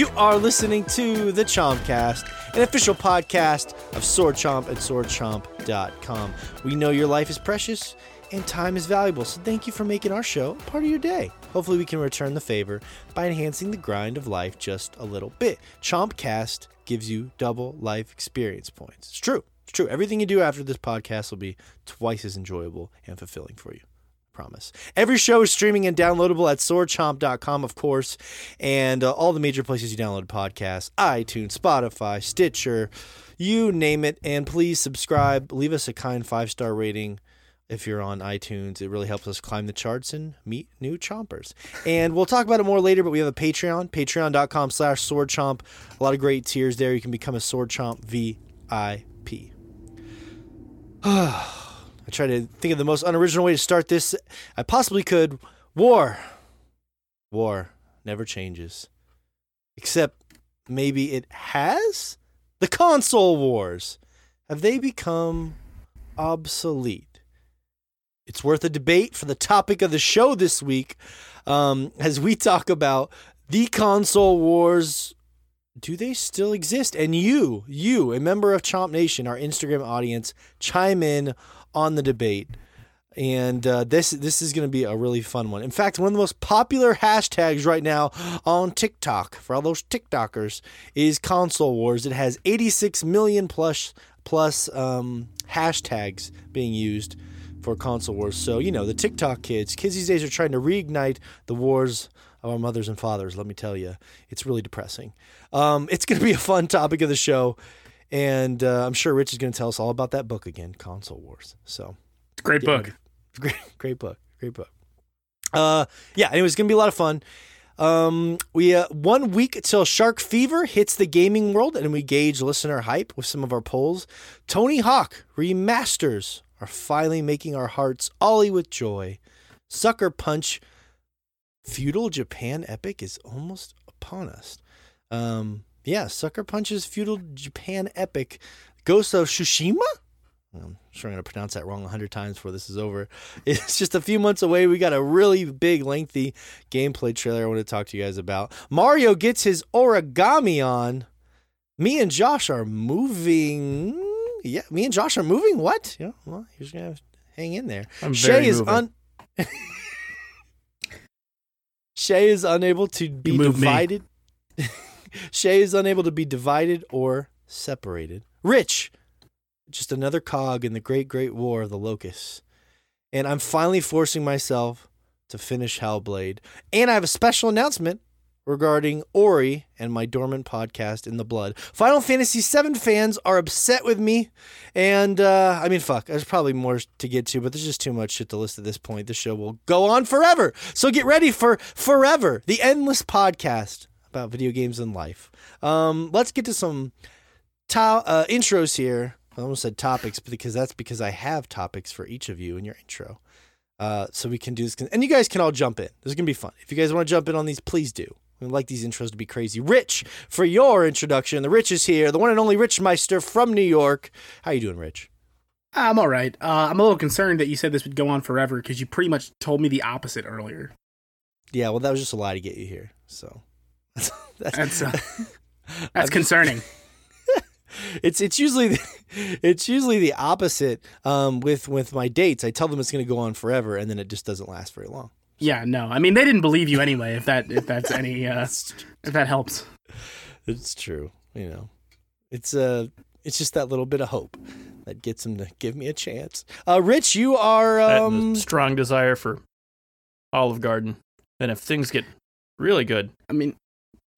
You are listening to the Chompcast, an official podcast of Sword Chomp at swordchomp.com. We know your life is precious and time is valuable, so thank you for making our show part of your day. Hopefully, we can return the favor by enhancing the grind of life just a little bit. Chompcast gives you double life experience points. It's true. It's true. Everything you do after this podcast will be twice as enjoyable and fulfilling for you. Promise. Every show is streaming and downloadable at swordchomp.com, of course, and uh, all the major places you download podcasts iTunes, Spotify, Stitcher, you name it. And please subscribe. Leave us a kind five star rating if you're on iTunes. It really helps us climb the charts and meet new chompers. And we'll talk about it more later, but we have a Patreon, patreon.com slash swordchomp. A lot of great tiers there. You can become a sword chomp VIP. I try to think of the most unoriginal way to start this I possibly could. War. War never changes. Except maybe it has? The console wars. Have they become obsolete? It's worth a debate for the topic of the show this week um, as we talk about the console wars. Do they still exist? And you, you, a member of Chomp Nation, our Instagram audience, chime in on the debate. And uh, this this is going to be a really fun one. In fact, one of the most popular hashtags right now on TikTok for all those TikTokers is console wars. It has 86 million plus plus um, hashtags being used for console wars. So you know the TikTok kids, kids these days are trying to reignite the wars of our mothers and fathers. Let me tell you, it's really depressing. Um, it's going to be a fun topic of the show. And uh, I'm sure Rich is going to tell us all about that book again, Console Wars. So, great book. Great, great book. Great book. Uh, yeah. Anyway, it's going to be a lot of fun. Um, we uh, one week till Shark Fever hits the gaming world, and we gauge listener hype with some of our polls. Tony Hawk remasters are finally making our hearts ollie with joy. Sucker Punch feudal Japan epic is almost upon us. Um, yeah, Sucker Punch's feudal Japan epic, Ghost of Tsushima. I'm sure I'm going to pronounce that wrong a hundred times before this is over. It's just a few months away. We got a really big, lengthy gameplay trailer I want to talk to you guys about. Mario gets his origami on. Me and Josh are moving. Yeah, me and Josh are moving. What? Yeah, well, you're just going to hang in there. I'm Shay is moving. un. Shay is unable to be You moved me. divided. Shay is unable to be divided or separated. Rich, just another cog in the great, great war of the locusts. And I'm finally forcing myself to finish Hellblade. And I have a special announcement regarding Ori and my dormant podcast in the blood. Final Fantasy VII fans are upset with me. And uh, I mean, fuck, there's probably more to get to, but there's just too much shit to list at this point. The show will go on forever. So get ready for Forever, the endless podcast about video games and life. Um, let's get to some to- uh, intros here. I almost said topics because that's because I have topics for each of you in your intro. Uh, so we can do this, and you guys can all jump in. This is gonna be fun. If you guys want to jump in on these, please do. We like these intros to be crazy. Rich, for your introduction, the Rich is here, the one and only Rich Meister from New York. How you doing, Rich? I'm all right. Uh, I'm a little concerned that you said this would go on forever because you pretty much told me the opposite earlier. Yeah, well, that was just a lie to get you here. So that's, That's uh, that's concerning. it's it's usually the, it's usually the opposite um, with with my dates. I tell them it's going to go on forever, and then it just doesn't last very long. Yeah, no. I mean, they didn't believe you anyway. If that if that's any uh, if that helps. It's true, you know. It's uh it's just that little bit of hope that gets them to give me a chance. Uh, Rich, you are um a strong desire for Olive Garden. And if things get really good, I mean,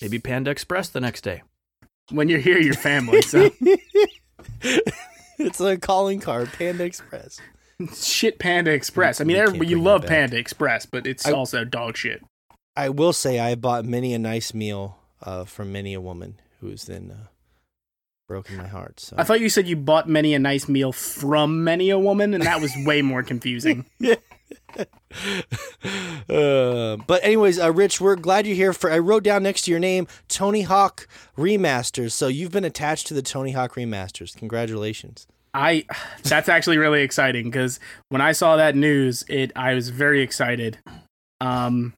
maybe Panda Express the next day. when you're here, you're family. So it's a calling card, Panda Express. shit, Panda Express. I mean, You everybody, you love. Panda Express, but it's I- also dog shit. I will say I bought many a nice meal uh, from many a woman who's then uh, broken my heart. So I thought you said you bought many a nice meal from many a woman, and that was way more confusing. uh, but anyways, uh, Rich, we're glad you're here. For I wrote down next to your name Tony Hawk Remasters. So you've been attached to the Tony Hawk Remasters. Congratulations. I that's actually really exciting because when I saw that news, it I was very excited. Um,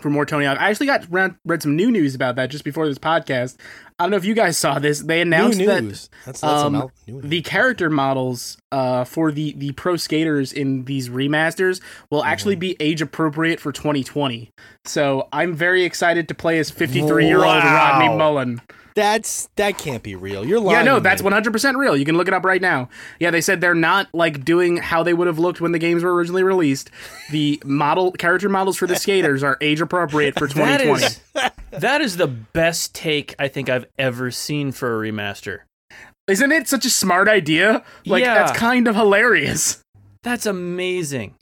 for more Tony Hawk. I actually got read, read some new news about that just before this podcast. I don't know if you guys saw this. They announced new that. That's, that's um, a mal- new news. the character models uh, for the the pro skaters in these remasters will actually Mm-hmm. be age appropriate for 2020. So I'm very excited to play as 53 year old Wow. Rodney Mullen. That's that can't be real. You're lying. Yeah, no, that's 100% real. You can look it up right now. Yeah, they said they're not like doing how they would have looked when the games were originally released. The model character models for the skaters are age appropriate for 2020. is that is the best take I think I've ever seen for a remaster. Isn't it such a smart idea? Like Yeah. that's kind of hilarious. That's amazing.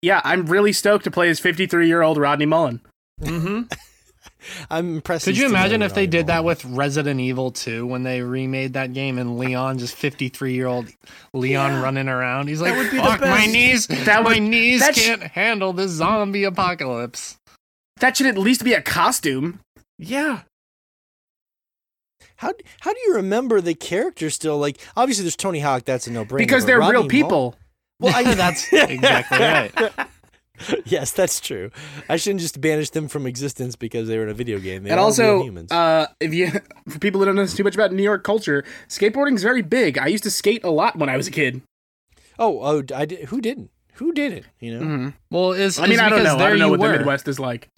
Yeah, I'm really stoked to play as 53 year old Rodney Mullen. hmm I'm impressed. Could you imagine if they did that with Resident Evil 2 when they remade that game and Leon, just 53 year old Leon running around? He's like, would be the fuck, my knees, That my would- knees that can't handle this zombie apocalypse. That should at least be a costume. Yeah. How how do you remember the character still? Like obviously there's Tony Hawk. That's a no brainer. Because they're real people. Well, I, know That's exactly right. yes, that's true. I shouldn't just banish them from existence because they were in a video game. They and also, humans. uh, if you for people that don't know too much about New York culture, skateboarding's very big. I used to skate a lot when I was a kid. oh, oh, I did. Who didn't? Who did it? You know. hmm Well, it's, I mean, I don't because know. there I don't know you what were. the Midwest is like.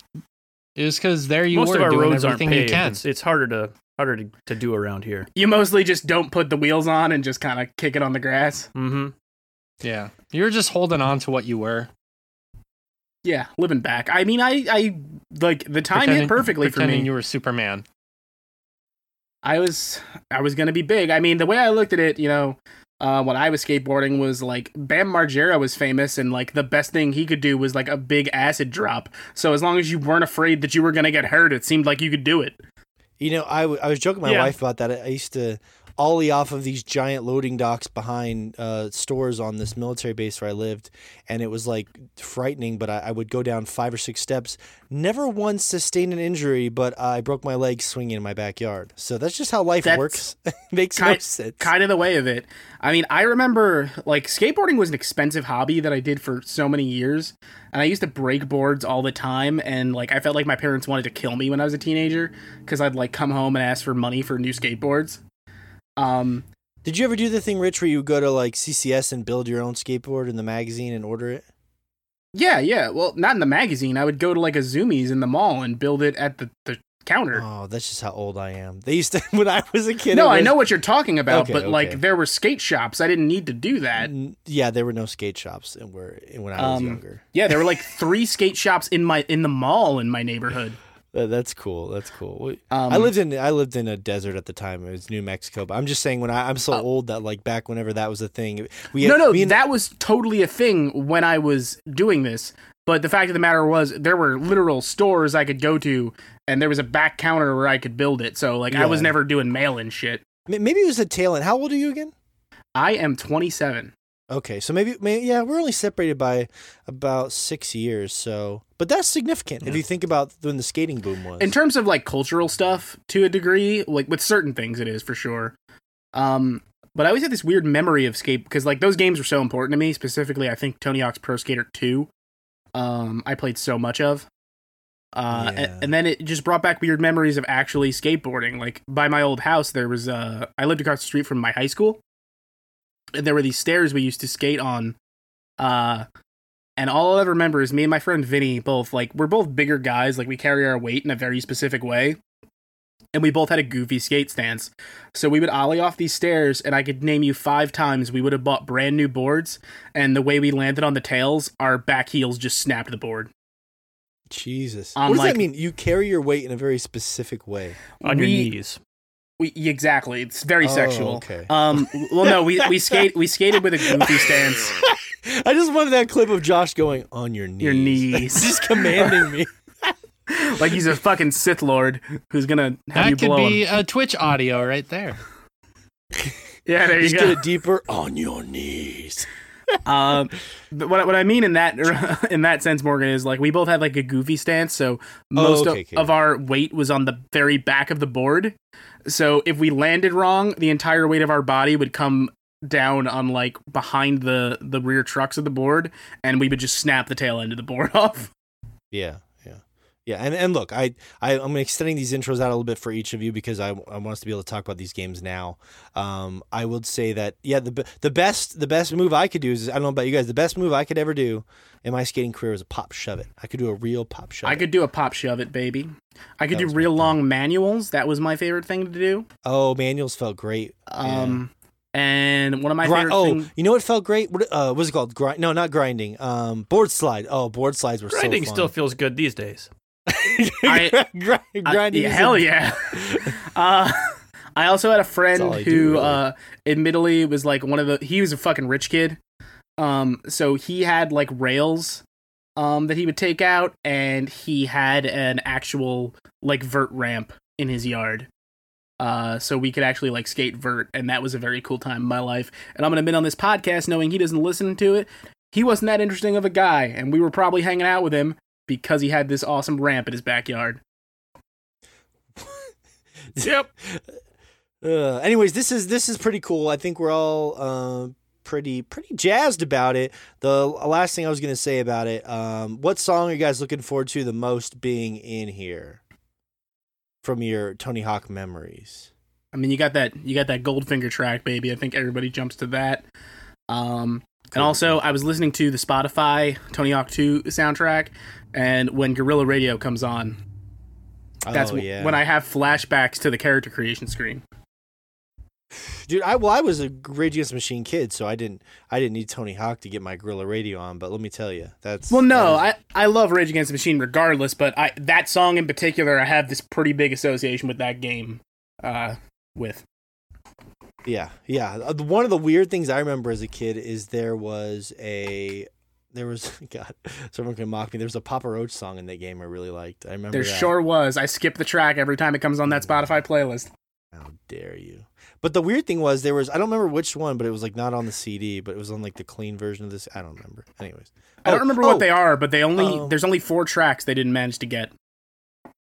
It's because there you Most were of our doing roads aren't everything you paved. can. It's, it's harder to harder to, to do around here. You mostly just don't put the wheels on and just kind of kick it on the grass. hmm Yeah, you're just holding on to what you were. Yeah, living back. I mean, I, I like the time Pretending- hit perfectly for pretending me. you were Superman. I was I was gonna be big. I mean, the way I looked at it, you know, uh, when I was skateboarding was like Bam Margera was famous, and like the best thing he could do was like a big acid drop. So as long as you weren't afraid that you were gonna get hurt, it seemed like you could do it. You know, I, w- I was joking with my Yeah. wife about that. I I used to ollie off of these giant loading docks behind uh, stores on this military base where I lived, and it was like frightening. But I, I would go down five or six steps. Never once sustained an injury, but I broke my leg swinging in my backyard. So that's just how life That's works. Makes no sense. Kind of the way of it. I mean, I remember like skateboarding was an expensive hobby that I did for so many years, and I used to break boards all the time. And like, I felt like my parents wanted to kill me when I was a teenager because I'd like come home and ask for money for new skateboards. Um, Did you ever do the thing, Rich, where you go to like CCS and build your own skateboard in the magazine and order it? Yeah, yeah. Well, not in the magazine. I would go to like a Zumiez in the mall and build it at the, the counter. Oh, that's just how old I am. They used to when I was a kid. no, it I know what you're talking about, Okay, but okay. like there were skate shops. I didn't need to do that. Yeah, there were no skate shops and were when I was Um, younger. Yeah, there were like three skate shops in my in the mall in my neighborhood. That- that's cool. That's cool. Um, I lived in I lived in a desert at the time. It was New Mexico. But I'm just saying when I, I'm so Oh. old that like back whenever that was a thing. We no, no, and- that was totally a thing when I was doing this. But the fact of the matter was, there were literal stores I could go to, and there was a back counter where I could build it. So like, I was never doing mail in shit. maybe it was a tail end. How old are you again? I am 27. Okay, so maybe, maybe yeah, we're only separated by about six years. So, but that's significant if you think about when the skating boom was. in terms of like cultural stuff to a degree like with certain things it is for sure um but i always had this weird memory of skate because like those games were so important to me specifically i think tony hawk's pro skater 2 um i played so much of uh Yeah. and, and then it just brought back weird memories of actually skateboarding like by my old house there was uh i lived across the street from my high school and there were these stairs we used to skate on uh and all I'll remember is me and my friend Vinny both like we're both bigger guys, like we carry our weight in a very specific way. And we both had a goofy skate stance. So we would ollie off these stairs, and I could name you five times we would have bought brand new boards, and the way we landed on the tails, our back heels just snapped the board. Jesus, I'm what does like- that mean? You carry your weight in a very specific way. On your knees. We exactly. It's very Oh, sexual. okay. Um well no, we we skate we skated with a goofy stance. I just wanted that clip of Josh going on your knees. Your knees. just commanding me. Like he's a fucking Sith Lord who's gonna have you blow That could be him. a Twitch audio right there. Yeah, there you Just go. get it deeper on your knees. Um, but what what I mean in that in that sense, Morgan, is like we both had like a goofy stance, so most Oh, okay, of, okay. of our weight was on the very back of the board. So if we landed wrong, the entire weight of our body would come down on like behind the the rear trucks of the board, and we would just snap the tail end of the board off. Yeah, yeah, Yeah, and, and look, I, I I'm extending these intros out a little bit for each of you because I, I want us to be able to talk about these games now. Um, I would say that yeah, the the best the best move I could do is I don't know about you guys, the best move I could ever do in my skating career is a pop shove it. I could do a real pop shove. It. I it. could do a pop shove it, baby. I could That do real long manuals. That was my favorite thing to do. Oh, manuals felt great. Um, and one of my Gri- favorite oh, thing- you know what felt great? What uh, what's it called? Grind? No, not grinding. Um, board slide. Oh, board slides were Grinding so still feels good these days. I- Grind- I- yeah, hell yeah. uh, I also had a friend I do, who, really. uh, admittedly, was like one of the. He was a fucking rich kid. Um, so he had like rails, um, that he would take out, and he had an actual like vert ramp in his yard. Uh, so we could actually like skate vert, and that was a very cool time in my life. And I'm gonna admit on this podcast, knowing he doesn't listen to it, he wasn't that interesting of a guy, and we were probably hanging out with him because he had this awesome ramp in his backyard. Yep. Uh, anyways, this is this is pretty cool. I think we're all uh, pretty pretty jazzed about it. The last thing I was gonna say about it, um, what song are you guys looking forward to the most being in here from your Tony Hawk memories? I mean, you got that you got that Goldfinger track, baby. I think everybody jumps to that. Um, and also, I was listening to the Spotify Tony Hawk 2 soundtrack, and when Gorilla Radio comes on, that's oh, yeah. when I have flashbacks to the character creation screen. Dude, I well, I was a Rage Against the Machine kid, so I didn't I didn't need Tony Hawk to get my Gorilla Radio on. But let me tell you, that's Well, no, that I, I love Rage Against the Machine regardless, but I that song in particular, I have this pretty big association with that game. Uh, with yeah, yeah. Uh, One of the weird things I remember as a kid is there was a there was God, someone can mock me. There was a Papa Roach song in that game I really liked. I remember there that. sure was. I skip the track every time it comes on that Spotify playlist. How dare you? But the weird thing was there was I don't remember which one, but it was like not on the CD, but it was on like the clean version of this. I don't remember. Anyways, I don't Oh, remember oh, what they are, but they only Um, there's only four tracks they didn't manage to get.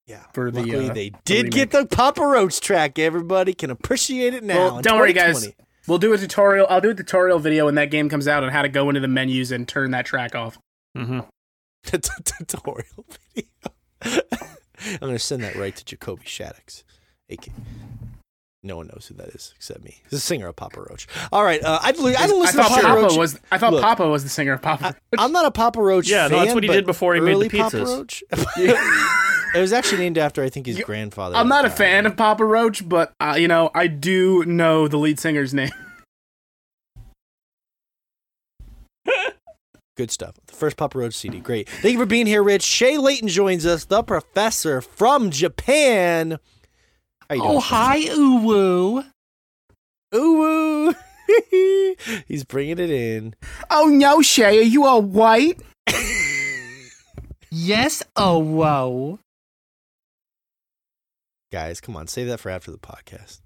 Yeah, for the, luckily uh, they the did get the Papa Roach track. Everybody can appreciate it now. Well, don't worry, guys. We'll do a tutorial. I'll do a tutorial video when that game comes out on how to go into the menus and turn that track off. Mm-hmm. the t- tutorial video. I'm gonna send that right to Jacoby Shaddix. AK. No one knows who that is except me. He's a singer of Papa Roach. All right, uh, I, don't- I don't listen I to thought Papa Papa Roach. was. I thought Look. Papa was the singer of Papa. Roach. I'm not a Papa Roach. Yeah, no, that's what he did before he made the early Papa. Roach. it was actually named after I think his You- grandfather. I'm not a fan of Papa Roach, but uh, you know I do know the lead singer's name. Good stuff. The first Papa Roach CD. Great. Thank you for being here, Rich. Shay Layton joins us, the professor from Japan. How you doing? Oh, hi, Uwu. Ooh, woo. He's bringing it in. Oh no, Shay, are you all white? Yes, oh, whoa. Guys, come on, save that for after the podcast.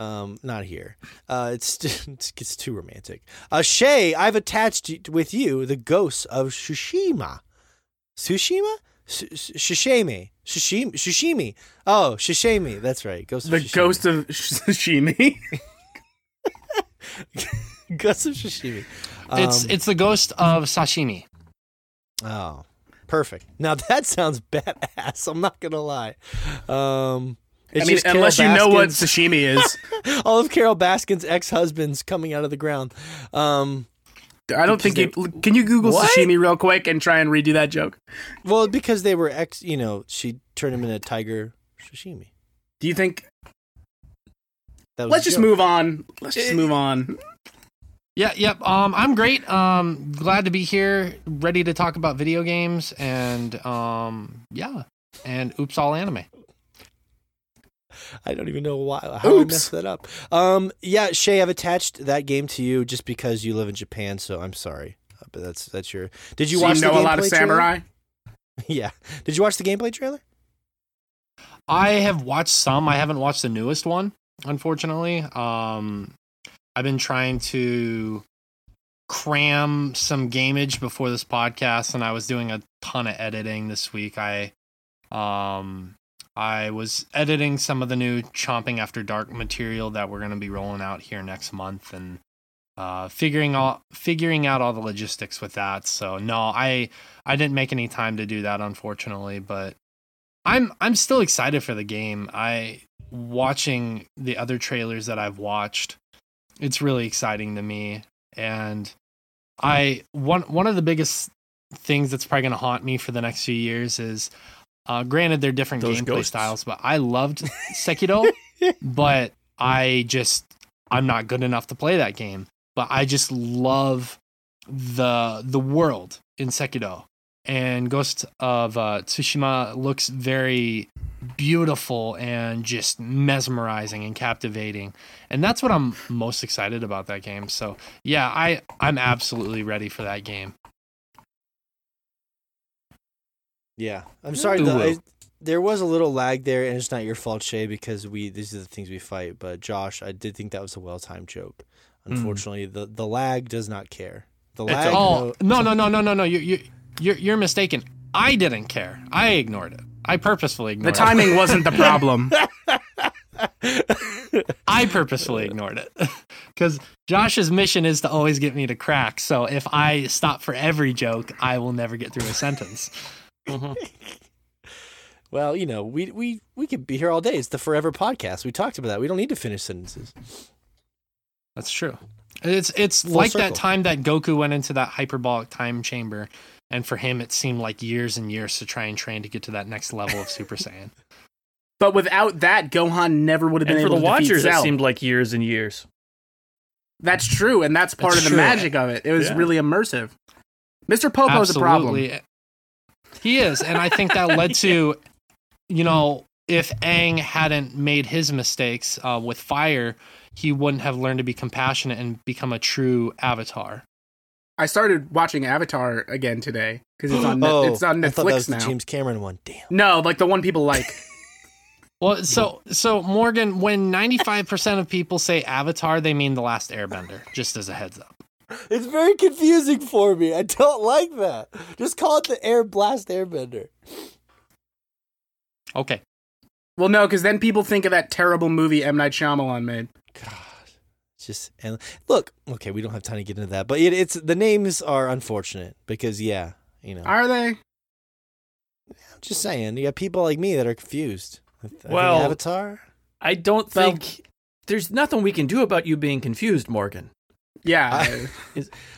Um, not here. Uh, it's it gets too romantic. Uh, Shay, I've attached with you the ghosts of Tsushima. Tsushima? Sh- sh- Shishimi. Shishimi. Shishimi. Oh, Shishimi. That's right. Ghost of The Shishimi. ghost of Shimi. Ghost of Shishimi. it's Um, it's the ghost of sashimi. Oh, perfect. Now that sounds badass. I'm not gonna lie. Um, I mean, just Carole unless you know what Baskin's- sashimi is, all of Carole Baskin's ex-husbands coming out of the ground. Um, I don't think you. Can you Google What? sashimi real quick and try and redo that joke? well, because they were ex, you know, she turned him into tiger sashimi. Do you think? That was Let's just joke. move on. Let's just Eh. move on. Yeah, yep. Um, I'm great. Um, glad to be here, ready to talk about video games, and um, yeah, and oops, all anime. I don't even know why how I Oops. messed that up. Um, yeah, Shay, I've attached that game to you just because you live in Japan. So I'm sorry, Uh, but that's that's your. Did you So watch you know the a lot of gameplay trailer? samurai. Yeah. Did you watch the gameplay trailer? I have watched some. I haven't watched the newest one, unfortunately. Um, I've been trying to cram some gamage before this podcast, and I was doing a ton of editing this week. I, um, I was editing some of the new Chomping After Dark material that we're going to be rolling out here next month, and uh, figuring out figuring out all the logistics with that. So no, I I didn't make any time to do that, unfortunately, but I'm I'm still excited for the game. I watching the other trailers that I've watched. It's really exciting to me, and I one one of the biggest things that's probably going to haunt me for the next few years is, uh, granted they're different Those gameplay ghosts. styles, but I loved Sekiro, but I just I'm not good enough to play that game. But I just love the the world in Sekiro and Ghost of uh, Tsushima looks very beautiful and just mesmerizing and captivating, and that's what I'm most excited about that game. So yeah, I I'm absolutely ready for that game. Yeah, I'm sorry. do The. I, there was a little lag there, and it's not your fault, Shay, because we these are the things we fight. But Josh, I did think that was a well timed joke. Hmm. Unfortunately, the the lag does not care. The It's lag. Oh no- no no no no no no you you you're you're mistaken. I didn't care. I ignored it. I purposefully ignored it. The ignored timing wasn't the problem. I purposefully ignored it because Josh's mission is to always get me to crack. So if I stop for every joke, I will never get through a sentence. Mhm. Well, you know, we we we could be here all day. It's the Forever Podcast. We talked about that. We don't need to finish sentences. That's true. It's it's Full like circle. that time that Goku went into that hyperbolic time chamber, and for him it seemed like years and years to try and train to get to that next level of Super Saiyan. But without that, Gohan never would have been And for able the to defeat watchers, it seemed like years and years. That's true, and that's part That's of the true. magic of it. It was Yeah. really immersive. Mr. Popo's a problem. Absolutely. He is, and I think that led to, you know, if Aang hadn't made his mistakes uh, with fire, he wouldn't have learned to be compassionate and become a true avatar. I started watching Avatar again today because it's on Net- oh, it's on I thought that Netflix was now. the James Cameron one. Damn. No, like the one people like. Well, so so Morgan, when ninety five percent of people say Avatar, they mean the Last Airbender. Just as a heads up. It's very confusing for me. I don't like that. Just call it the Air Blast Airbender. Okay. well, no, because then people think of that terrible movie M Night Shyamalan made. God, it's just and look. Okay, we don't have time to get into that, but it, it's the names are unfortunate because yeah, you know. Are they? I'm just saying, you got people like me that are confused. I Well- Avatar. I don't Well- think there's nothing we can do about you being confused, Morgan. Yeah.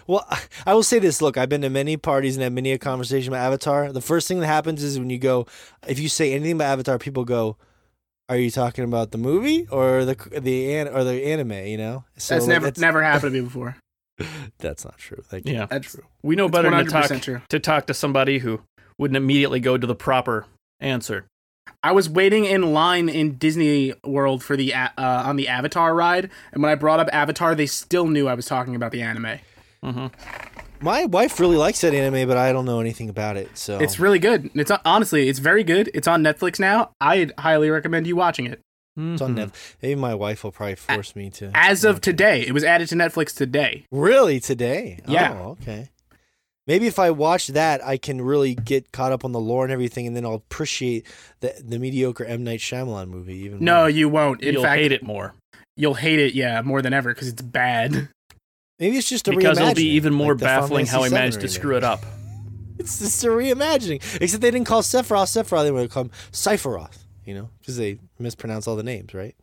Well, I will say this. Look, I've been to many parties and had many a conversation about Avatar. The first thing that happens is when you go, if you say anything about Avatar, people go, "Are you talking about the movie or the the an, or the anime?" You know, so that's like, never never happened to me before. That's not true. Thank you. Yeah. That's true. We know It's better than to talk true. to talk to somebody who wouldn't immediately go to the proper answer. I was waiting in line in Disney World for the uh, on the Avatar ride, and when I brought up Avatar, they still knew I was talking about the anime. hmm My wife really likes that anime, but I don't know anything about it. So It's really good. It's honestly, it's very good. It's on Netflix now. I highly recommend you watching it. It's on Netflix. Maybe my wife will probably force me to. As of watch it. today, it was added to Netflix today. Really today? Yeah. Oh, okay. Maybe if I watch that, I can really get caught up on the lore and everything, and then I'll appreciate the the mediocre M Night Shyamalan movie even No, more. you won't. In You'll fact, hate it more you'll hate it. Yeah, more than ever because it's bad. Maybe it's just a because it'll be even more like baffling how he managed to screw it up. It's just a reimagining. Except they didn't call Sephiroth Sephiroth; they would have called him Cypheroth. You know, because they mispronounce all the names, right?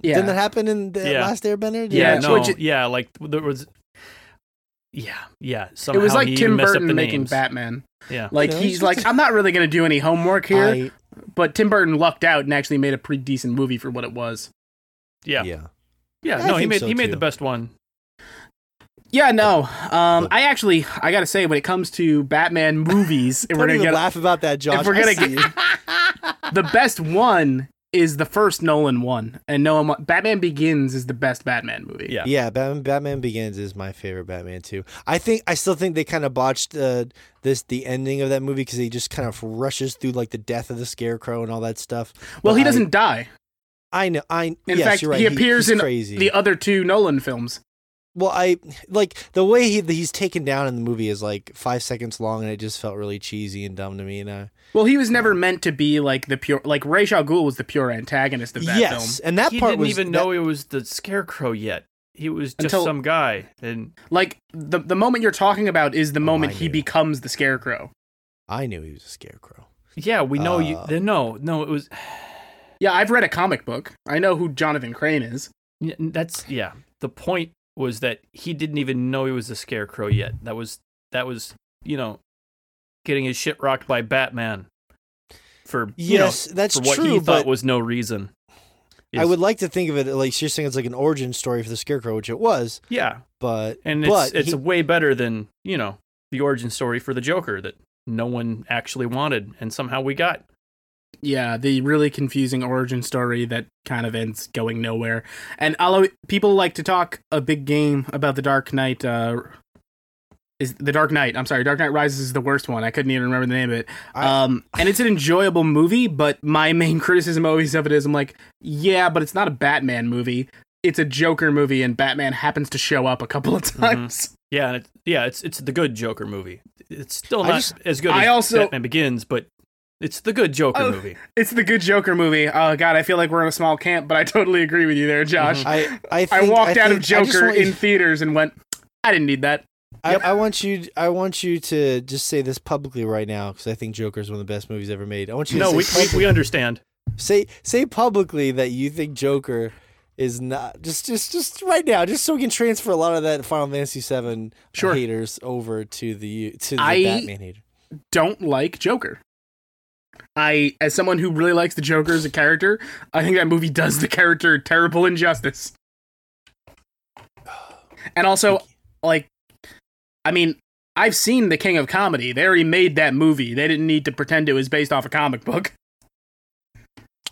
Yeah, Didn't that happen in the Yeah. last Airbender? Did Yeah, Yeah, no, which yeah, like there was. Yeah, yeah. it was like Tim Burton making names. Batman. Yeah, Like You know, he's like, I'm not really gonna do any homework here. I- but Tim Burton lucked out and actually made a pretty decent movie for what it was. yeah, yeah. yeah. I No, he made so, he made too. the best one. Yeah, no. Um, I actually, I gotta say, when it comes to Batman movies, and we're gonna even get laugh about that, Josh. if we're gonna get the best one is the first Nolan one, and no, Batman Begins is the best Batman movie. Yeah, Yeah, Batman, Batman Begins is my favorite Batman too. I think I still think they kind of botched uh, this the ending of that movie because he just kind of rushes through like the death of the Scarecrow and all that stuff. Well, But he doesn't die. I, know. I In yes, fact, you're right. he appears in crazy. The other two Nolan films. Well, I like the way he he's taken down in the movie is like five seconds long, and it just felt really cheesy and dumb to me. And I, Well, he was never meant to be like the pure, like Ra's al Ghul was the pure antagonist of that yes, film. and that he part didn't was even that- know it was the Scarecrow yet. He was just Until- some guy, and Like the the moment you're talking about is the Oh, moment he becomes the Scarecrow. I knew he was a Scarecrow. Yeah, we know you. Uh, the- No, no, it was. Yeah, I've read a comic book. I know who Jonathan Crane is. That's yeah. The point was that he didn't even know he was a scarecrow yet. That was that was you know, getting his shit rocked by Batman for you Yes, know, that's for what true. he but thought was no reason. I would like to think of it like you're saying it's like an origin story for the Scarecrow, which it was. yeah, But and it's but it's he- way better than you know the origin story for the Joker that no one actually wanted, and somehow we got. Yeah, the really confusing origin story that kind of ends going nowhere. And although people like to talk a big game about the Dark Knight, uh, is the Dark Knight? I'm sorry, Dark Knight Rises is the worst one. I couldn't even remember the name of it. I- um, and it's an enjoyable movie, but my main criticism always of it is I'm like, yeah, but it's not a Batman movie. It's a Joker movie, and Batman happens to show up a couple of times. Yeah, it, yeah, it's it's the good Joker movie. It's still not just- as good I as also- Batman Begins, but it's the good Joker Oh, movie. It's the good Joker movie. Oh god, I feel like we're in a small camp, but I totally agree with you there, mhm. Josh. I I, I think, walked out of think- I just Joker want you- in theaters and went, I didn't need that. I, I want you. I want you to just say this publicly right now because I think Joker is one of the best movies ever made. I want you to No, say, we, we we understand. say say publicly that you think Joker is not just just just right now, just so we can transfer a lot of that Final Fantasy VII Sure. haters over to the to the I- Batman hater. Don't like Joker. I, as someone who really likes the Joker as a character, I think that movie does the character terrible injustice. And also, like, I mean, I've seen The King of Comedy. They already made that movie. They didn't need to pretend it was based off a comic book.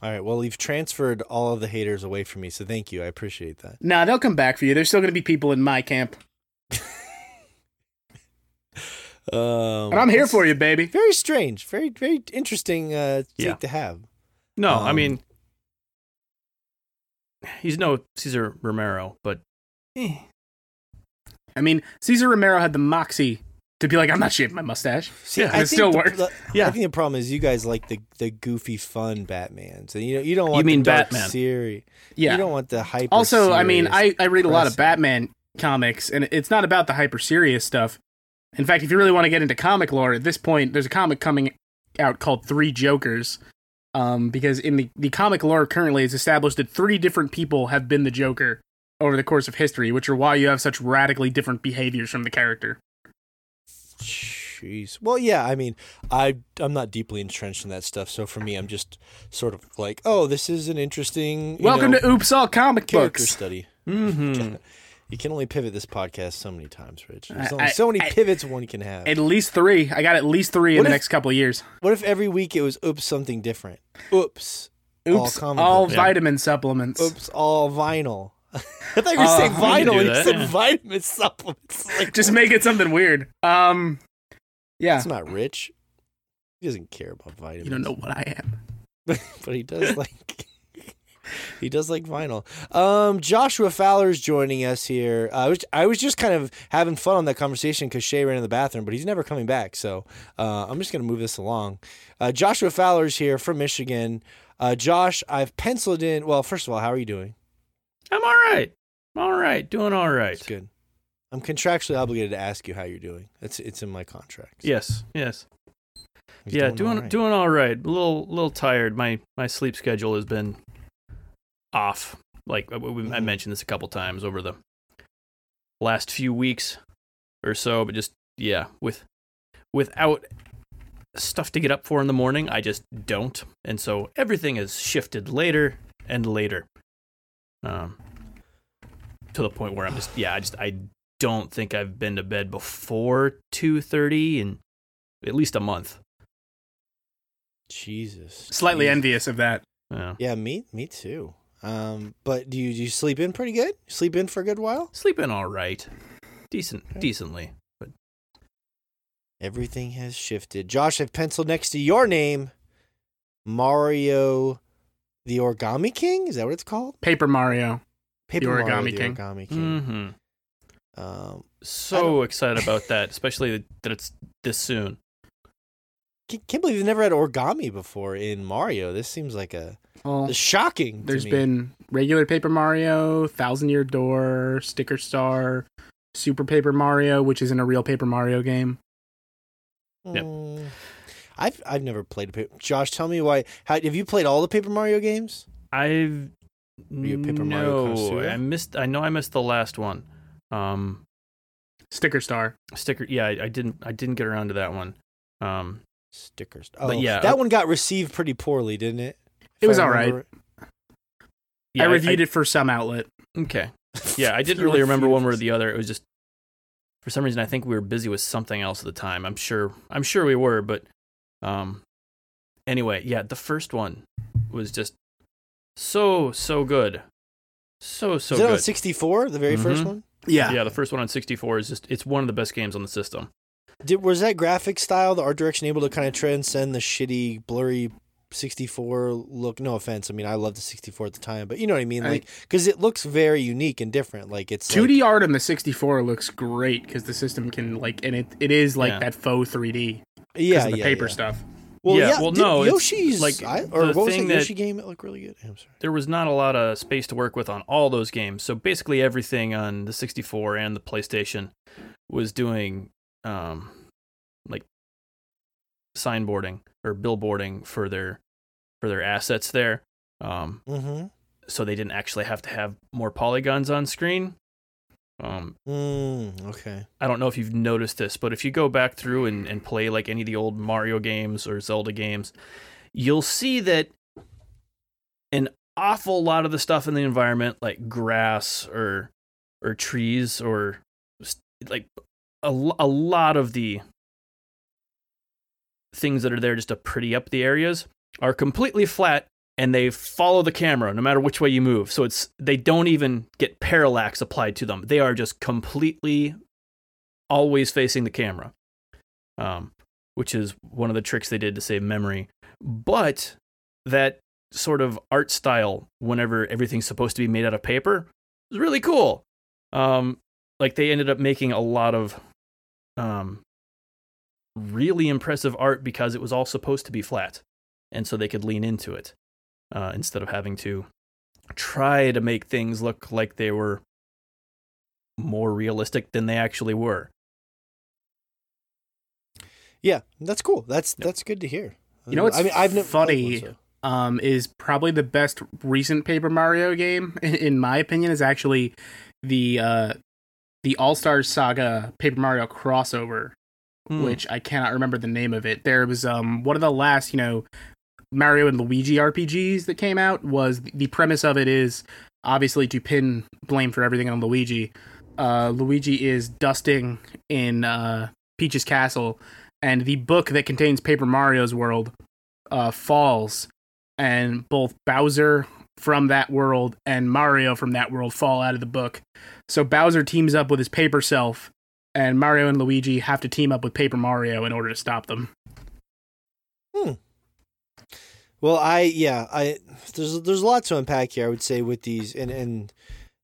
All right, well, you've transferred all of the haters away from me, so thank you. I appreciate that. Nah, they'll come back for you. There's still going to be people in my camp. Um, And I'm here for you, baby. Very strange, very very interesting uh, take Yeah. to have. No, I Um, mean, he's no Cesar Romero, but eh, I mean, Cesar Romero had the moxie to be like, I'm not shaving my mustache. See, Yeah, I it still the- works. the- Yeah. I think the problem is you guys like the the goofy, fun Batmans, and you know you don't want mean the dark Batman. Series. Yeah. You don't want the hyper. also, I mean, I, I read a lot of. Batman comics, and it's not about the hyper serious stuff. In fact, if you really want to get into comic lore, at this point, there's a comic coming out called Three Jokers. Um, because in the, the comic lore currently, it's established that three different people have been the Joker over the course of history, which are why you have such radically different behaviors from the character. Jeez. Well, yeah. I mean, I I'm not deeply entrenched in that stuff, so for me, I'm just sort of like, oh, this is an interesting. Welcome know, to Oops All Comic character Books. study. mhm. You can only pivot this podcast so many times, Rich. There's only I- so many I- pivots one can have. At least three. I got at least three in What the next couple of years. what if every week it was oops something different? Oops. All Oops, all books. vitamin supplements. Oops, all vinyl. I thought you were Uh, saying vinyl you said yeah. vitamin supplements. Like, Just make it something weird. Um, yeah, It's not rich. He doesn't care about vitamins. you don't know what I am. but he does like he does like vinyl. Um, Joshua is joining us here. Uh, I was I was just kind of having fun on that conversation because Shay ran in the bathroom, but he's never coming back. So uh, I'm just gonna move this along. Uh, Joshua Fowler's here from Michigan. Uh, Josh, I've penciled in. Well, first of all, how are you doing? I'm all right. I'm all right. doing all right. It's good. I'm contractually obligated to ask you how you're doing. It's it's in my contract. Yes, yes. He's yeah, all doing right. doing all right. A little little tired. My my sleep schedule has been off. Like uh, we- we- I Mhm. mentioned this a couple times over the last few weeks or so, but just yeah, with without stuff to get up for in the morning, I just don't, and so everything has shifted later and later. Um, to the point where I'm just yeah, I just I don't think I've been to bed before two thirty in at least a month. Jesus. Slightly Jesus. envious of that. Yeah. Yeah, me me too. Um, but do you do you sleep in pretty good? Sleep in for a good while? Sleeping all right. Decent, Okay. decently. But everything has shifted. Josh, I've penciled next to your name Mario the Origami King. Is that what it's called? Paper Mario. Paper Origami Mario, the King. Origami King. hmm Um, So excited about that, especially that it's this soon. Can't, can't believe they've never had origami before in Mario. This seems like a Well, it's shocking. to there's me. been regular Paper Mario, Thousand Year Door, Sticker Star, Super Paper Mario, which isn't a real Paper Mario game. Yep. Mm. I've I've never played a paper. Josh, tell me why. How, have you played all the Paper Mario games? I've you a Paper Mario no, connoisseur? I missed. I know I missed the last one. Um, Sticker star. sticker. Yeah, I, I didn't. I didn't get around to that one. Um, Stickers. Oh, But yeah, that uh, one got received pretty poorly, didn't it? It was all right. yeah, I reviewed it for some outlet. Okay. Yeah, I didn't really remember one way or the other. It was just for some reason I think we were busy with something else at the time. I'm sure. I'm sure we were, but um. Anyway, yeah, the first one was just so so good, so so Is it on good. 64? The very first Mhm. one. Yeah. Yeah, the first one on 64 is just it's one of the best games on the system. Did was that graphic style, the art direction, able to kind of transcend the shitty, blurry 64 look? No offense. I mean, I loved the 64 at the time, but you know what I mean, I- like because it looks very unique and different. Like it's 2D like- art on the 64 looks great because the system can like, and it, it is like Yeah. that faux 3D yeah, the yeah, paper yeah. stuff. Well, Yeah, yeah. well, no, it's Yoshi's like I, or the what was thing that that- Yoshi game? It looked really good. I'm sorry. There was not a lot of space to work with on all those games, so basically everything on the 64 and the PlayStation was doing um like signboarding or billboarding for their for their assets there. Um Mm-hmm. so they didn't actually have to have more polygons on screen. Um, Mm, okay. I don't know if you've noticed this, but if you go back through and, and play like any of the old Mario games or Zelda games, you'll see that an awful lot of the stuff in the environment, like grass or or trees or like a, a lot of the things that are there just to pretty up the areas are completely flat and they follow the camera no matter which way you move. So it's they don't even get parallax applied to them. They are just completely always facing the camera. Um, which is one of the tricks they did to save memory. But that sort of art style whenever everything's supposed to be made out of paper is really cool. Um, like they ended up making a lot of um, really impressive art because it was all supposed to be flat, and so they could lean into it uh, instead of having to try to make things look like they were more realistic than they actually were. Yeah, that's cool. That's that's good to hear. You know what's I mean, I've never played funny? one, so- um, is probably the best recent Paper Mario game, in my opinion, is actually the uh, the All Stars Saga Paper Mario crossover, Hmm. which I cannot remember the name of it. There was um one of the last, you know, Mario and Luigi RPGs that came out. Was the premise of it is obviously to pin blame for everything on Luigi. Uh, Luigi is dusting in uh, Peach's castle, and the book that contains Paper Mario's world uh, falls, and both Bowser from that world and Mario from that world fall out of the book. So Bowser teams up with his paper self, and Mario and Luigi have to team up with Paper Mario in order to stop them. Hmm. Well, I yeah, I there's there's a lot to unpack here. I would say with these, and and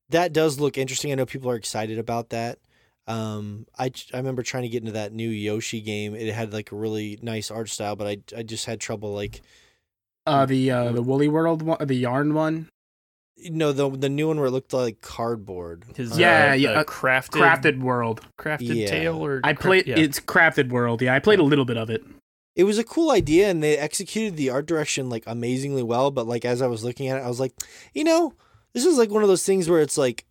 that does look interesting. I know people are excited about that. Um, I I remember trying to get into that new Yoshi game. It had like a really nice art style, but I I just had trouble like Uh, the uh, the Woolly World one, the Yarn one, No, the the new one where it looked like cardboard. His, Uh, Yeah, uh, yeah, the uh, crafted Crafted World. crafted Yeah. tail or I cra- played yeah. it's Crafted World. Yeah, I played a little bit of it. it was a cool idea and they executed the art direction like amazingly well but like as i was looking at it i was like you know this is like one of those things where it's like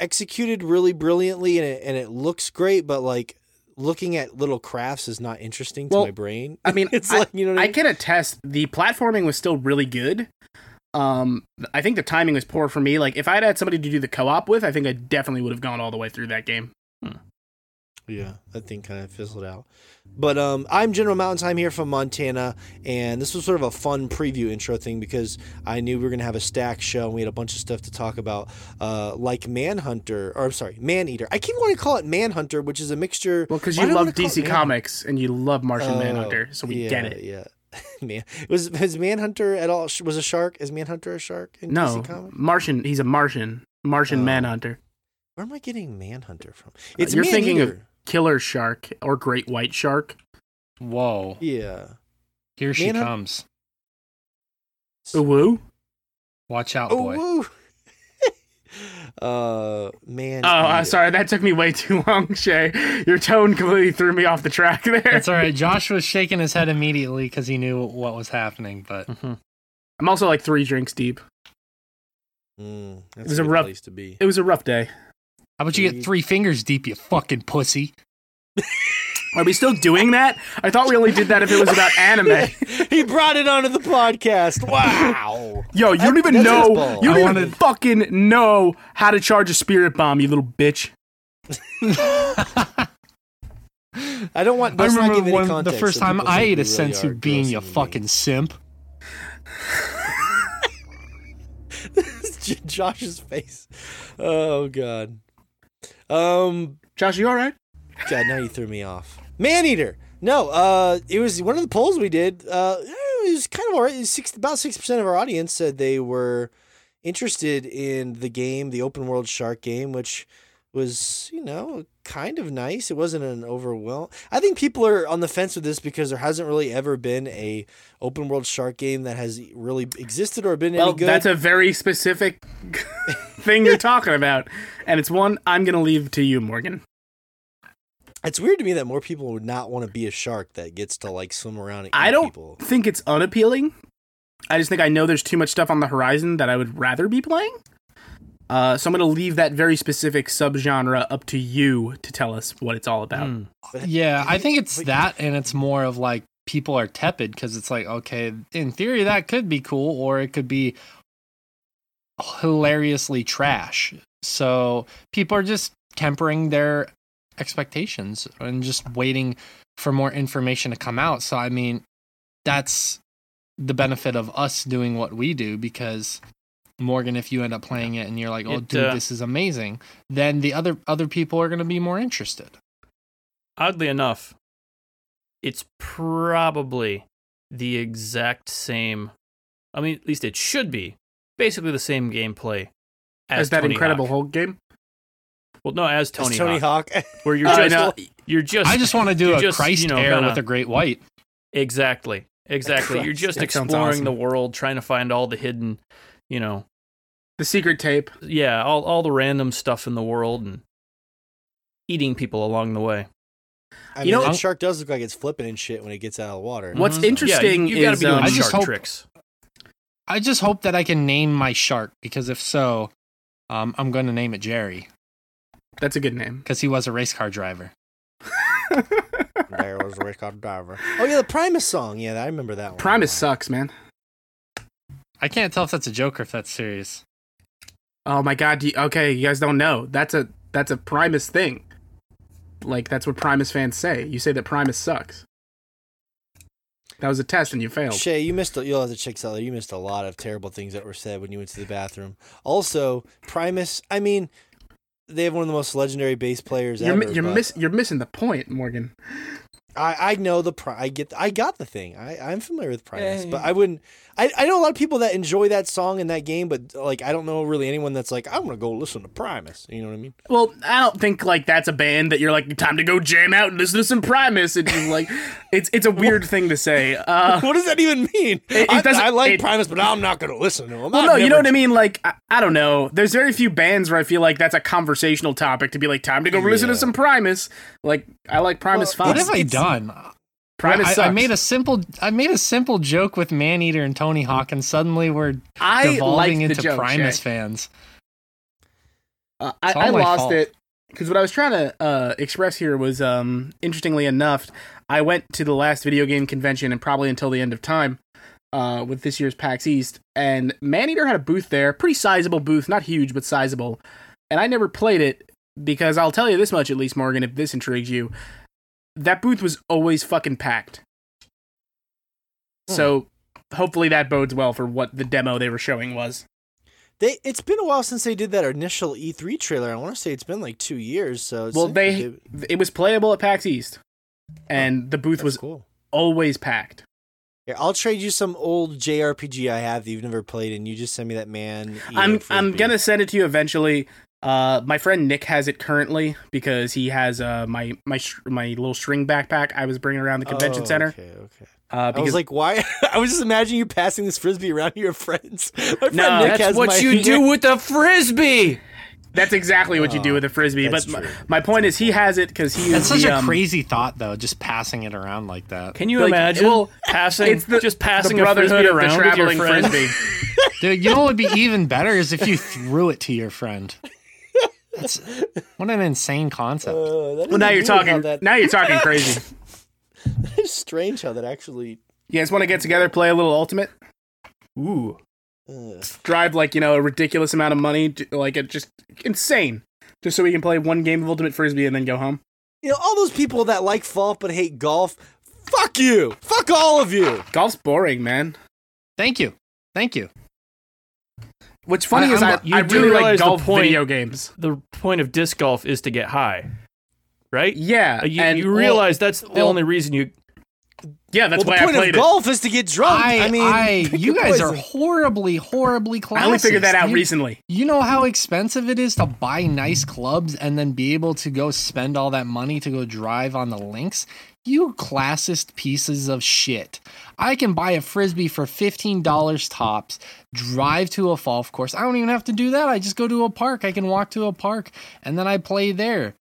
executed really brilliantly and it, and it looks great but like looking at little crafts is not interesting to Well, my brain I mean, it's I- like you know I, I can attest the platforming was still really good. Um, I think the timing was poor for me. Like if I'd had somebody to do the co-op with, I think I definitely would have gone all the way through that game. Yeah, that thing kind of fizzled out. But um, I'm General Mountain Time here from Montana, and this was sort of a fun preview intro thing because I knew we were gonna have a stack show and we had a bunch of stuff to talk about, uh, like Manhunter, or I'm sorry, Maneater. I keep wanting to call it Manhunter, which is a mixture. Well, because you love DC Man- Comics and you love Martian Oh, Manhunter, so we yeah, get it. Yeah, man, was was Manhunter at all? Was a shark? Is Manhunter a shark in No, DC Martian. He's a Martian. Martian Oh. Manhunter. Where am I getting Manhunter from? It's you're thinking of-. Killer Shark or Great White Shark. Whoa. Yeah. Here she Manhunt- comes. Ooh, woo. Watch out, Oh, boy. woo. Uh, man. Oh, uh, sorry, that took me way too long, Shay. Your tone completely threw me off the track there. That's all right. Josh was shaking his head immediately because he knew what was happening. But Mhm. I'm also like three drinks deep. Mm, that's It was a a rough- place to be. It was a rough day. How about you get three fingers deep, you fucking pussy? Are we still doing that? I thought we only did that if it was about anime. he brought it onto the podcast. Wow. Yo, you don't even know. You I don't even wanted- fucking know how to charge a spirit bomb, you little bitch. I don't want. I let's not give remember any when the first so time I ate a really senzu are bean, you fucking beings. simp. J- Josh's face. Oh god. Um. Josh, you all right? God, now you threw me off. Maneater. No. Uh, it was one of the polls we did. Uh, it was kind of alright. Six, about six percent of our audience said they were interested in the game, the open world shark game, which was you know kind of nice. It wasn't an overwhelm. I think people are on the fence with this because there hasn't really ever been a open world shark game that has really existed or been Well, any good. that's a very specific thing you're talking about, and it's one I'm gonna leave to you, Morgan. It's weird to me that more people would not want to be a shark that gets to like swim around and eat I don't people. think it's unappealing. I just think I know there's too much stuff on the horizon that I would rather be playing. Uh, so I'm gonna leave that very specific subgenre up to you to tell us what it's all about. Mm. Yeah, I think it's that, and it's more of like people are tepid because it's like, okay, in theory, that could be cool, or it could be hilariously trash. So people are just tempering their expectations and just waiting for more information to come out. So, I mean, that's the benefit of us doing what we do because. Morgan, if you end up playing it and you're like, "Oh, It, dude, uh, this is amazing," then the other other people are going to be more interested. Oddly enough, it's probably the exact same. I mean, at least it should be basically the same gameplay as As that Tony Incredible Hawk. Hulk game. Well, no, as It's Tony, Tony Hawk, Hawk. where you're just no, you're just I just want to do a just, Christ you know, air kinda- with a great white. exactly exactly. You're just that exploring awesome. the world, trying to find all the hidden, you know, The secret tape. yeah, all all the random stuff in the world and eating people along the way. I You mean, know- that shark does look like it's flipping and shit when it gets out of the water. What's interesting yeah, you, you gotta is, be doing um, I just shark hope- tricks. I just hope that I can name my shark because if so, um, I'm going to name it Jerry That's a good name. because he was a race car driver. There was a race car driver. Oh yeah, the Primus song. Yeah, I remember that one. Primus sucks, man. I can't tell if that's a joke or if that's serious. Oh my god. do you- okay, you guys don't know. That's a that's a Primus thing. Like that's what Primus fans say. You say that Primus sucks. That was a test and you failed. Shay, you missed. A, you'll have to check this out. You missed a lot of terrible things that were said when you went to the bathroom. Also, Primus. I mean, they have one of the most legendary bass players You're ever. you're but miss you're missing the point, Morgan. I I know the pri- I get I got the thing. I I'm familiar with Primus, Yeah, but yeah. I wouldn't. I I know a lot of people that enjoy that song in that game, but like I don't know really anyone that's like I'm gonna go listen to Primus. You know what I mean? Well, I don't think like that's a band that you're like time to go jam out and listen to some Primus. It's just like it's it's a weird thing to say. Uh, what does that even mean? it I, I like it- Primus, but I'm not gonna listen to them. well, I've no, you know what I mean. Like I, I don't know. There's very few bands where I feel like that's a conversational topic to be like time to go listen to some Primus. Like I like Primus Well, What have I it's- done? Primus I, sucks. I made a simple I made a simple joke with Maneater and Tony Hawk, and suddenly we're I devolving into joke, Primus Shay. fans. Uh, I, I lost fault. it because what I was trying to uh, express here was, um, interestingly enough, I went to the last video game convention and probably until the end of time uh, with this year's PAX East, and Maneater had a booth there, pretty sizable booth, not huge but sizable, and I never played it because I'll tell you this much at least, Morgan, if this intrigues you, that booth was always fucking packed. Hmm. So hopefully that bodes well for what the demo they were showing was. They it's been a while since they did that initial E3 trailer. I want to say it's been like two years. So it's Well, they it was playable at PAX East, and the booth was cool. always packed. Here, I'll trade you some old JRPG I have that you've never played, and you just send me that man. I'm I'm gonna send it to you eventually. Uh, my friend Nick has it currently because he has uh my my sh- my little string backpack I was bringing around the convention Oh, center. Okay, okay. Uh, I because was like, why? I was just imagining you passing this frisbee around to your friends. My friend No, Nick That's has what my- you do with a frisbee. That's exactly what you do Oh, with a frisbee. that's But my, my point is, he has it because he That's is such the, a um, crazy thought, though, just passing it around like that. Can you Like, imagine well, passing it's the- just the passing a frisbee of the around with your traveling friend? frisbee. Dude, you know what would be even better is if you threw it to your friend. That's what an insane concept. Uh, well, now you're talking. That, Now you're talking crazy. it's strange how that actually. You guys want to get together, play a little ultimate, Ooh, Uh, drive like you know a ridiculous amount of money, like it just insane, just so we can play one game of ultimate frisbee and then go home. you know, all those people that like golf but hate golf. Fuck you. Fuck all of you. Golf's boring, man. Thank you. Thank you. What's funny I- is I, I'm- you I do really like golf point- video games. the point of disc golf is to get high, right? Yeah, Uh, You, and you realize that's the well- only reason you. yeah, that's well, why the I point played of it. golf is to get drunk. I, I, mean, I, you guys are horribly, horribly classist. I only figured that out you, recently. You know how expensive it is to buy nice clubs and then be able to go spend all that money to go drive on the links? You classist pieces of shit. I can buy a frisbee for $15 tops, drive to a golf course. I don't even have to do that. I just go to a park. I can walk to a park and then I play there.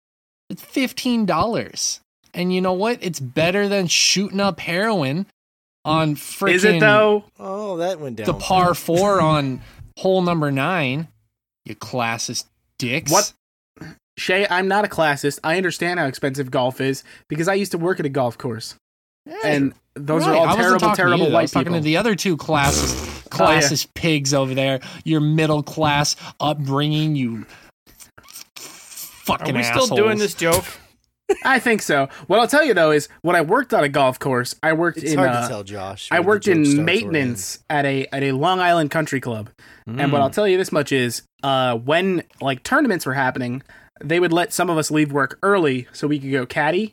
It's $15. And you know what? It's better than shooting up heroin on freaking Is it though? Oh, that went down. the par four on hole number nine. You classist dicks. What? Shay, I'm not a classist. I understand how expensive golf is because I used to work at a golf course, and those Right, are all wasn't terrible, talking to terrible you. I white was talking people. to the other two classist, classist pigs over there. Your middle class upbringing, you fucking Are we still doing this joke? I think so. What I'll tell you though is when I worked on a golf course, I worked It's in hard uh, to tell, Josh. I worked joke starts in maintenance at a at a Long Island country club. And Hmm. what I'll tell you this much is, uh, when like tournaments were happening, they would let some of us leave work early so we could go caddy.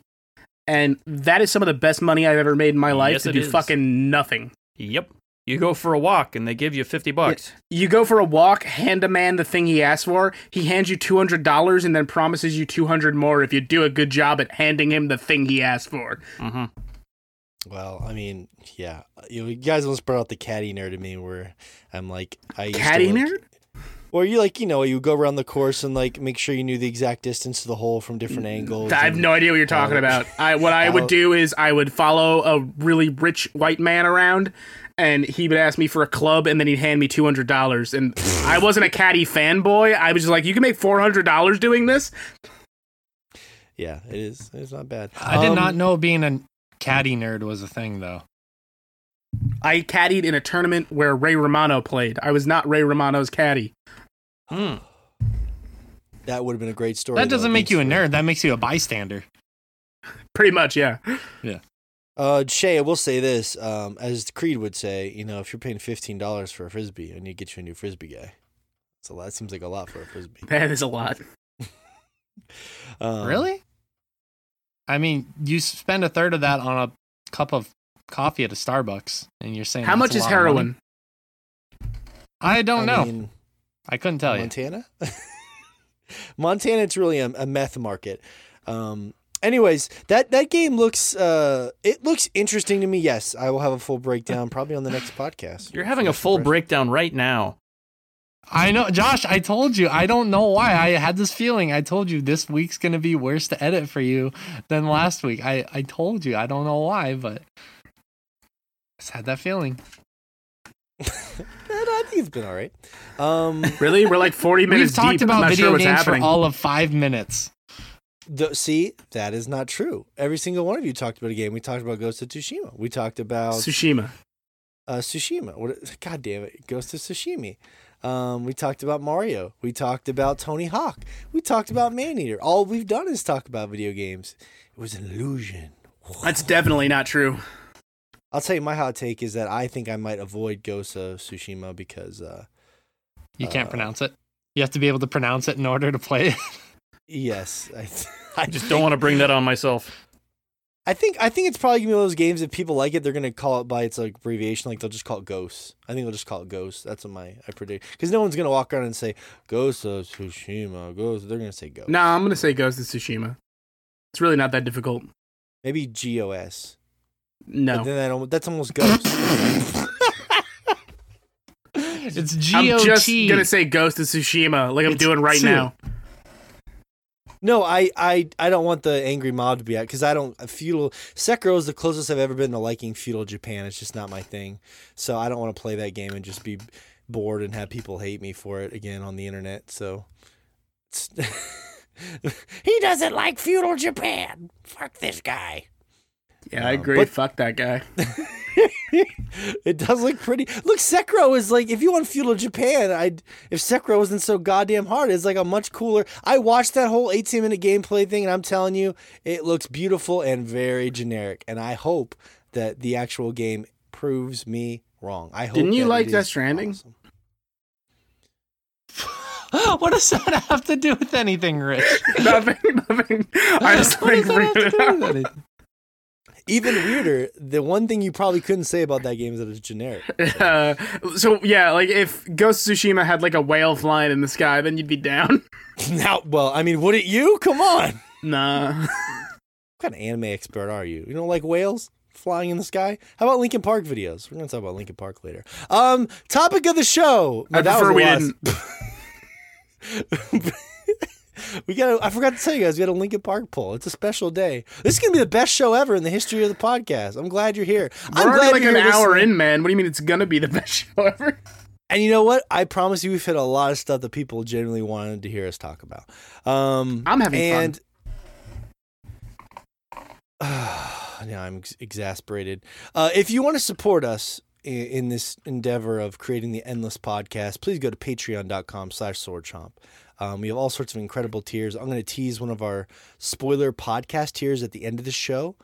And that is some of the best money I've ever made in my life Yes, to do is. fucking nothing. Yep. You go for a walk and they give you fifty bucks. You go for a walk, hand a man the thing he asked for. He hands you two hundred dollars and then promises you two hundred more if you do a good job at handing him the thing he asked for. hmm Well, I mean, yeah. You, guys almost brought out the caddy nerd in me where I'm like, I used to Caddy nerd? Or you like, you know, you go around the course and like make sure you knew the exact distance to the hole from different angles. I have and- no idea what you're talking how- about. I what I would do is I would follow a really rich white man around, and he would ask me for a club, and then he'd hand me two hundred dollars. And I wasn't a caddy fanboy. I was just like, you can make four hundred dollars doing this. Yeah, it is. It's not bad. I did Um, not know being a caddy nerd was a thing, though. I caddied in a tournament where Ray Romano played. I was not Ray Romano's caddy. Hmm. That would have been a great story. That doesn't make you a thanks for- nerd. That makes you a bystander. Pretty much, yeah. yeah. Uh, Shay, I will say this. Um, as Creed would say, you know, if you're paying fifteen dollars for a frisbee, I need to get you a new frisbee guy. So that seems like a lot for a frisbee. That is a lot. Um, really? I mean, you spend a third of that on a cup of coffee at a Starbucks, and you're saying How much is lot of money? heroin? I don't I know. mean, I couldn't tell you. Montana. Montana, it's really a, a meth market. Um, anyways, that that game looks uh, it looks interesting to me. Yes, I will have a full breakdown probably on the next podcast. You're having a full impression. breakdown right now. I know, Josh. I told you. I don't know why. I had this feeling. I told you this week's gonna be worse to edit for you than last week. I I told you. I don't know why, but I just had that feeling. No, I think it's been all right. Um, Really? We're like 40 minutes We've talked deep. About video sure games happening. for all of five minutes. the, see, that is not true. Every single one of you talked about a game. We talked about Ghost of Tsushima. We talked about Tsushima. uh, Tsushima. What? God damn it, Ghost of Tsushima. Um, we talked about Mario. We talked about Tony Hawk. We talked about Maneater. All we've done is talk about video games. It was an illusion. That's definitely not true. I'll tell you my hot take is that I think I might avoid Ghost of Tsushima because uh, You can't Uh, pronounce it. You have to be able to pronounce it in order to play it. yes, I, I I just don't want to bring that on myself. I think I think it's probably gonna be one of those games if people like it, they're gonna call it by its like abbreviation, like they'll just call it Ghost. I think they'll just call it Ghost. That's what my I predict because no one's gonna walk around and say Ghost of Tsushima. Ghost. They're gonna say Ghost. No, I'm going to say Ghost of Tsushima. It's really not that difficult. maybe G O S. No. But then that almost, that's almost Ghost. It's G I'm just going to say Ghost of Tsushima like I'm It's doing right two. now. No, I, I, I don't want the angry mob to be out because I don't feudal Sekiro is the closest I've ever been to liking feudal Japan. It's just not my thing, so I don't want to play that game and just be bored and have people hate me for it again on the internet. So he doesn't like feudal Japan. Fuck this guy. Yeah, I Um, agree. but- Fuck that guy. it does look pretty. Look, Sekiro is like if you want feudal Japan, I if Sekiro wasn't so goddamn hard, it's like a much cooler. I watched that whole 18 minute gameplay thing, and I'm telling you, it looks beautiful and very generic. And I hope that the actual game proves me wrong. I hope. Didn't you that like it Death Stranding? awesome. what does that have to do with anything, Rich? nothing, nothing. I just What like does that have to it do with anything? Even weirder, the one thing you probably couldn't say about that game is that it's generic. Uh, so yeah, like if Ghost Tsushima had like a whale flying in the sky, then you'd be down. now, well, I mean, wouldn't you? Come on. nah. What kind of anime expert are you? You don't like whales flying in the sky? How about Linkin Park videos? We're gonna talk about Linkin Park later. Um, topic of the show. I that prefer was we didn't. We got. I forgot to tell you guys. We had a Linkin Park poll. It's a special day. This is gonna be the best show ever in the history of the podcast. I'm glad you're here. We're I'm already glad like an hour listening. in, man. What do you mean it's gonna be the best show ever? And you know what? I promise you, we've hit a lot of stuff that people genuinely wanted to hear us talk about. Um, I'm having fun. and now I'm ex- exasperated. Uh, if you want to support us in, in this endeavor of creating the endless podcast, please go to patreon.com slash swordchomp. Um, we have all sorts of incredible tiers. I'm going to tease one of our spoiler podcast tiers at the end of the show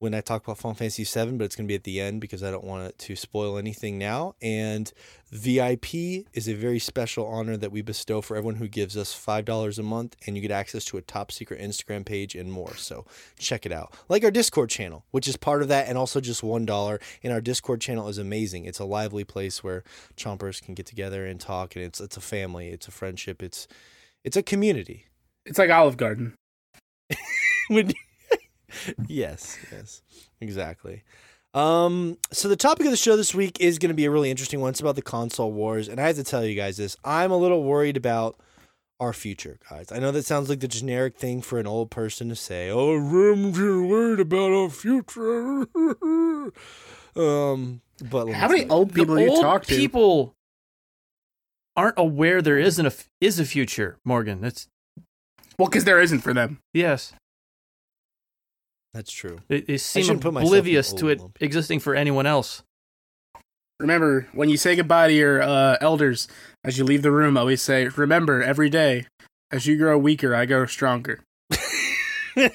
when I talk about Final Fantasy VII, but it's going to be at the end because I don't want it to spoil anything now. And VIP is a very special honor that we bestow for everyone who gives us $5 a month, and you get access to a top secret Instagram page and more. So check it out. Like our Discord channel, which is part of that, and also just $1. And our Discord channel is amazing. It's a lively place where chompers can get together and talk, and it's, it's a family, it's a friendship, it's, it's a community. It's like Olive Garden. When- yes, yes, exactly. Um, so the topic of the show this week is going to be a really interesting one. It's about the console wars, and I have to tell you guys this: I'm a little worried about our future, guys. I know that sounds like the generic thing for an old person to say. Oh, I'm worried about our future. um, but How many old people the you old talk to? people aren't aware there isn't a f- is a future. Morgan, that's Well, because there isn't for them. yes. That's true. They, they seem shouldn't put myself in the oblivious to it lump. existing for anyone else. Remember, when you say goodbye to your uh, elders as you leave the room, always say, "Remember, every day, as you grow weaker, I grow stronger." uh,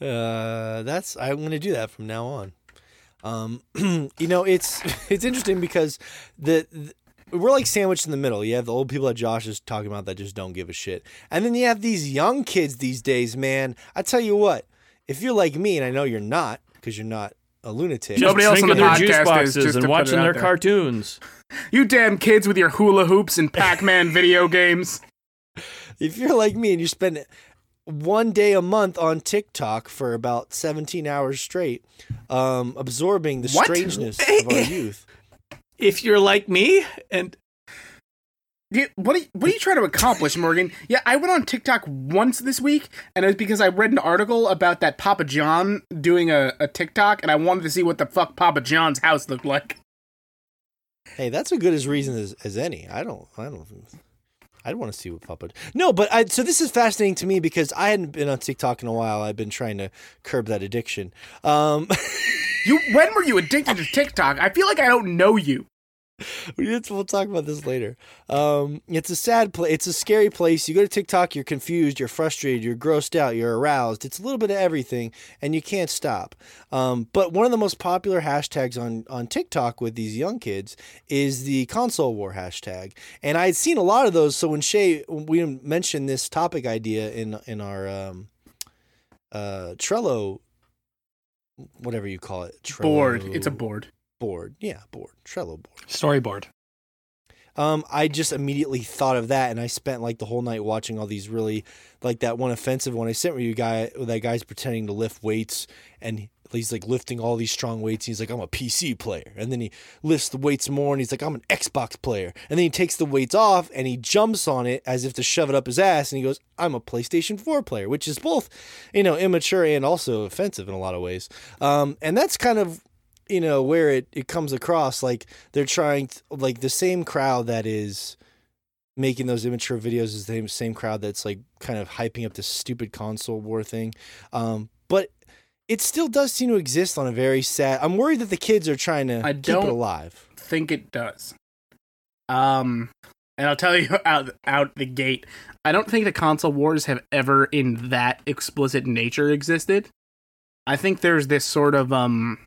that's I'm going to do that from now on. Um, you know, it's it's interesting because the, the we're like sandwiched in the middle. You have the old people that Josh is talking about that just don't give a shit, and then you have these young kids these days. Man, I tell you what, if you're like me, and I know you're not because you're not a lunatic. Nobody else on the their juice podcast is, boxes just and watching their there. cartoons. You damn kids with your hula hoops and Pac-Man video games. if you're like me and you spend one day a month on TikTok for about 17 hours straight, um, absorbing the What? strangeness of our youth. If you're like me, and You- What are, you, what are you trying to accomplish, Morgan? Yeah, I went on TikTok once this week, and it was because I read an article about that Papa John doing a, a TikTok, and I wanted to see what the fuck Papa John's house looked like. Hey, that's as good as reason as, as any. I don't. I don't. I want to see what Papa. No, but I. So this is fascinating to me because I hadn't been on TikTok in a while. I've been trying to curb that addiction. Um, You when were you addicted to TikTok? I feel like I don't know you. we'll talk about this later. Um, it's a sad place. It's a scary place. You go to TikTok, you're confused, you're frustrated, you're grossed out, you're aroused. It's a little bit of everything, and you can't stop. Um, but one of the most popular hashtags on on TikTok with these young kids is the console war hashtag, and I had seen a lot of those. So when Shay we mentioned this topic idea in in our um, uh, Trello, whatever you call it, Trello Bored. It's a board. Board. Yeah, board. Trello board. Storyboard. Um, I just immediately thought of that, and I spent like the whole night watching all these really, like that one offensive one I sent with you guy. That guy's pretending to lift weights, and he's like lifting all these strong weights. And he's like, I'm a PC player, and then he lifts the weights more, and he's like, I'm an Xbox player, and then he takes the weights off and he jumps on it as if to shove it up his ass, and he goes, I'm a PlayStation 4 player, which is both, you know, immature and also offensive in a lot of ways. Um, and that's kind of you know where it, it comes across like they're trying to, like the same crowd that is making those immature videos is the same, same crowd that's like kind of hyping up this stupid console war thing um, but it still does seem to exist on a very sad i'm worried that the kids are trying to I keep don't- it alive think it does. Um, and I'll tell you out out the gate, I don't think the console wars have ever, in that explicit nature, existed. I think there's this sort of um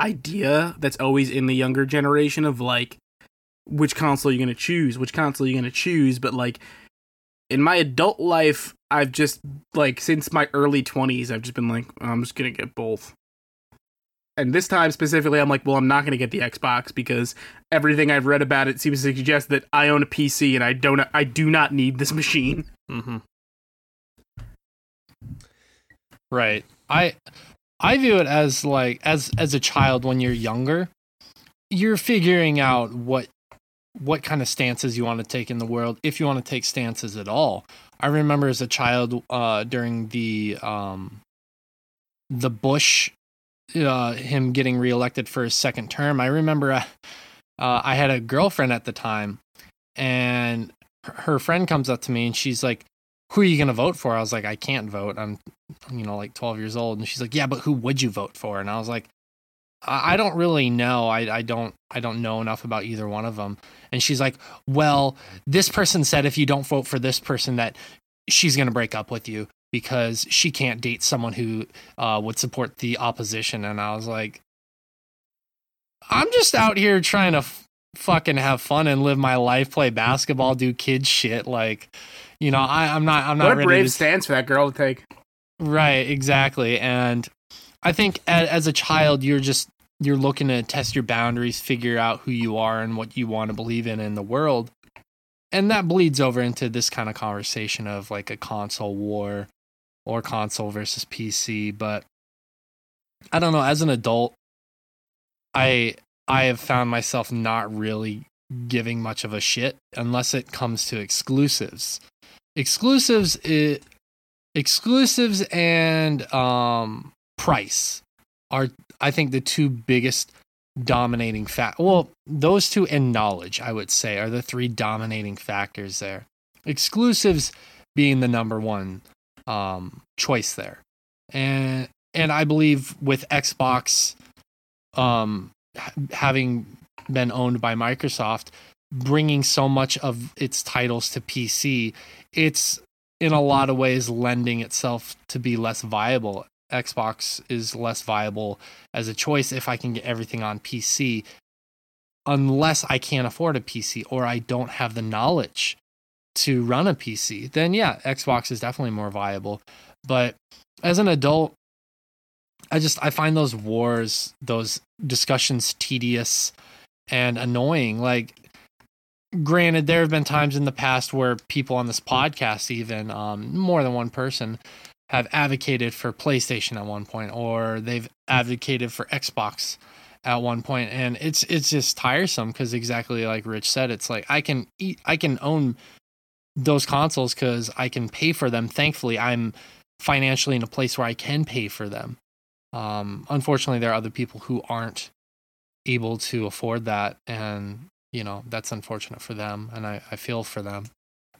idea that's always in the younger generation of like, which console you're gonna choose, which console you're gonna choose, but like. In my adult life, I've just like since my early 20s, I've just been like, I'm just gonna get both and this time specifically i'm like well i'm not going to get the xbox because everything i've read about it seems to suggest that i own a pc and i don't i do not need this machine Mm-hmm. Right. I I view it as like as as a child when you're younger, you're figuring out what what kind of stances you want to take in the world if you want to take stances at all. I remember as a child uh during the um the Bush uh him getting reelected for his second term. I remember uh, uh I had a girlfriend at the time and her- her friend comes up to me and she's like who are you going to vote for? I was like, I can't vote. I'm, you know, like 12 years old. And she's like, yeah, but who would you vote for? And I was like, I, I don't really know. I, I don't, I don't know enough about either one of them. And she's like, well, this person said if you don't vote for this person that she's going to break up with you because she can't date someone who uh, would support the opposition. And I was like, I'm just out here trying to f- fucking have fun and live my life, play basketball, do kid shit. Like, you know, I, I'm not, I'm not what a ready brave to stance for that girl to take Right, exactly. And I think as, as a child, you're just you're looking to test your boundaries, figure out who you are and what you want to believe in in the world. And that bleeds over into this kind of conversation of like a console war or console versus PC, but I don't know, as an adult, I I have found myself not really giving much of a shit unless it comes to exclusives. Exclusives i exclusives and um price are i think the two biggest dominating fact well those two and knowledge i would say are the three dominating factors there. Exclusives being the number one um choice there. And and i believe with xbox um having been owned by microsoft bringing so much of its titles to pc it's in a mm-hmm. lot of ways lending itself to be less viable. Xbox is less viable as a choice if I can get everything on PC, unless I can't afford a PC or I don't have the knowledge to run a PC. Then, yeah, Xbox is definitely more viable. But as an adult, I just I find those wars, those discussions tedious and annoying. Like granted there have been times in the past where people on this podcast even um, more than one person have advocated for playstation at one point or they've advocated for xbox at one point and it's it's just tiresome because exactly like rich said it's like i can eat i can own those consoles because i can pay for them. Thankfully i'm financially in a place where i can pay for them. Um, unfortunately there are other people who aren't able to afford that and you know that's unfortunate for them and I, I feel for them.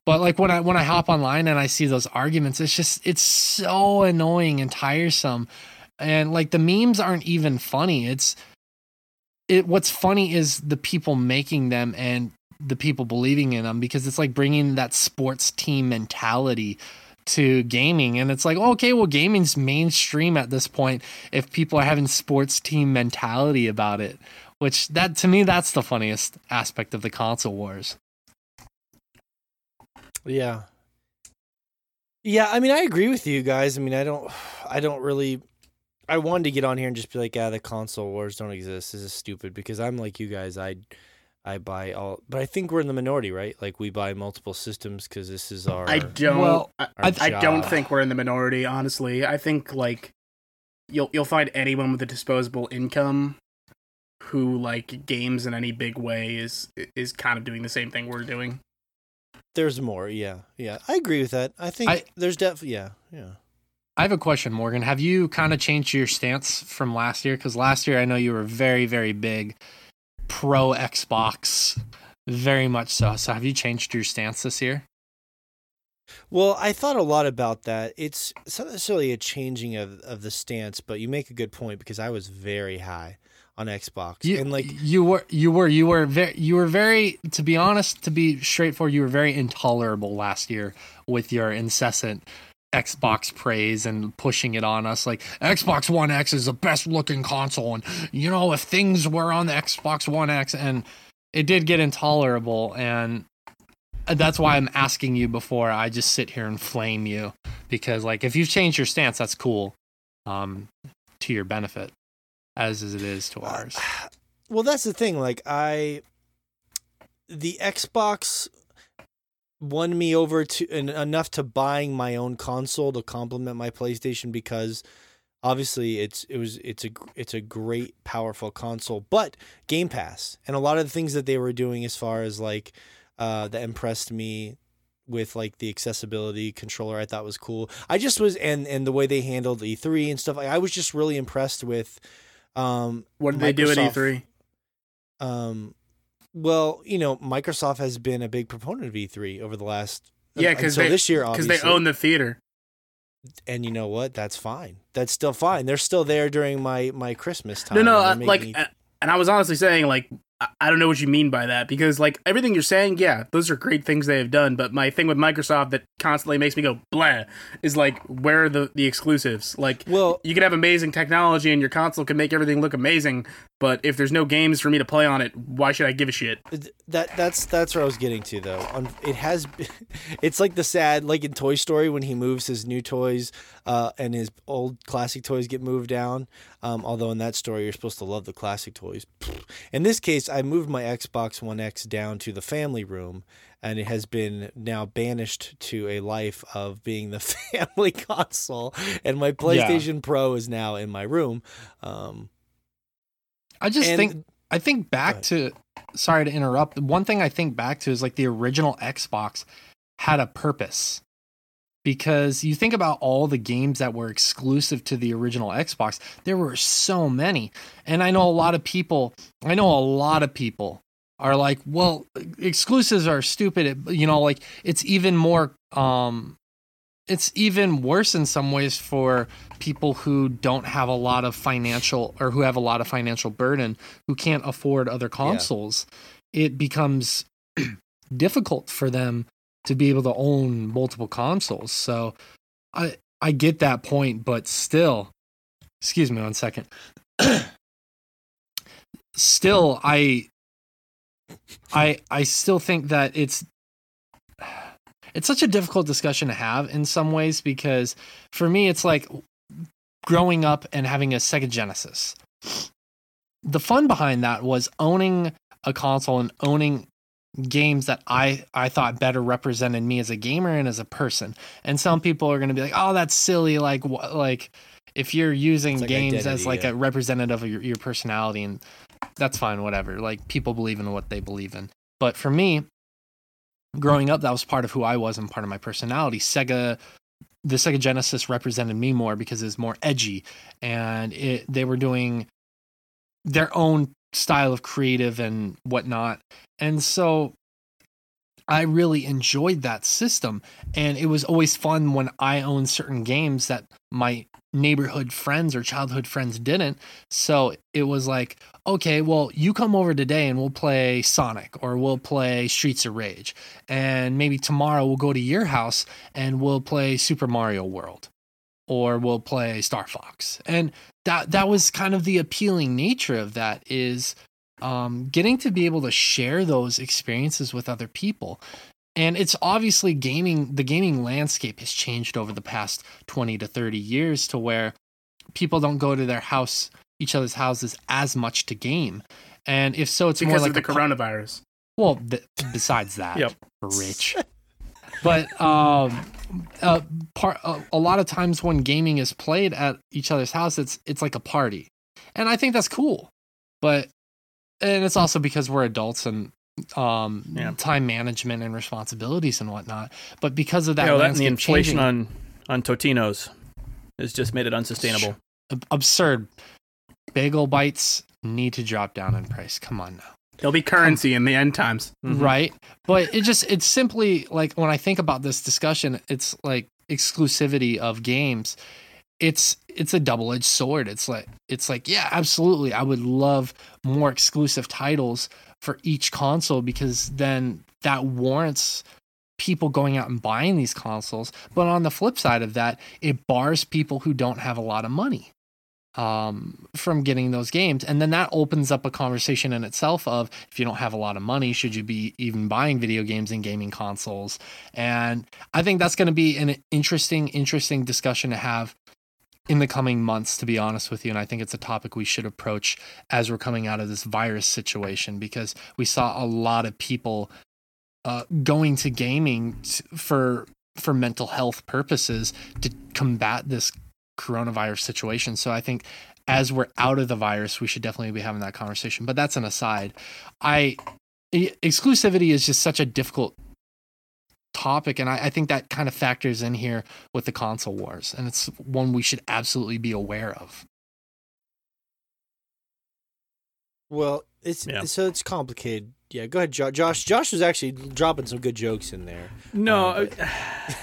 But like when i when i hop online and i see those arguments it's just it's so annoying and tiresome. And like the memes aren't even funny. It's it what's funny is the people making them and the people believing in them because it's like bringing that sports team mentality to gaming. And it's like okay well gaming's mainstream at this point if people are having sports team mentality about it which that to me that's the funniest aspect of the console wars Yeah. Yeah, I mean I agree with you guys. I mean I don't I don't really I wanted to get on here and just be like, yeah, the console wars don't exist. This is stupid because I'm like you guys. I I buy all, but I think we're in the minority, right? Like we buy multiple systems because this is our. I don't. Well, I, our I don't think we're in the minority. Honestly, I think like you'll you'll find anyone with a disposable income who like games in any big way is is kind of doing the same thing we're doing. There's more, yeah, yeah. I agree with that. I think I- there's definitely, yeah, yeah. I have a question, Morgan. Have you kind of changed your stance from last year? Because last year I know you were very, very big pro Xbox, very much so. So have you changed your stance this year? Well, I thought a lot about that. It's it's not necessarily a changing of, of the stance, but you make a good point because I was very high on Xbox. You, and like you were, you were, you were very, you were very. To be honest, to be straightforward, you were very intolerable last year with your incessant Xbox praise and pushing it on us. Like Xbox One X is the best looking console, and you know if things were on the Xbox One X, and it did get intolerable, and that's why I'm asking you before I just sit here and flame you because like if you've changed your stance, that's cool, um, to your benefit, as it is to ours. well, that's the thing. Like I, the Xbox won me over to en- enough to buying my own console to complement my PlayStation because obviously it's it was it's a it's a great powerful console, but Game Pass and a lot of the things that they were doing as far as like uh, that impressed me with like the accessibility controller I thought was cool. I just was and and the way they handled E3 and stuff. Like, I was just really impressed with um What did they do at E Microsoft- E3? um well, you know, Microsoft has been a big proponent of E3 over the last Yeah, 'cause until this year Because they own the theater. and you know what? That's fine. That's still fine. They're still there during my my Christmas time. No, no, uh, like, making uh, and I was honestly saying, like, I- don't know what you mean by that because, like, everything you're saying, yeah, those are great things they have done. But my thing with Microsoft that constantly makes me go blah is like, where are the the exclusives? Like, well, you can have amazing technology and your console can make everything look amazing, but if there's no games for me to play on it, why should I give a shit? That that's that's where I was getting to though. It has, it's like the sad like in Toy Story when he moves his new toys, uh, and his old classic toys get moved down. Um, although in that story you're supposed to love the classic toys. In this case, I moved my Xbox One X down to the family room, and it has been now banished to a life of being the family console. And my PlayStation Pro is now in my room. Um, I just and think I think back to sorry to interrupt. One thing I think back to is like the original Xbox had a purpose. Because you think about all the games that were exclusive to the original Xbox, there were so many. And I know a lot of people, I know a lot of people are like, well, exclusives are stupid. You know, like it's even more um it's even worse in some ways for people who don't have a lot of financial or who have a lot of financial burden who can't afford other consoles it becomes difficult for them to be able to own multiple consoles so i i get that point but still excuse me one second still i i i still think that it's it's such a difficult discussion to have in some ways because for me it's like growing up and having a Sega Genesis. The fun behind that was owning a console and owning games that I I thought better represented me as a gamer and as a person. And some people are going to be like, "Oh, that's silly like wh- like if you're using like games as like yeah. a representative of your, your personality and that's fine whatever. Like people believe in what they believe in. But for me, growing up, that was part of who I was and part of my personality. Sega, the Sega Genesis represented me more because it's more edgy, and it they were doing their own style of creative and whatnot, and so I really enjoyed that system, and it was always fun when I owned certain games that my neighborhood friends or childhood friends didn't. So it was like, okay, well, you come over today and we'll play Sonic or we'll play Streets of Rage. And maybe tomorrow we'll go to your house and we'll play Super Mario World or we'll play Star Fox. And that that was kind of the appealing nature of that is um, getting to be able to share those experiences with other people. And it's obviously gaming, the gaming landscape has changed over the past 20 to 30 years to where people don't go to their house, each other's houses as much to game. And if so, it's more like of the a coronavirus. well, th- besides that, Yep. rich. But um, uh, part uh, a lot of times when gaming is played at each other's house, it's it's like a party, and I think that's cool. But and it's also because we're adults and um Yeah. time management and responsibilities and whatnot. But because of that, you know, that and the inflation changing- on on Totinos has just made it unsustainable. ab- absurd. Bagel bites need to drop down in price. Come on now. There'll be currency in the end times. Mhm. right? But it just it's simply like when i think about this discussion it's like exclusivity of games. It's it's a double-edged sword. It's like it's like yeah absolutely i would love more exclusive titles for each console because then that warrants people going out and buying these consoles. But on the flip side of that it bars people who don't have a lot of money um, from getting those games. And then that opens up a conversation in itself of if you don't have a lot of money, should you be even buying video games and gaming consoles? And I think that's going to be an interesting, interesting discussion to have in the coming months, to be honest with you. And I think it's a topic we should approach as we're coming out of this virus situation because we saw a lot of people uh, going to gaming t- for for mental health purposes to combat this coronavirus situation. So I think as we're out of the virus, we should definitely be having that conversation. But that's an aside. I exclusivity is just such a difficult topic, and I, I think that kind of factors in here with the console wars, and it's one we should absolutely be aware of. Well, it's Yeah. so it's complicated. Yeah, go ahead, Jo- Josh. Josh was actually dropping some good jokes in there No, Um, uh,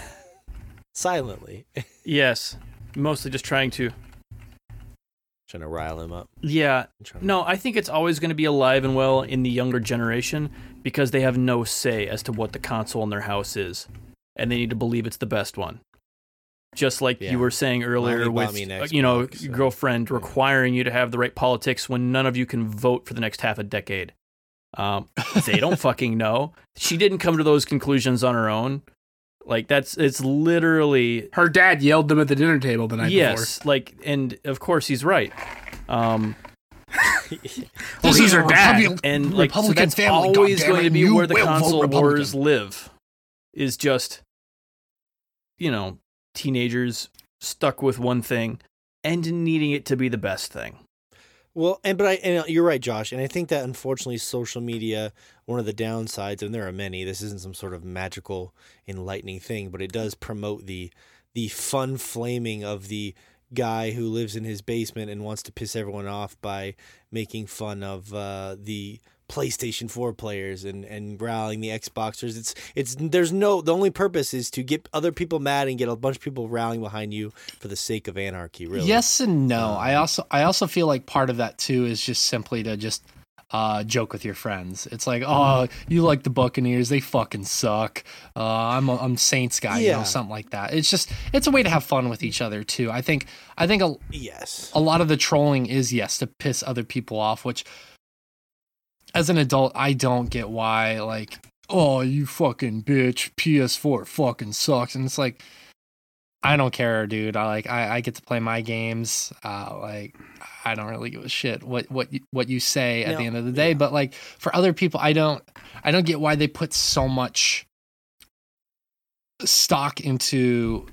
silently, yes, mostly just trying to. trying to rile him up. Yeah, no, I think it's always going to be alive and well in the younger generation because they have no say as to what the console in their house is, and they need to believe it's the best one. Just like Yeah. you were saying earlier Mommy with an uh, you know your so- girlfriend Yeah. requiring you to have the right politics when none of you can vote for the next half a decade. Um, they don't fucking know. She didn't come to those conclusions on her own. Like that's it's literally Her dad yelled them at the dinner table the night before. yes. Like and of course he's right. Um, before. Well, he's her dad. and like so Republican that's family, always goddammit, going to be you where the console wars live is just you know teenagers stuck with one thing and needing it to be the best thing Well, and but I and you're right, Josh, and I think that unfortunately social media one of the downsides, and there are many. This isn't some sort of magical, enlightening thing, but it does promote the the fun flaming of the guy who lives in his basement and wants to piss everyone off by making fun of uh, the PlayStation 4 players and and rallying the Xboxers. It's it's there's no the only purpose is to get other people mad and get a bunch of people rallying behind you for the sake of anarchy. Really, Yes and no. Um, I also I also feel like part of that too is just simply to just uh, joke with your friends. It's like, oh, you like the Buccaneers? They fucking suck. Uh, I'm a, I'm Saints guy, you Yeah. know, something like that. It's just it's a way to have fun with each other too. I think I think a, Yes. a lot of the trolling is yes to piss other people off, which as an adult I don't get why like oh you fucking bitch PS4 fucking sucks and it's like I don't care dude I like I, I get to play my games uh like I don't really give a shit what what you, what you say at the end of the day yeah. but like for other people I don't I don't get why they put so much stock into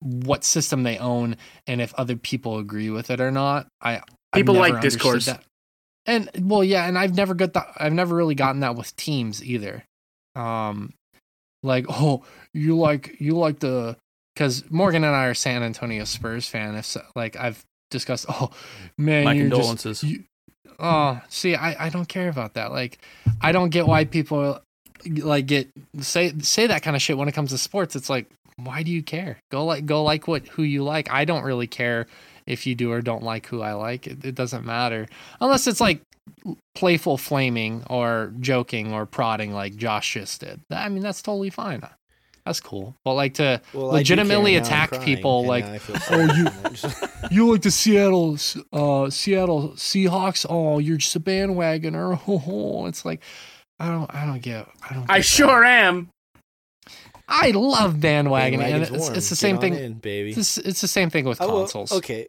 what system they own and if other people agree with it or not. I People like discourse. that. And well, yeah, and I've never got that. I've never really gotten that with teams either. Um, like oh, you like you like the because Morgan and I are San Antonio Spurs fan. If so, like I've discussed, oh man, my you're just- condolences you, oh, see, I, I don't care about that. Like, I don't get why people like get say say that kind of shit when it comes to sports. It's like, why do you care? Go like go like what who you like. I don't really care if you do or don't like who I like. It, it doesn't matter unless it's like playful flaming or joking or prodding like Josh just did. I mean, that's totally fine. That's cool. But like to Well, legitimately care, now I'm attack crying, people, like, now I feel "Oh, you- you like the Seattle uh Seattle Seahawks? Oh, you're just a bandwagoner. Oh, it's like I don't I don't get I don't. I get sure am. I love bandwagoning, and it's, it's the same thing. in, baby. It's, it's the same thing with Oh, well, consoles. okay, w-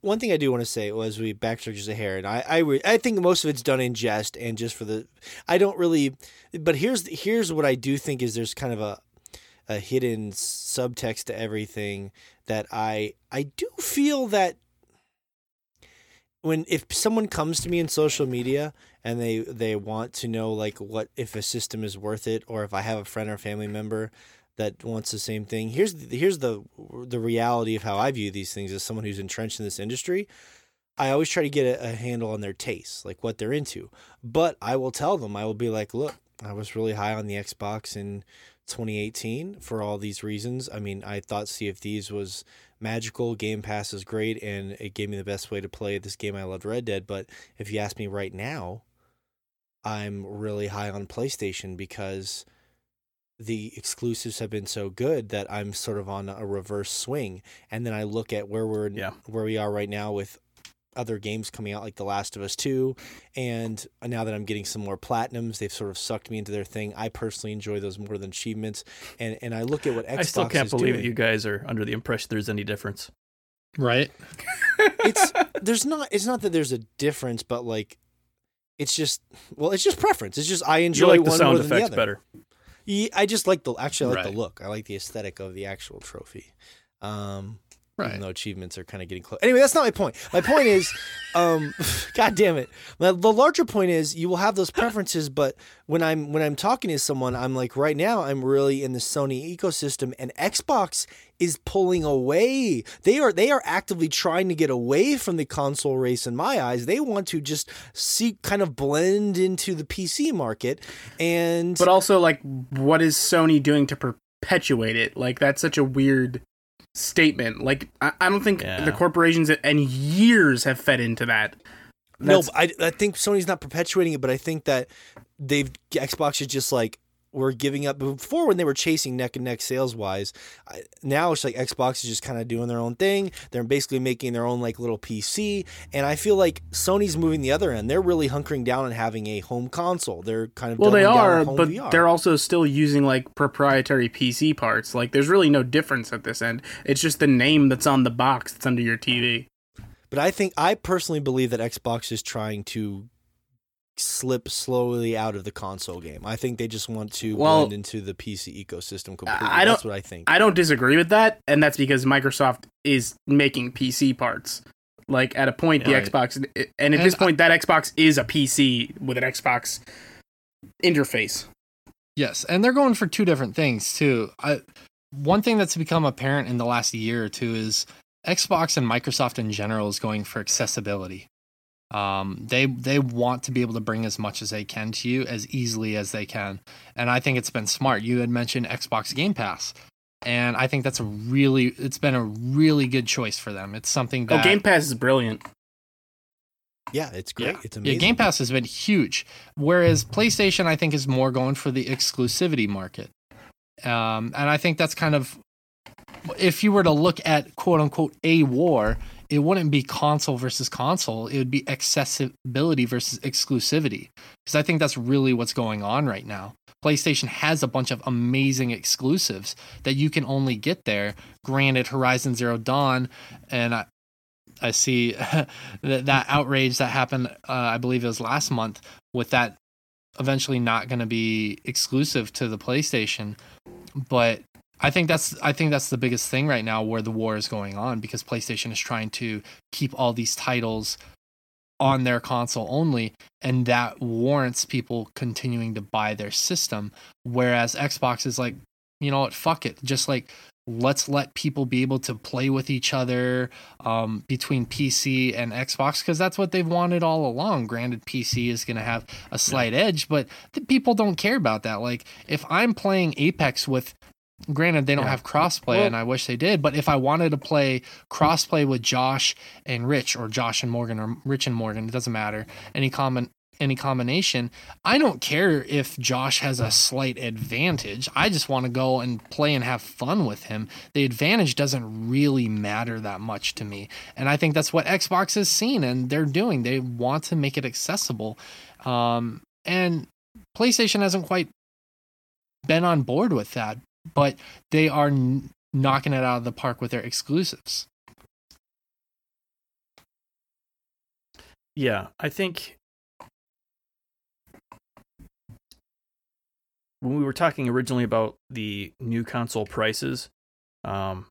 one thing I do want to say was we backtrack just a hair, and I I, re- I think most of it's done in jest and just for the. I don't really, but here's here's what I do think is there's kind of a a hidden subtext to everything that I I do feel that when if someone comes to me in social media and they they want to know like what if a system is worth it or if I have a friend or family member that wants the same thing here's the, here's the the reality of how I view these things as someone who's entrenched in this industry I always try to get a, a handle on their tastes like what they're into but I will tell them I will be like look I was really high on the Xbox in 2018 for all these reasons I mean I thought Sea of Thieves was magical. Game Pass is great, and it gave me the best way to play this game. I loved Red Dead, but if you ask me right now, I'm really high on PlayStation because the exclusives have been so good that I'm sort of on a reverse swing. And then I look at where we're Yeah. where we are right now with other games coming out like The Last of Us 2 and now that I'm getting some more platinums they've sort of sucked me into their thing I personally enjoy those more than achievements and and I look at what Xbox I still can't believe doing. you guys are under the impression there's any difference. Right? it's there's not it's not that there's a difference but like it's just well it's just preference it's just i You enjoy like the one sound more than the effects other better. Yeah, i just like the actually i like Right. the look i like the aesthetic of the actual trophy um Right. even though achievements are kind of getting close anyway that's not my point. My point is um god damn it. The, the larger point is you will have those preferences but when i'm when i'm talking to someone i'm like right now i'm really in the sony ecosystem and xbox is pulling away. They are they are actively trying to get away from the console race in my eyes. They want to just see kind of blend into the pc market and But also, like, what is Sony doing to perpetuate it? Like, that's such a weird statement. Like, I, I don't think Yeah. the corporations and years have fed into that. No, That's- but I I think Sony's not perpetuating it, but I think that they've Xbox is just like we're giving up before when they were chasing neck and neck sales wise. Now it's like Xbox is just kind of doing their own thing. They're basically making their own like little PC, and I feel like Sony's moving the other end. They're really hunkering down and having a home console. They're kind of Well, they are, but VR. they're also still using like proprietary PC parts. Like, there's really no difference at this end. It's just the name that's on the box that's under your TV. But I think I personally believe that Xbox is trying to slip slowly out of the console game. I think they just want to Well, blend into the PC ecosystem completely. I don't- That's what I think. I don't disagree with that, and that's because Microsoft is making PC parts. Like at a point, the Right. Xbox, and at And this I- point, that Xbox is a PC with an Xbox interface. Yes, and they're going for two different things too. I, one thing that's become apparent in the last year or two is Xbox and Microsoft in general is going for accessibility. Um, they they want to be able to bring as much as they can to you as easily as they can, and I think it's been smart. You had mentioned Xbox Game Pass, and I think that's a really it's been a really good choice for them. It's something that Oh, Game Pass is brilliant. yeah, it's great. Yeah. It's Yeah, amazing. Game Pass has been huge. Whereas PlayStation, I think, is more going for the exclusivity market. Um, and I think that's kind of, if you were to look at quote unquote a war, it wouldn't be console versus console. It would be accessibility versus exclusivity. Because I think that's really what's going on right now. PlayStation has a bunch of amazing exclusives that you can only get there. Granted, Horizon Zero Dawn, and I, I see that, that outrage that happened. Uh, I believe it was last month with that eventually not going to be exclusive to the PlayStation. But I think that's I think that's the biggest thing right now where the war is going on because PlayStation is trying to keep all these titles on their console only and that warrants people continuing to buy their system whereas Xbox is like you know what fuck it just like let's let people be able to play with each other um, between PC and Xbox because that's what they've wanted all along. Granted, PC is going to have a slight edge, but the people don't care about that. Like, if I'm playing Apex with, granted, they don't Yeah. have crossplay, Well- and I wish they did, but if I wanted to play crossplay with Josh and Rich, or Josh and Morgan, or Rich and Morgan, it doesn't matter, any common any combination. I don't care if Josh has a slight advantage. I just want to go and play and have fun with him. The advantage doesn't really matter that much to me. And I think that's what Xbox has seen and they're doing. They want to make it accessible. Um, and PlayStation hasn't quite been on board with that, but they are n- knocking it out of the park with their exclusives. Yeah, I think when we were talking originally about the new console prices, um,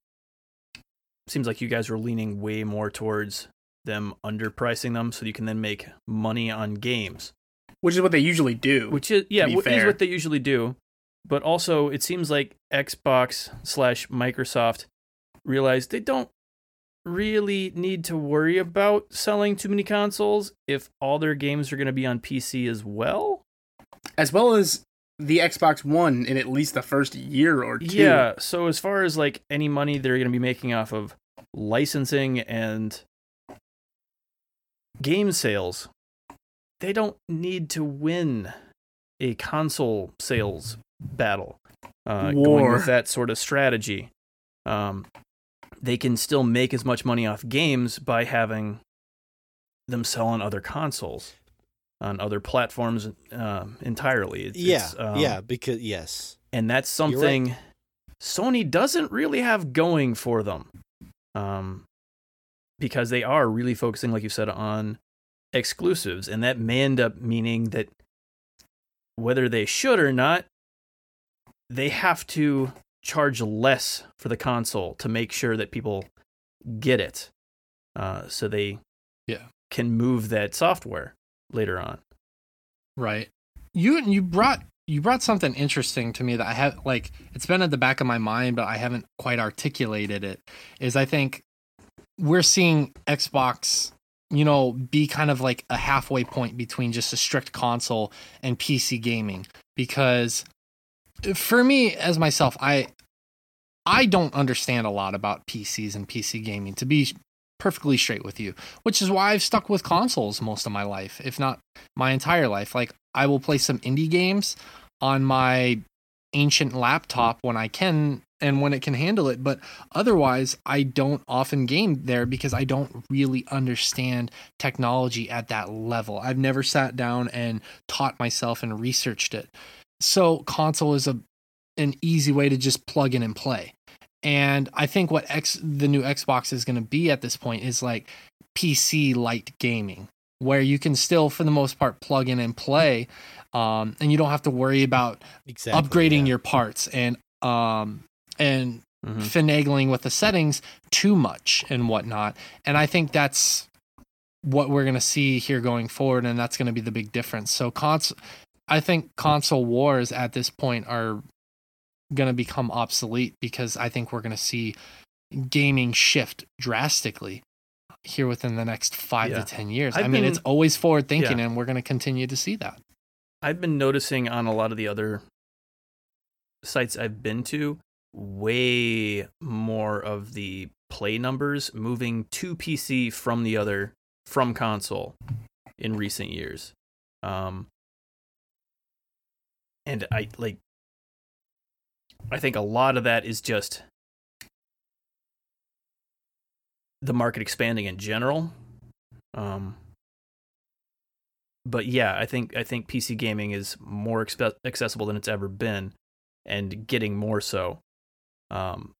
seems like you guys were leaning way more towards them underpricing them so you can then make money on games. which is what they usually do. Which is yeah, be wh- is what they usually do. But also, it seems like Xbox slash Microsoft realized they don't really need to worry about selling too many consoles if all their games are going to be on PC as well. as well as the Xbox One in at least the first year or two. Yeah. So as far as like any money they're going to be making off of licensing and game sales, they don't need to win a console sales battle. Uh, going with that sort of strategy, um, they can still make as much money off games by having them sell on other consoles, on other platforms um entirely. It's- yeah, it's, um, yeah, because yes, and that's You're right. something Sony doesn't really have going for them, um, because they are really focusing, like you said, on exclusives, and that may end up meaning that whether they should or not, they have to charge less for the console to make sure that people get it, uh, so they Yeah. can move that software later on. Right. You you brought you brought something interesting to me that I have like it's been at the back of my mind, but I haven't quite articulated it. Is I think we're seeing Xbox, you know, be kind of like a halfway point between just a strict console and PC gaming. Because for me as myself, I I don't understand a lot about PCs and PC gaming, to be perfectly straight with you, which is why I've stuck with consoles most of my life, if not my entire life. Like I will play some indie games on my ancient laptop when I can and when it can handle it, but otherwise I don't often game there because I don't really understand technology at that level. I've never sat down and taught myself and researched it. So console is a an easy way to just plug in and play. And I think what X the new Xbox is going to be at this point is like PC light gaming where you can still for the most part plug in and play um, and you don't have to worry about exactly. upgrading yeah. your parts and um, and Mhm. finagling with the settings too much and whatnot. And I think that's what we're going to see here going forward, and that's going to be the big difference. So, cons- I think console wars at this point are going to become obsolete because I think we're going to see gaming shift drastically here within the next five Yeah. to ten years. I've I mean, been- it's always forward thinking, Yeah. and we're going to continue to see that. I've been noticing on a lot of the other sites I've been to, way more of the play numbers moving to PC from the other from console in recent years. Um, and I like, I think a lot of that is just the market expanding in general. Um, but yeah, I think I think PC gaming is more expe- accessible than it's ever been, and getting more so. Um,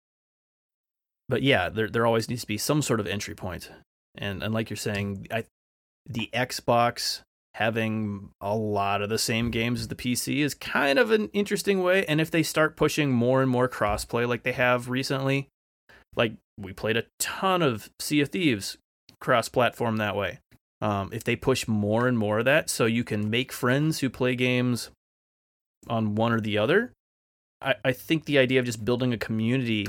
but yeah, there there always needs to be some sort of entry point, and and like you're saying, I the Xbox having a lot of the same games as the PC is kind of an interesting way. And if they start pushing more and more crossplay like they have recently, like we played a ton of Sea of Thieves cross-platform that way um, if they push more and more of that so you can make friends who play games on one or the other I, I think the idea of just building a community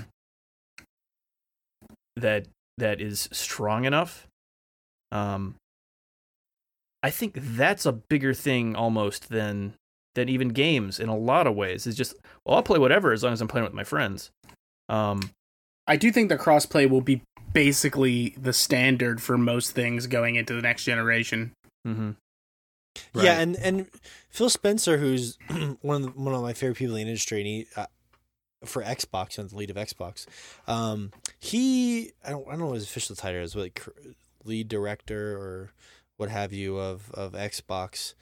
that that is strong enough um, i think that's a bigger thing almost than than even games in a lot of ways is just well i'll play whatever as long as i'm playing with my friends um, I do think the crossplay will be basically the standard for most things going into the next generation. mhm. Yeah, and and Phil Spencer, who's one of the, one of my favorite people in the industry, and he uh, for Xbox on the lead of Xbox, um, he I don't I don't know what his official title is, but like lead director or what have you of of Xbox.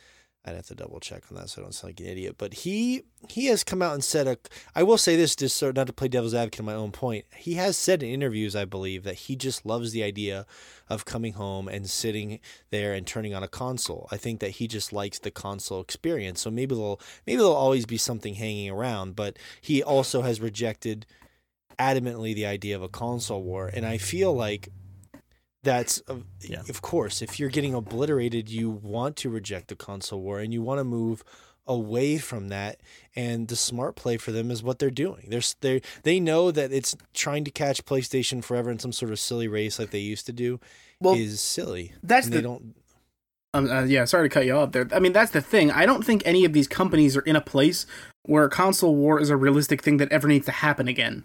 I'd have to double check on that so I don't sound like an idiot. But he he has come out and said a. I will say this, just so not to play devil's advocate on my own point. He has said in interviews, I believe, that he just loves the idea of coming home and sitting there and turning on a console. I think that he just likes the console experience. So maybe there'll maybe there'll always be something hanging around. But he also has rejected adamantly the idea of a console war, and I feel like that's of, Yeah. of course if you're getting obliterated you want to reject the console war and you want to move away from that and the smart play for them is what they're doing they're s- they they know that it's trying to catch PlayStation forever in some sort of silly race like they used to do Well, is silly that's and the they don't Um, uh, yeah, sorry to cut you off there. I mean, that's the thing. I don't think any of these companies are in a place where console war is a realistic thing that ever needs to happen again.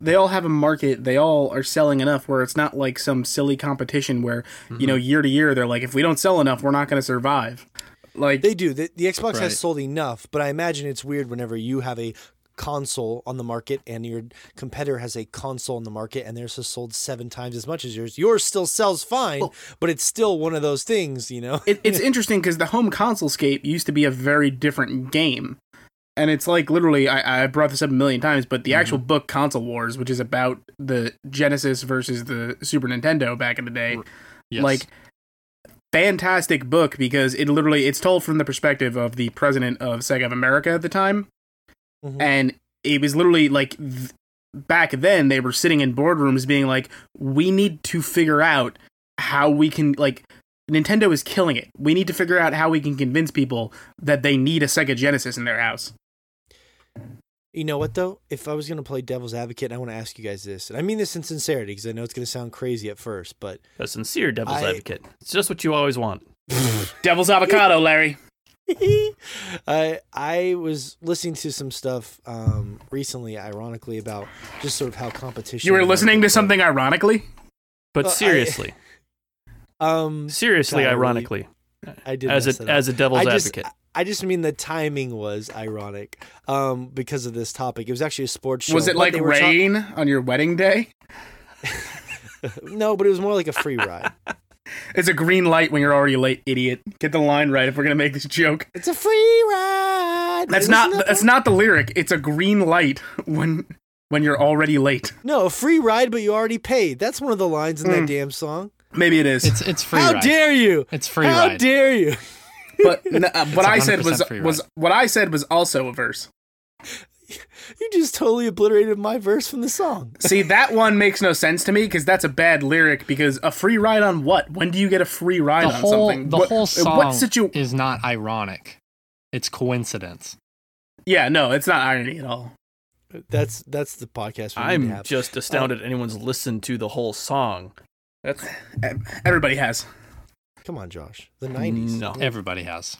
They all have a market. They all are selling enough where it's not like some silly competition where you know mm-hmm. year to year they're like, if we don't sell enough, we're not going to survive. Like They do. The, the Xbox Right. has sold enough, but I imagine it's weird whenever you have a console on the market and your competitor has a console on the market and theirs has sold seven times as much as yours. Yours still sells fine, Well- but it's still one of those things, you know? it, it's interesting because the home console scape used to be a very different game. And it's like literally, I, I brought this up a million times, but the actual book Console Wars, which is about the Genesis versus the Super Nintendo back in the day, Yes. like fantastic book because it literally it's told from the perspective of the president of Sega of America at the time, Mhm. and it was literally like th- back then they were sitting in boardrooms being like, we need to figure out how we can like Nintendo is killing it. We need to figure out how we can convince people that they need a Sega Genesis in their house. You know what though? If I was gonna play devil's advocate, I want to ask you guys this, and I mean this in sincerity because I know it's gonna sound crazy at first, but A sincere devil's I- advocate. It's just what you always want. Devil's avocado, Larry. I I was listening to some stuff um, recently, ironically, about just sort of how competition. You were listening to something ironically. But Well, I- seriously, Um, seriously, golly. ironically, I did as a as a devil's I just, advocate. I just mean the timing was ironic um, because of this topic. It was actually a sports show. Was it like they were talk- rain on your wedding day? no, but it was more like a free ride. It's a green light when you're already late, idiot. Get the line right if we're gonna make this joke. It's a free ride. That's Isn't not that that's not the lyric. It's a green light when when you're already late. no a free ride, but you already paid. That's one of the lines in Mm. that damn song. Maybe it is. it's it's free. How ride. dare you? It's free How ride. dare you? But n- uh, what I said was 100% was what I said was also a verse. You just totally obliterated my verse from the song. See, that one makes no sense to me because that's a bad lyric. Because a free ride on what? When do you get a free ride the on whole something? the what, whole uh, song What situ- is not ironic. It's coincidence. Yeah, no, it's not irony at all. That's that's the podcast. We I'm just astounded anyone's listened to the whole song. That's Everybody has. Come on, Josh. The '90s. no. Everybody has.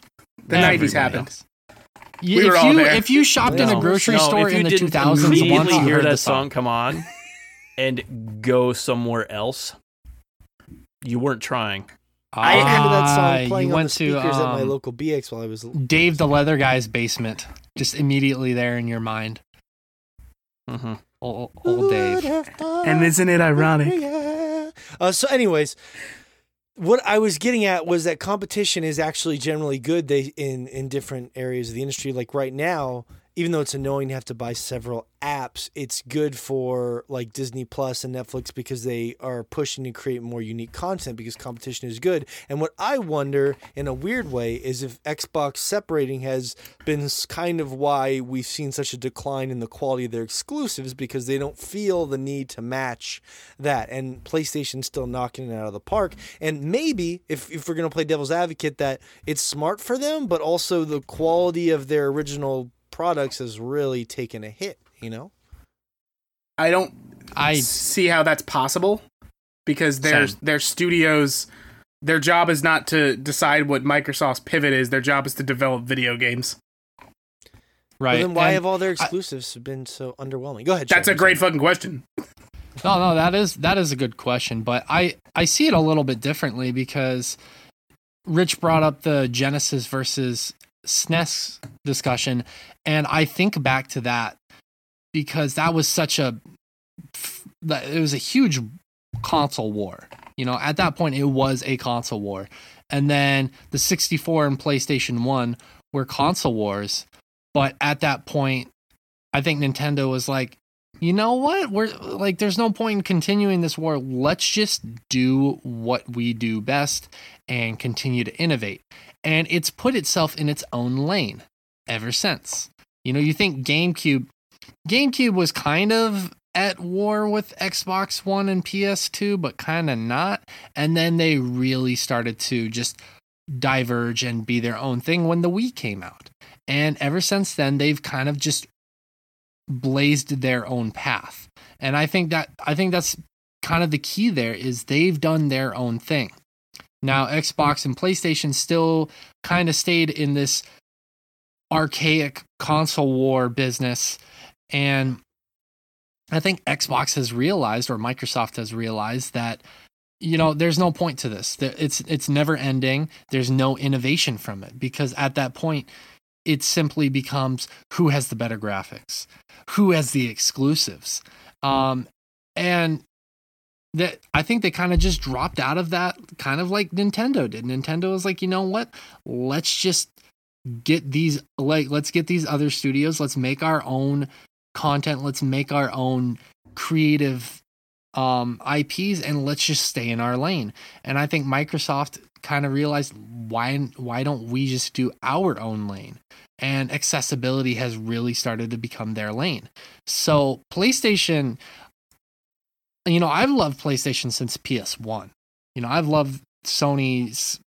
The Everybody nineties happened. has. We if were all you there. if you shopped in a grocery No, store in the 2000s once immediately you hear heard that the song song, come on and go somewhere else, you weren't trying. I remember that Ah, song you playing on the went to, speakers at my um, local BX while I was. Dave the Leather Guy's basement, just immediately there in your mind. mm-hmm. Old, old Dave. And isn't it ironic? Uh, so, anyways, what I was getting at was that competition is actually generally good. They in in different areas of the industry. Like right now, even though it's annoying to have to buy several apps, it's good for like Disney Plus and Netflix because they are pushing to create more unique content because competition is good. And what I wonder, in a weird way, is if Xbox separating has been kind of why we've seen such a decline in the quality of their exclusives because they don't feel the need to match that. And PlayStation's still knocking it out of the park. And maybe if, if we're going to play devil's advocate, that it's smart for them, but also the quality of their original products has really taken a hit, you know? I don't I see how that's possible because their Same. their studios their job is not to decide what Microsoft's pivot is. Their job is to develop video games. right. Well, then why and- have all their exclusives been so underwhelming? Go ahead. That's Chad, a I'm great sorry. fucking question. No, no, that is that is a good question, but I I see it a little bit differently because Rich brought up the Genesis versus SNES discussion, and I think back to that because that was such a it was a huge console war. You know, at that point it was a console war. And then the 64 and PlayStation 1 were console wars. But at that point, I think Nintendo was like, you know what? We're like, there's no point in continuing this war. Let's just do what we do best and continue to innovate. And it's put itself in its own lane ever since. You know, you think GameCube, GameCube was kind of at war with Xbox One and PS2, but kind of not. And then they really started to just diverge and be their own thing when the Wii came out. And ever since then, they've kind of just blazed their own path. And I think that I think that's kind of the key there is they've done their own thing. Now Xbox and PlayStation still kind of stayed in this archaic console war business and I think Xbox has realized or Microsoft has realized that you know there's no point to this. It's it's never ending. There's no innovation from it because at that point it simply becomes who has the better graphics, who has the exclusives. Um and that I think they kind of just dropped out of that kind of like Nintendo did. Nintendo was like, "You know what? Let's just get these like let's get these other studios. Let's make our own content. Let's make our own creative um IPs and let's just stay in our lane. And i think microsoft kind of realized why why don't we just do our own lane? And accessibility has really started to become their lane. So playstation you know i've loved playstation since ps1 you know i've loved sony's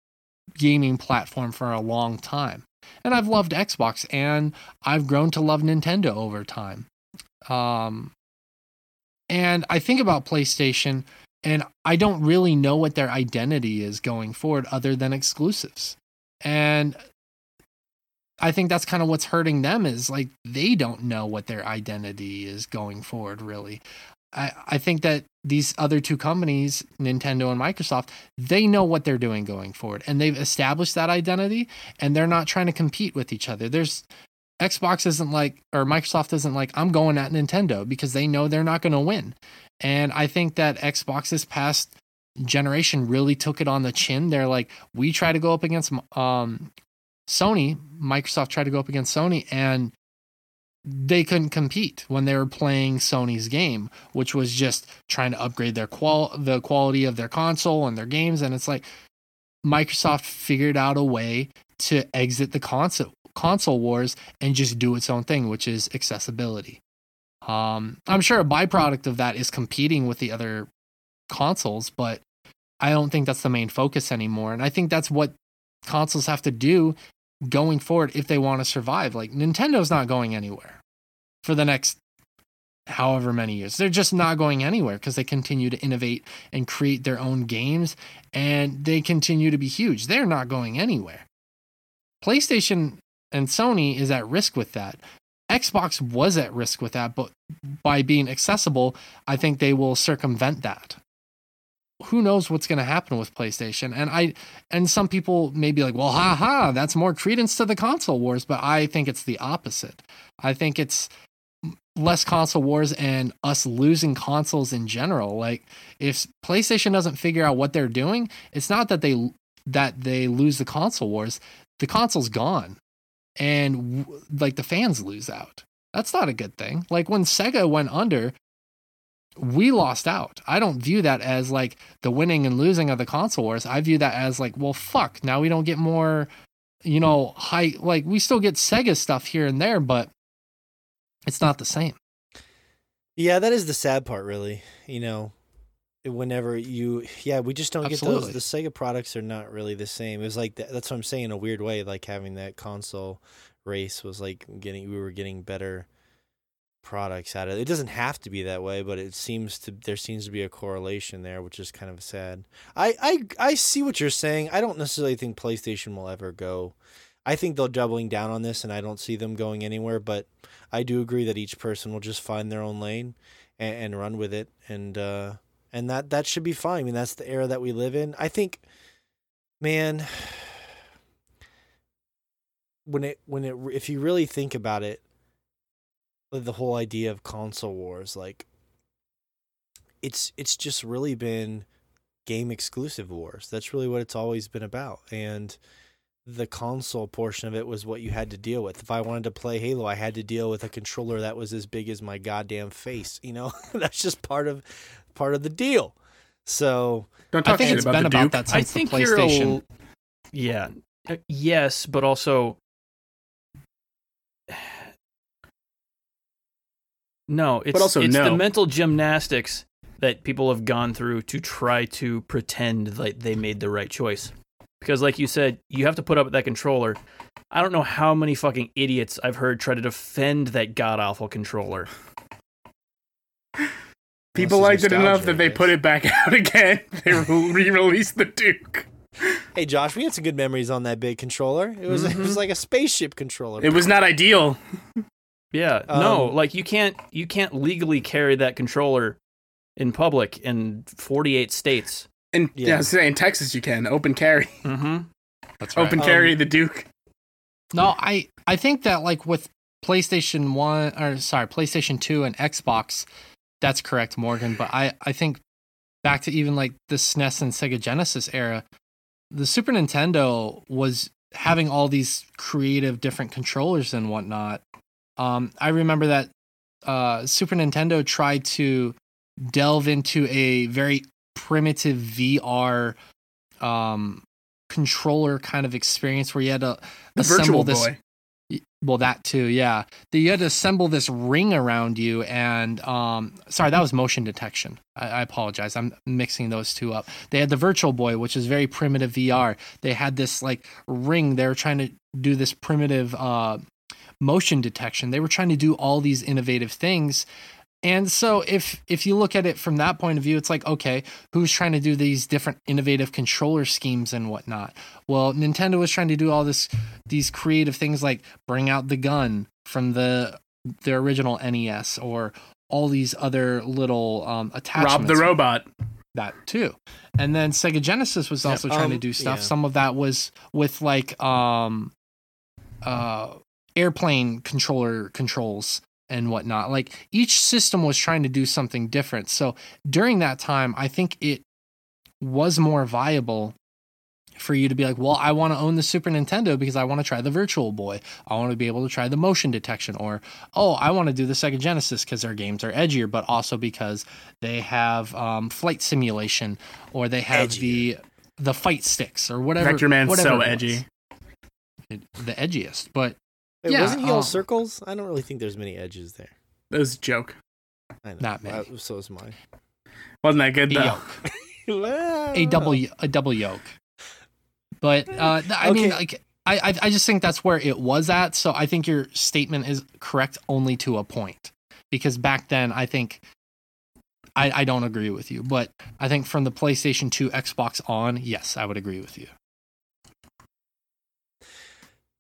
gaming platform for a long time and I've loved Xbox and I've grown to love Nintendo over time. Um, and I think about PlayStation and I don't really know what their identity is going forward other than exclusives. And I think that's kind of what's hurting them is like they don't know what their identity is going forward really. I, I think that these other two companies, Nintendo and Microsoft, they know what they're doing going forward and they've established that identity and they're not trying to compete with each other. There's Xbox isn't like, or Microsoft isn't like, I'm going at Nintendo because they know they're not going to win. And I think that Xbox this past generation really took it on the chin. They're like, we try to go up against um, Sony, Microsoft tried to go up against Sony, and they couldn't compete when they were playing Sony's game, which was just trying to upgrade their qual the quality of their console and their games. And it's like Microsoft figured out a way to exit the console console wars and just do its own thing, which is accessibility. Um, I'm sure a byproduct of that is competing with the other consoles, but I don't think that's the main focus anymore. And I think that's what consoles have to do going forward if they want to survive. Like Nintendo's not going anywhere for the next however many years. They're just not going anywhere because they continue to innovate and create their own games and they continue to be huge. They're not going anywhere. PlayStation and Sony is at risk with that. Xbox was at risk with that, but by being accessible, I think they will circumvent that who knows what's going to happen with PlayStation? And I and some people may be like, "Well, ha ha, that's more credence to the console wars," but I think it's the opposite. I think it's less console wars and us losing consoles in general. Like if PlayStation doesn't figure out what they're doing, it's not that they that they lose the console wars. The console's gone. And like the fans lose out. That's not a good thing. Like when Sega went under, we lost out. I don't view that as like the winning and losing of the console wars. I view that as like, well, fuck, now we don't get more, you know, high, like we still get Sega stuff here and there, but it's not the same. Yeah, that is the sad part, really. You know, whenever you, yeah, we just don't Absolutely. get those. The Sega products are not really the same. It was like, that's what I'm saying in a weird way, like having that console race was like getting, we were getting better products out of it. It doesn't have to be that way, but it seems to there seems to be a correlation there, which is kind of sad. I I I see what you're saying. I don't necessarily think PlayStation will ever go. I think they're doubling down on this, and I don't see them going anywhere. But I do agree that each person will just find their own lane and, and run with it, and uh, and that that should be fine. I mean, that's the era that we live in. I think, man, when it when it if you really think about it, the whole idea of console wars like it's it's just really been game exclusive wars. That's really what it's always been about. And the console portion of it was what you had to deal with. If I wanted to play Halo, I had to deal with a controller that was as big as my goddamn face. You know, that's just part of part of the deal. So Don't talk I think shit it's about been the about Duke. that I since the think you're PlayStation. a, yeah, Uh, yes, but also no. It's also it's the mental gymnastics that people have gone through to try to pretend that they made the right choice. Because, like you said, you have to put up with that controller. I don't know how many fucking idiots I've heard try to defend that god awful controller. People liked it enough that they put it back out again. They re-released the Duke. Hey Josh, we had some good memories on that big controller. It was it Mhm. was like a spaceship controller. It was not ideal. Yeah, no, Um, like you can't you can't legally carry that controller in public in 48 states. And Yeah. yeah, I was saying Texas you can open carry, Mm-hmm. That's right. open Um, carry the Duke. No, I I think that like with PlayStation One or sorry, PlayStation Two and Xbox, that's correct, Morgan. But I I think back to even like the SNES and Sega Genesis era, the Super Nintendo was having all these creative different controllers and whatnot. Um, I remember that uh, Super Nintendo tried to delve into a very primitive VR um, controller kind of experience where you had to The assemble this Boy. Well, that too, yeah. That you had to assemble this ring around you, and um, sorry, that was motion detection. I, I apologize. I'm mixing those two up. They had the Virtual Boy, which is very primitive VR. They had this like ring. They were trying to do this primitive uh, motion detection. They were trying to do all these innovative things. And so if if you look at it from that point of view, it's like, okay, who's trying to do these different innovative controller schemes and whatnot? Well, Nintendo was trying to do all this these creative things like bring out the gun from the their original NES or all these other little um, attachments. Rob the robot. That too. And then Sega Genesis was also trying to um, do stuff. yeah. Some of that was with like um uh airplane controller controls and whatnot. Like each system was trying to do something different. So during that time, I think it was more viable for you to be like, well, I want to own the Super Nintendo because I want to try the Virtual Boy. I want to be able to try the motion detection, or oh, I want to do the Sega Genesis because their games are edgier, but also because they have um, flight simulation, or they have the the fight sticks, or whatever. Vectorman's whatever so edgy. It- the edgiest. But Wait, yeah, wasn't he all um, circles? I don't really think there's many edges there. That was a joke. I know. Not many. Uh, so is mine. Wasn't that good though? yoke, a double a double yoke. But uh, th- I mean, like. I, I I just think that's where it was at. So I think your statement is correct only to a point, because back then I think I, I don't agree with you, but I think from the PlayStation 2, Xbox on, yes, I would agree with you.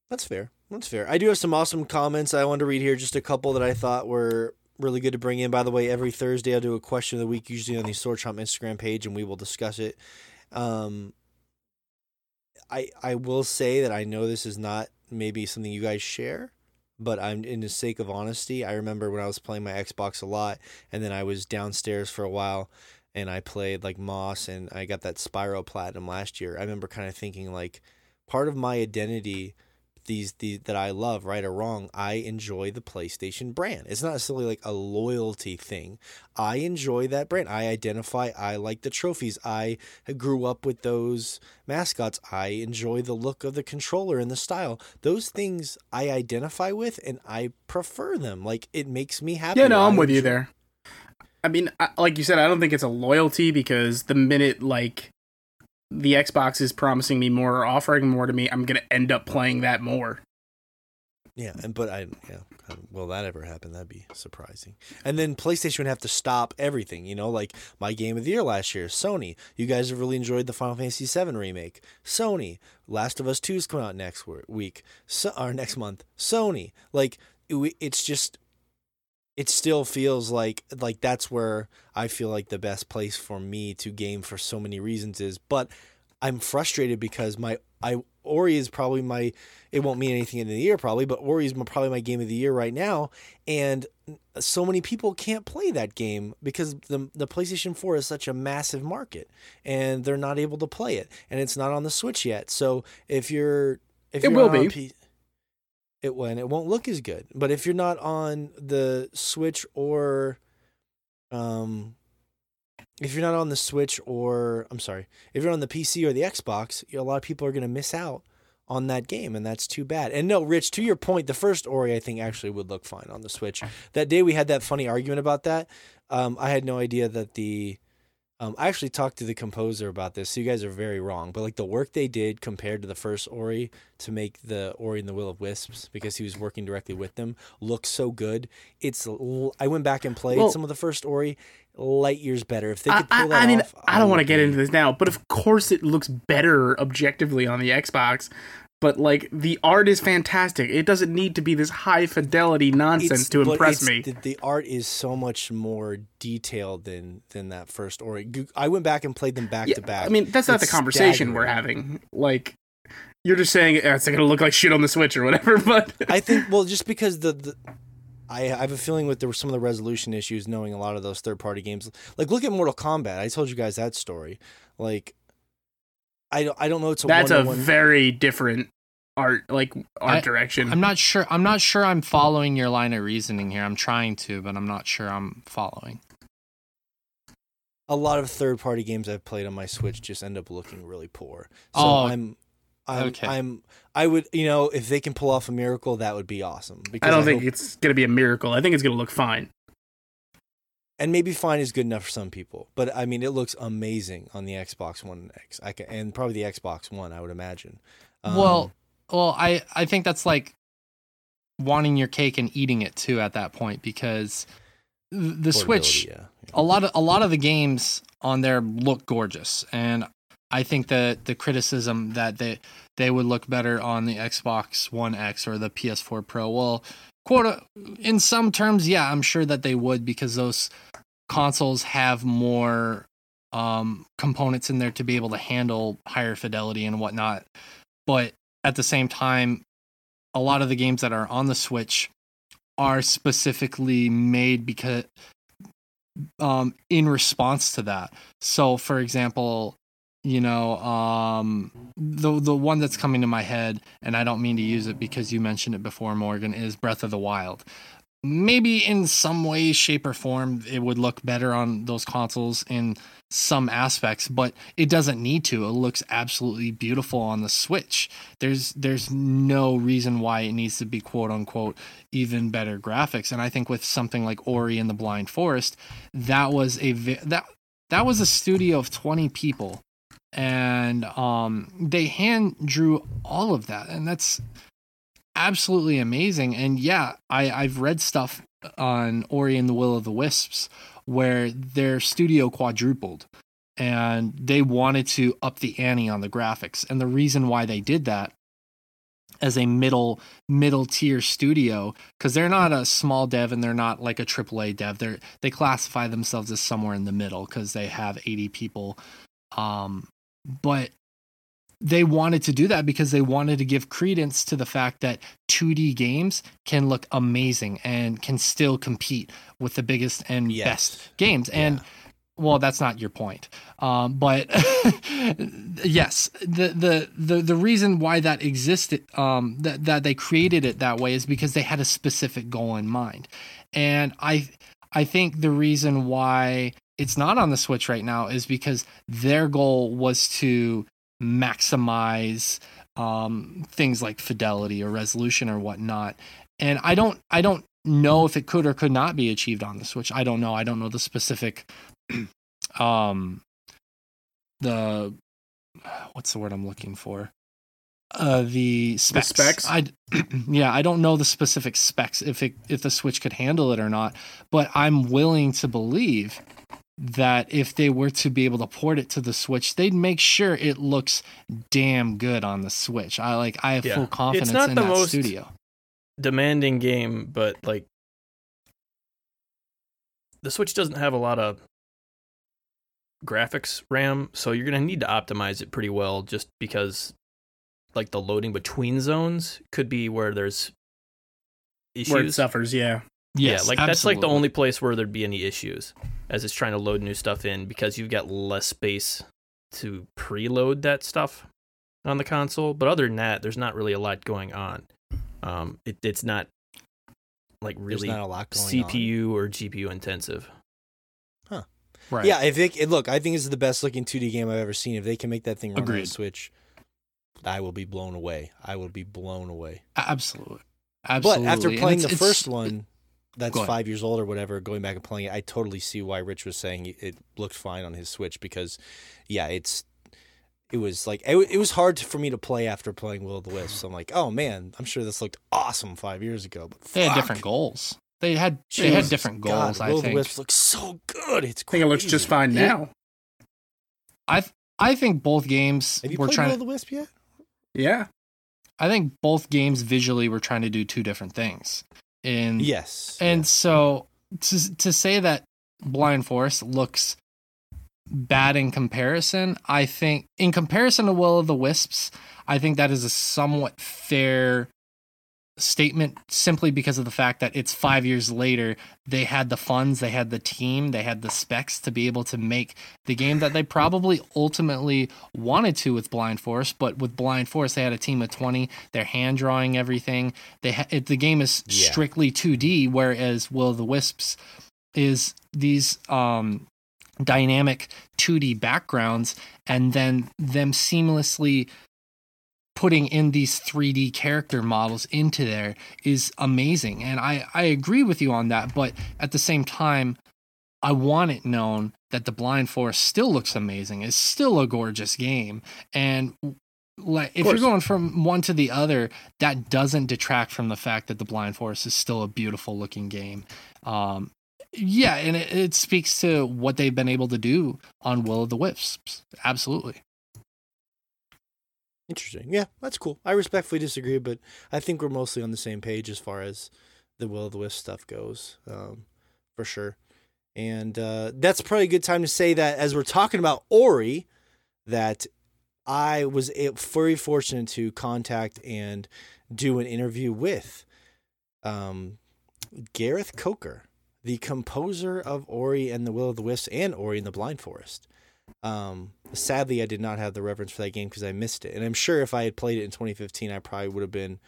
That's fair. That's fair. I do have some awesome comments I wanted to read here. Just a couple that I thought were really good to bring in. By the way, every Thursday I'll do a question of the week, usually on the Sword Chomp Instagram page, and we will discuss it. Um, I I will say that I know this is not maybe something you guys share, but I'm in the sake of honesty. I remember when I was playing my Xbox a lot, and then I was downstairs for a while, and I played like Moss, and I got that Spyro Platinum last year. I remember kind of thinking like, part of my identity these, these that I love, right or wrong, I enjoy the PlayStation brand. It's not necessarily like a loyalty thing. I enjoy that brand. I identify. I like the trophies. I grew up with those mascots. I enjoy the look of the controller and the style. Those things I identify with, and I prefer them. Like it makes me happy. Yeah, no, I'm I with you there. I mean, I, like you said, I don't think it's a loyalty because the minute like the Xbox is promising me more or offering more to me, I'm gonna end up playing that more. Yeah, and but I yeah, will that ever happen? That'd be surprising. And then PlayStation would have to stop everything. You know, like my game of the year last year, Sony. You guys have really enjoyed the Final Fantasy VII remake. Sony, Last of Us Two is coming out next week, so, or next month. Sony, like it's just, it still feels like like that's where I feel like the best place for me to game for so many reasons is. But I'm frustrated because my I Ori is probably my. It won't mean anything in the year probably, but Ori is probably my game of the year right now, and so many people can't play that game because the the PlayStation 4 is such a massive market, and they're not able to play it, and it's not on the Switch yet. So if you're if It you're will on be. P- it when it won't look as good. But if you're not on the Switch or um if you're not on the Switch or I'm sorry, if you're on the PC or the Xbox, a lot of people are going to miss out on that game and that's too bad. And no, Rich, to your point, the first Ori I think actually would look fine on the Switch. That day we had that funny argument about that. Um, I had no idea that the um, I actually talked to the composer about this. So you guys are very wrong, but like the work they did compared to the first Ori to make the Ori and the Will of Wisps, because he was working directly with them, looks so good. It's l- I went back and played Well- some of the first Ori, light years better. If they could pull I, that I mean, off, I don't want to get into this now, but of course it looks better objectively on the Xbox. But like the art is fantastic. It doesn't need to be this high fidelity nonsense It's- to impress me. The, the art is so much more detailed than than that first Ori. I went back and played them back Yeah, to back. I mean, that's not the It's conversation we're having. Like, you're just saying "Eh, it's going to look like shit on the Switch or whatever. But I think well, just because the, the I, I have a feeling with the, some of the resolution issues, knowing a lot of those third party games. Like look at Mortal Kombat. I told you guys that story. Like I don't I don't know. It's a that's a very different art, like art I- direction. I'm not sure. I'm not sure. I'm following your line of reasoning here. I'm trying to, but I'm not sure I'm following. a lot of third party games I've played on my Switch just end up looking really poor. So Oh, I'm. I'm, okay. I'm. I would, you know, if they can pull off a miracle, that would be awesome. Because I don't think hope- it's going to be a miracle. I think it's going to look fine. And maybe fine is good enough for some people. But I mean, it looks amazing on the Xbox One X. I ca and probably the Xbox One, I would imagine. Um, well, well, I I think that's like wanting your cake and eating it too at that point because the Switch portability, yeah. a lot of a lot of the games on there look gorgeous and I think that the criticism that they they would look better on the Xbox One X or the PS4 Pro well quote in some terms yeah I'm sure that they would because those consoles have more um components in there to be able to handle higher fidelity and whatnot. But at the same time a lot of the games that are on the Switch are specifically made because um in response to that. So for example you know um the the one that's coming to my head and I don't mean to use it because you mentioned it before Morgan is Breath of the Wild. Maybe in some way shape or form it would look better on those consoles in some aspects but it doesn't need to. It looks absolutely beautiful on the switch. There's there's no reason why it needs to be quote unquote even better graphics. And i think with something like ori and the blind forest that was a vi- that that was a studio of 20 people and um they hand drew all of that and that's absolutely amazing and yeah i i've read stuff on ori and the will of the wisps where their studio quadrupled and they wanted to up the ante on the graphics and the reason why they did that as a middle middle tier studio because they're not a small dev and they're not like a AAA dev. They they classify themselves as somewhere in the middle because they have 80 people. Um, but they wanted to do that because they wanted to give credence to the fact that 2D games can look amazing and can still compete with the biggest and Yes. best games. And Yeah. well, that's not your point. Um, but yes, the, the the the reason why that existed, um, that that they created it that way is because they had a specific goal in mind, and I I think the reason why it's not on the Switch right now is because their goal was to maximize um, things like fidelity or resolution or whatnot, and I don't I don't know if it could or could not be achieved on the Switch. I don't know. I don't know the specific um the what's the word I'm looking for? Uh the specs. specs? I yeah, I don't know the specific specs if it if the Switch could handle it or not, but I'm willing to believe that if they were to be able to port it to the Switch, they'd make sure it looks damn good on the Switch. I like I have Yeah. full It's confidence not in the that most- studio. demanding game, but like the Switch doesn't have a lot of graphics RAM, so you're gonna need to optimize it pretty well just because like the loading between zones could be where there's issues. Where it suffers, yeah. Yes, yeah, like that's like the only place where there'd be any issues as it's trying to load new stuff in because you've got less space to preload that stuff on the console. But other than that, there's not really a lot going on. Um, it, it's not like really not a lot going on. CPU or GPU intensive. Huh. Right. Yeah, if they it, look, I think this is the best looking 2D game I've ever seen. If they can make that thing run on a Agreed. Switch, I will be blown away. I will be blown away. Absolutely. Absolutely. But after playing it's- the it's- first one, that's five years old or whatever, going back and playing it, I totally see why Rich was saying it- it looked fine on his Switch because, yeah, it's it was like it, it was hard for me to play after playing Will of the Wisps. I'm like, oh man, I'm sure this looked awesome five years ago, but they had different goals. They had they had Jesus different God, goals. I Will of the think. Wisps looks so good. It's I think it looks just fine now. I I think both games Have you were played trying Will of the Wisp yet? Yeah. I think both games visually were trying to do two different things. And Yes. and so to to say that Blind Forest looks bad in comparison, I think in comparison to Will of the Wisps, I think that is a somewhat fair statement simply because of the fact that it's 5 years later they had the funds they had the team they had the specs to be able to make the game that they probably ultimately wanted to with blind Forest. but with blind Forest, they had a team of 20 they're hand drawing everything they ha- it, the game is Yeah. strictly 2d whereas will of the wisps is these um dynamic 2d backgrounds and then them seamlessly putting in these 3D character models into there is amazing. And I, I agree with you on that. But at the same time, I want it known that the Blind Forest still looks amazing. It's still a gorgeous game. And like if you're going from one to the other, that doesn't detract from the fact that the Blind Forest is still a beautiful looking game. Um, yeah, and it, it speaks to what they've been able to do on Will of the Wisps. Absolutely. Interesting. Yeah, that's cool. I respectfully disagree, but I think we're mostly on the same page as far as the Will of the Wisp stuff goes, um, for sure. And uh, that's probably a good time to say that as we're talking about Ori, that I was very fortunate to contact and do an interview with um, Gareth Coker, the composer of Ori and the Will of the Wisp and Ori and the Blind Forest. Um, sadly, I did not have the reference for that game because I missed it, and I'm sure if I had played it in 2015, I probably would have been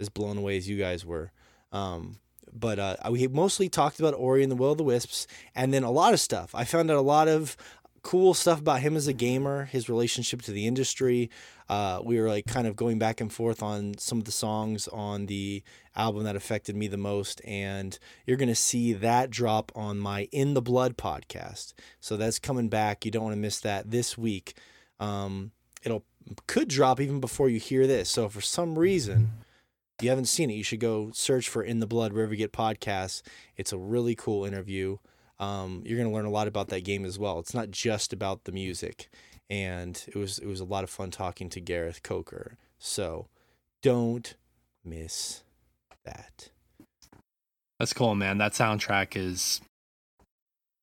as blown away as you guys were. Um, but uh, we mostly talked about Ori and the Will of the Wisps, and then a lot of stuff. I found out a lot of cool stuff about him as a gamer, his relationship to the industry. Uh, we were like kind of going back and forth on some of the songs on the album that affected me the most, and you're gonna see that drop on my In the Blood podcast. So that's coming back. You don't want to miss that this week. Um, it'll could drop even before you hear this. So for some reason you haven't seen it, you should go search for In the Blood wherever you get podcasts. It's a really cool interview. Um, you're gonna learn a lot about that game as well. It's not just about the music, and it was it was a lot of fun talking to Gareth Coker. So don't miss that. That's cool, man. That soundtrack is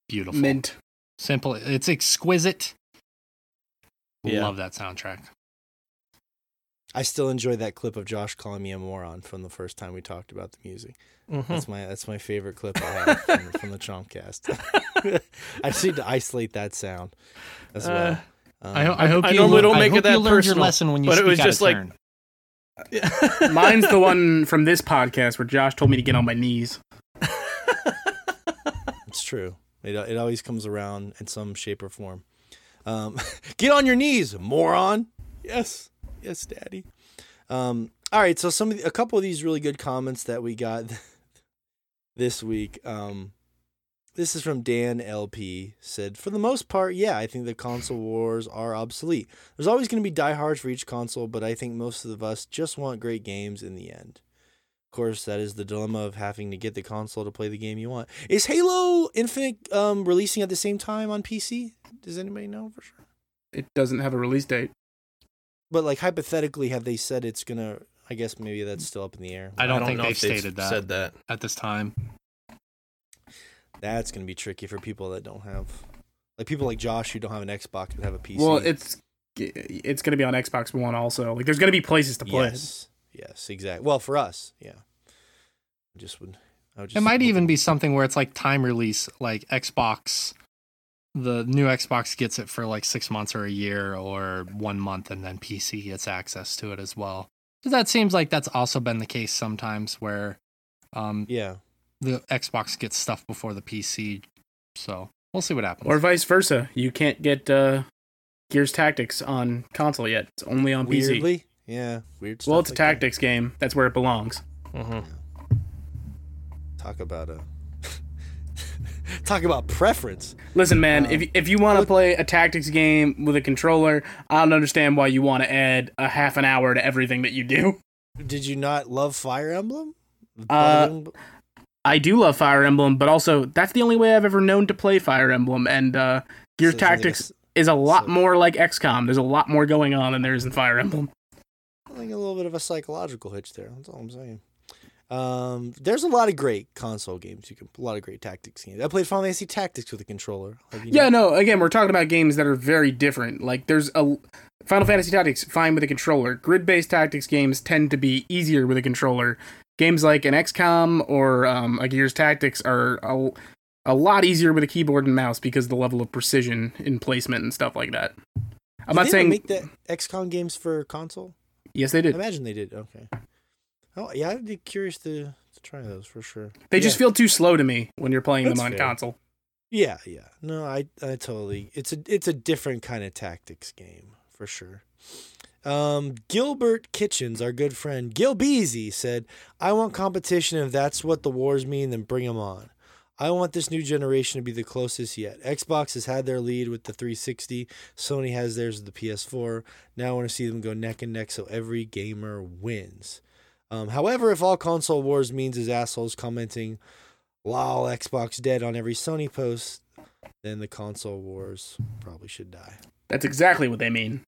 beautiful. Mint. Simple. It's exquisite. Yeah. Love that soundtrack. I still enjoy that clip of Josh calling me a moron from the first time we talked about the music. That's my that's my favorite clip I have from, from the Chompcast. I just need to isolate that sound as well. Uh, Um, I, I hope I you normally lear- don't I make it that you learned personal, your lesson when you but it speak was out just of like- turn. Mine's the one from this podcast where Josh told me to get on my knees. It's true. It it always comes around in some shape or form. Um, get on your knees, moron. Yes, yes, daddy. Um, all right. So some of the, a couple of these really good comments that we got this week. Um, this is from Dan LP. Said for the most part, yeah, I think the console wars are obsolete. There's always going to be diehards for each console, but I think most of us just want great games in the end. Of course, that is the dilemma of having to get the console to play the game you want. Is Halo Infinite um, releasing at the same time on PC? Does anybody know for sure? It doesn't have a release date. But like hypothetically, have they said it's gonna? I guess maybe that's still up in the air. I don't, think know they've they've stated that Said that. at this time. That's gonna be tricky for people that don't have, like people like Josh who don't have an Xbox but have a PC. Well, it's it's going to be on Xbox One also. Like there's going to be places to play. Yes, yes, exactly. Well, for us, yeah. I just would. I would just It might even be something where it's like time release, like Xbox. The new Xbox gets it for like six months or a year or one month, and then PC gets access to it as well. So that seems like that's also been the case sometimes, where um, Yeah, the Xbox gets stuff before the PC. So we'll see what happens. Or vice versa. You can't get uh, Gears Tactics on console yet. It's only on PC. weirdly. Yeah, weird. Well, stuff it's a like that. tactics game. That's where it belongs. Mm-hmm. Talk about a. Talk about preference. Listen, man, Um, if if you want to play a tactics game with a controller, I don't understand why you want to add a half an hour to everything that you do. Did you not love Fire Emblem? Uh, Emblem? I do love Fire Emblem, but also that's the only way I've ever known to play Fire Emblem. And uh, Gears So like a Tactics is a lot so- more like XCOM. There's a lot more going on than there is in Fire Emblem. like a little bit of a psychological hitch there. That's all I'm saying. Um, there's a lot of great console games. You can a lot of great tactics games. I played Final Fantasy Tactics with a controller. Like, Yeah, know, no. Again, we're talking about games that are very different. Like there's a Final Fantasy Tactics fine with a controller. Grid-based tactics games tend to be easier with a controller. Games like an XCOM or um, a Gears Tactics are a, a lot easier with a keyboard and mouse because the level of precision in placement and stuff like that. I'm Did not saying make the XCOM games for console. yes, they did. I imagine they did. Okay. Oh yeah, I'd be curious to, to try those for sure. They just feel too slow to me when you're playing them on fair. console. Yeah, yeah. No, I I totally. It's a it's a different kind of tactics game for sure. Um, Gilbert Kitchens, our good friend Gil Beasy, said, "I want competition. If that's what the wars mean, then bring them on. I want this new generation to be the closest yet. Xbox has had their lead with the 360. Sony has theirs with the PS4. Now I want to see them go neck and neck, so every gamer wins." Um, however, if all console wars means is assholes commenting, "Lol, Xbox dead" on every Sony post, then the console wars probably should die. That's exactly what they mean.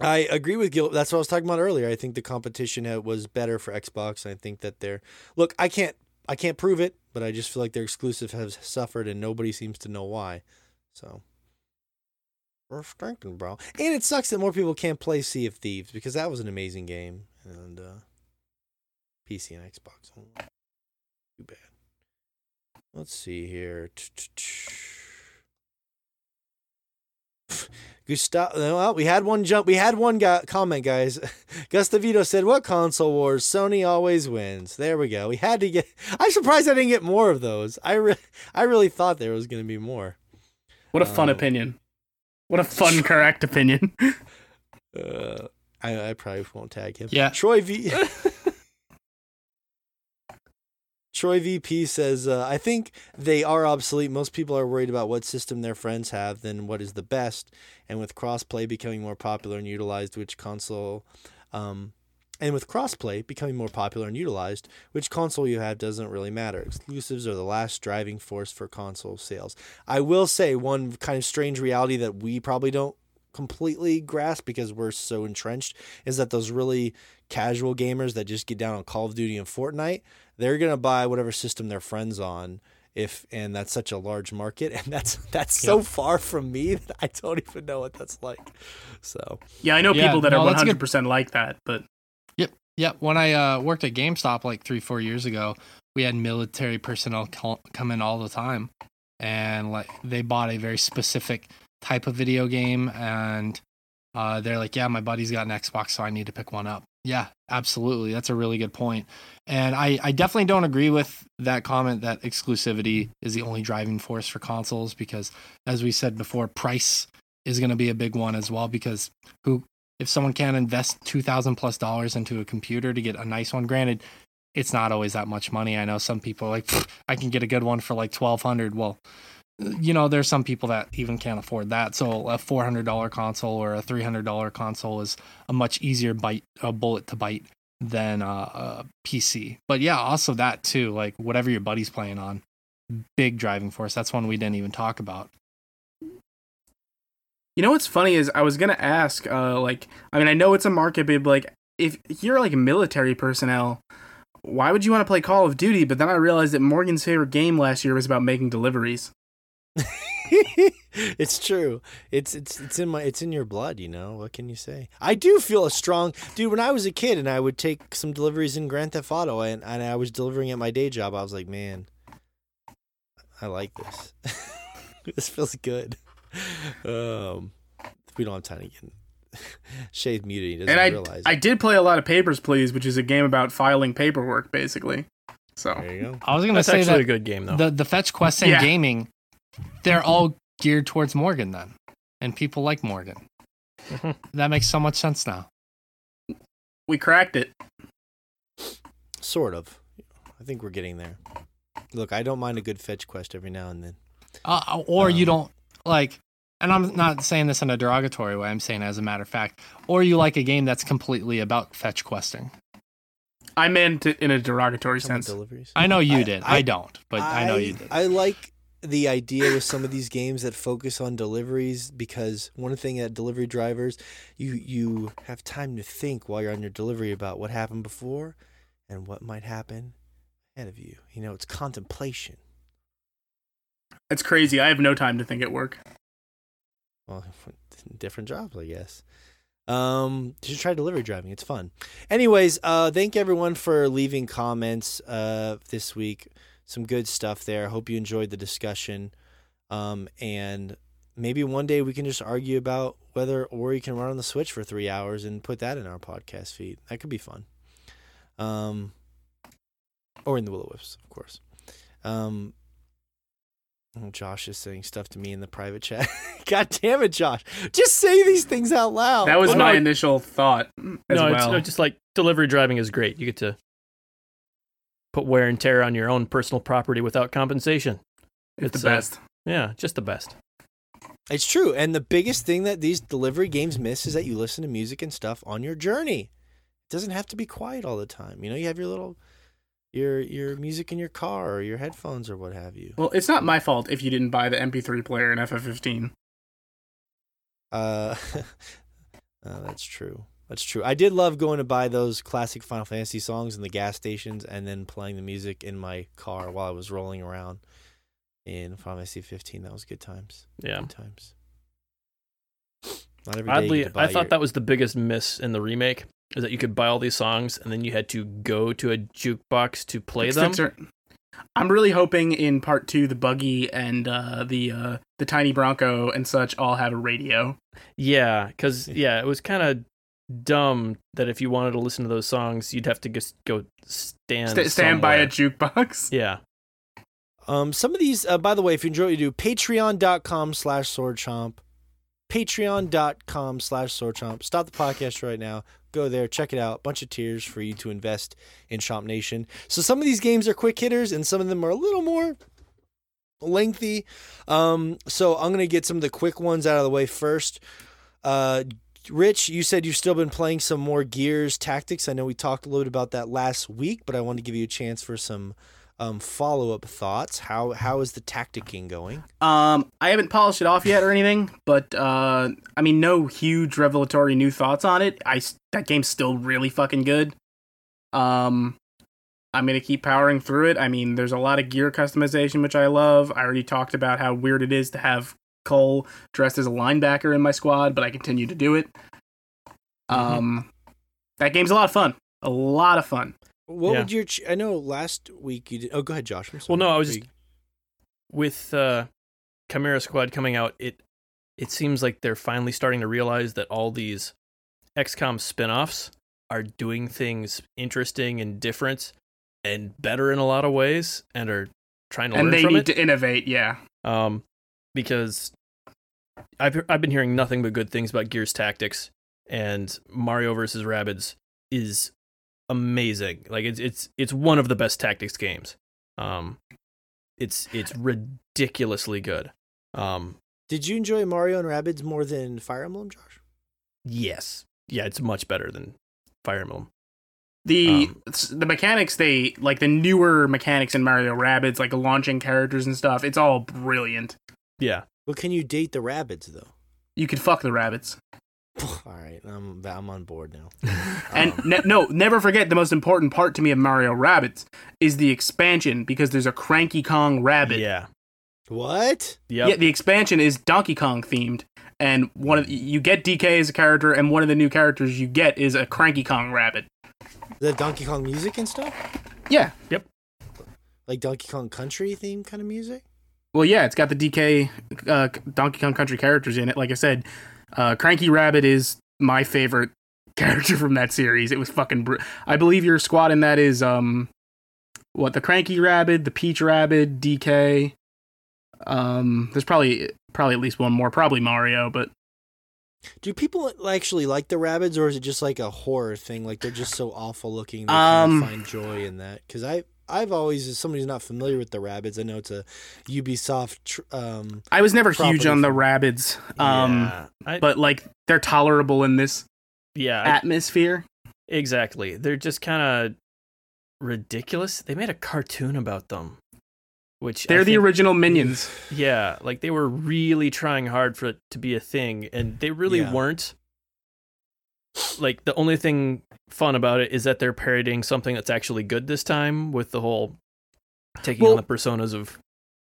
I agree with Gil. That's what I was talking about earlier. I think the competition was better for Xbox. I think that they're look. I can't. I can't prove it, but I just feel like their exclusive has suffered, and nobody seems to know why. So we're stinking, bro. And it sucks that more people can't play Sea of Thieves because that was an amazing game, and uh, PC and Xbox. Too bad. Let's see here. Gustav, well, we had one jump. We had one guy, comment, guys. Gustavito said, "What console wars? Sony always wins." There we go. We had to get. I'm surprised I didn't get more of those. I re- I really thought there was going to be more. What a fun Um, opinion. What a fun, correct opinion. Uh, I I probably won't tag him. Yeah. Troy V. Troy VP says, uh, I think they are obsolete. Most people are worried about what system their friends have than what is the best. And with crossplay becoming more popular and utilized, which console, um, and with crossplay becoming more popular and utilized, which console you have doesn't really matter. Exclusives are the last driving force for console sales. I will say one kind of strange reality that we probably don't completely grasp because we're so entrenched is that those really casual gamers that just get down on Call of Duty and Fortnite, they're gonna buy whatever system their friends on. If and that's such a large market, and that's that's so far from me that I don't even know what that's like. So yeah, I know Yeah, people that no, are 100% like that, but yep yep. when I uh, worked at GameStop like three, four years ago, we had military personnel call- come in all the time, and like they bought a very specific type of video game, and uh, they're like, "Yeah, my buddy's got an Xbox, so I need to pick one up." Yeah, absolutely, that's a really good point, and I, I definitely don't agree with that comment that exclusivity is the only driving force for consoles because, as we said before, price is going to be a big one as well because who if someone can't invest two thousand plus dollars into a computer to get a nice one, granted, it's not always that much money. I know some people like I can get a good one for like twelve hundred. Well, you know, there's some people that even can't afford that. So a four hundred dollar console or a three hundred dollar console is a much easier bite, a bullet to bite than uh, a PC. But yeah, also that too, like whatever your buddy's playing on, big driving force. That's one we didn't even talk about. You know what's funny is I was gonna ask, uh, like, I mean, I know it's a market, but like, if you're like military personnel, why would you want to play Call of Duty? But then I realized that Morgan's favorite game last year was about making deliveries. it's true. It's it's it's in my it's in your blood, you know. What can you say? I do feel a strong dude. When I was a kid and I would take some deliveries in Grand Theft Auto and, and I was delivering at my day job, I was like, man, I like this. this feels good. Um, we don't have time to get. Shade muted. He doesn't And I realize. I did play a lot of Papers Please, which is a game about filing paperwork, basically. So There you go. I was gonna That's say actually that a good game though. the the fetch quests and Yeah. gaming, they're all geared towards Morgan then, and people like Morgan. That makes so much sense now. we cracked it. Sort of. I think we're getting there. Look, I don't mind a good fetch quest every now and then. Uh, or you Um, don't like, and I'm not saying this in a derogatory way. I'm saying as a matter of fact, or you like a game that's completely about fetch questing. I meant it in a derogatory Some sense. deliveries. I know you I- did. I, I- don't, but I, know you did. I like the idea with some of these games that focus on deliveries because one thing that delivery drivers, you you have time to think while you're on your delivery about what happened before and what might happen ahead of you. You know, it's contemplation. It's crazy. I have no time to think at work. Well, different jobs, I guess. Um, you should try delivery driving. It's fun. Anyways, uh, thank everyone for leaving comments uh this week. Some good stuff there. Hope you enjoyed the discussion. Um, and maybe one day we can just argue about whether Ori can run on the Switch for three hours and put that in our podcast feed. That could be fun. Um, or in the Willow Whips, of course. Um, oh, Josh is saying stuff to me in the private chat. God damn it, Josh! Just say these things out loud. That was Oh, my no. initial thought as no, it's no, just like delivery driving is great. You get to put wear and tear on your own personal property without compensation. it's it's, the uh, best. Yeah, just the best. It's true. And the biggest thing that these delivery games miss is that you listen to music and stuff on your journey. It doesn't have to be quiet all the time. You know, you have your little your your music in your car or your headphones or what have you. Well, it's not my fault if you didn't buy the MP3 player in FF15. Uh, uh that's true. That's true. I did love going to buy those classic Final Fantasy songs in the gas stations and then playing the music in my car while I was rolling around in Final Fantasy 15. That was good times. Yeah. Good times. Not every day Oddly, get to buy I thought your- that was the biggest miss in the remake is that you could buy all these songs and then you had to go to a jukebox to play them. Except- I'm really hoping in part two the buggy and uh, the uh, the tiny Bronco and such all have a radio. Yeah, because yeah, it was kind of dumb that if you wanted to listen to those songs, you'd have to just go stand Sta stand by a jukebox. Yeah, Um, some of these, uh, by the way, if you enjoy what you do, patreon.com slash swordchomp, patreon.com slash swordchomp. Stop the podcast right now. Go there, check it out. Bunch of tiers for you to invest in Chomp Nation. So some of these games are quick hitters and some of them are a little more lengthy. Um, so I'm going to get some of the quick ones out of the way first. Uh, Rich, you said you've still been playing some more Gears Tactics. I know we talked a little bit about that last week, but I want to give you a chance for some um, follow up thoughts. How how is the tacticking going? Um, I haven't polished it off yet or anything, but uh, I mean, no huge revelatory new thoughts on it. I that game's still really fucking good. Um, I'm gonna keep powering through it. I mean, there's a lot of gear customization which I love. I already talked about how weird it is to have Cole dressed as a linebacker in my squad, but I continue to do it. Um, that game's a lot of fun. A lot of fun. What Yeah. would your? Ch- I know last week you did. Oh, go ahead, Josh. Well, no, I was just with uh, Chimera Squad coming out. It it seems like they're finally starting to realize that all these XCOM spin-offs are doing things interesting and different and better in a lot of ways, and are trying to and learn they from need it. to innovate. Yeah. um, because I've I've been hearing nothing but good things about Gears Tactics and Mario vs. Rabbids is amazing. Like it's it's it's one of the best tactics games. Um, it's it's ridiculously good. Um, Did you enjoy Mario and Rabbids more than Fire Emblem, Josh? yes, yeah, it's much better than Fire Emblem. The Um, the mechanics they like the newer mechanics in Mario Rabbids, like launching characters and stuff. It's all brilliant. Yeah, Well, can you date the rabbits though? You could fuck the rabbits. All right, I'm I'm on board now. And Um, ne- no, never forget the most important part to me of Mario Rabbids is the expansion because there's a Cranky Kong rabbit. yeah, What? Yep. Yeah, the expansion is Donkey Kong themed, and one of you get DK as a character, and one of the new characters you get is a Cranky Kong rabbit. The Donkey Kong music and stuff? Yeah, Yep. Like Donkey Kong Country theme kind of music? Well, yeah, it's got the DK uh, Donkey Kong Country characters in it. Like I said, uh, Cranky Rabbit is my favorite character from that series. It was fucking. Br- I believe your squad in that is um, what the Cranky Rabbit, the Peach Rabbit, DK. Um, there's probably probably at least one more, probably Mario, but Do people actually like the rabbits, or is it just like a horror thing? Like they're just so awful looking, they Um, can't find joy in that? Because I, I've always, as somebody who's not familiar with the rabbits, I know it's a Ubisoft. Tr- um, I was never huge on the from- rabbits. Um, yeah. I, but like they're tolerable in this yeah, I- atmosphere. exactly. They're just kind of ridiculous. They made a cartoon about them, which They're the think- original minions. Yeah, like they were really trying hard for it to be a thing, and they really Yeah. weren't. Like the only thing fun about it is that they're parodying something that's actually good this time with the whole taking Well- on the personas of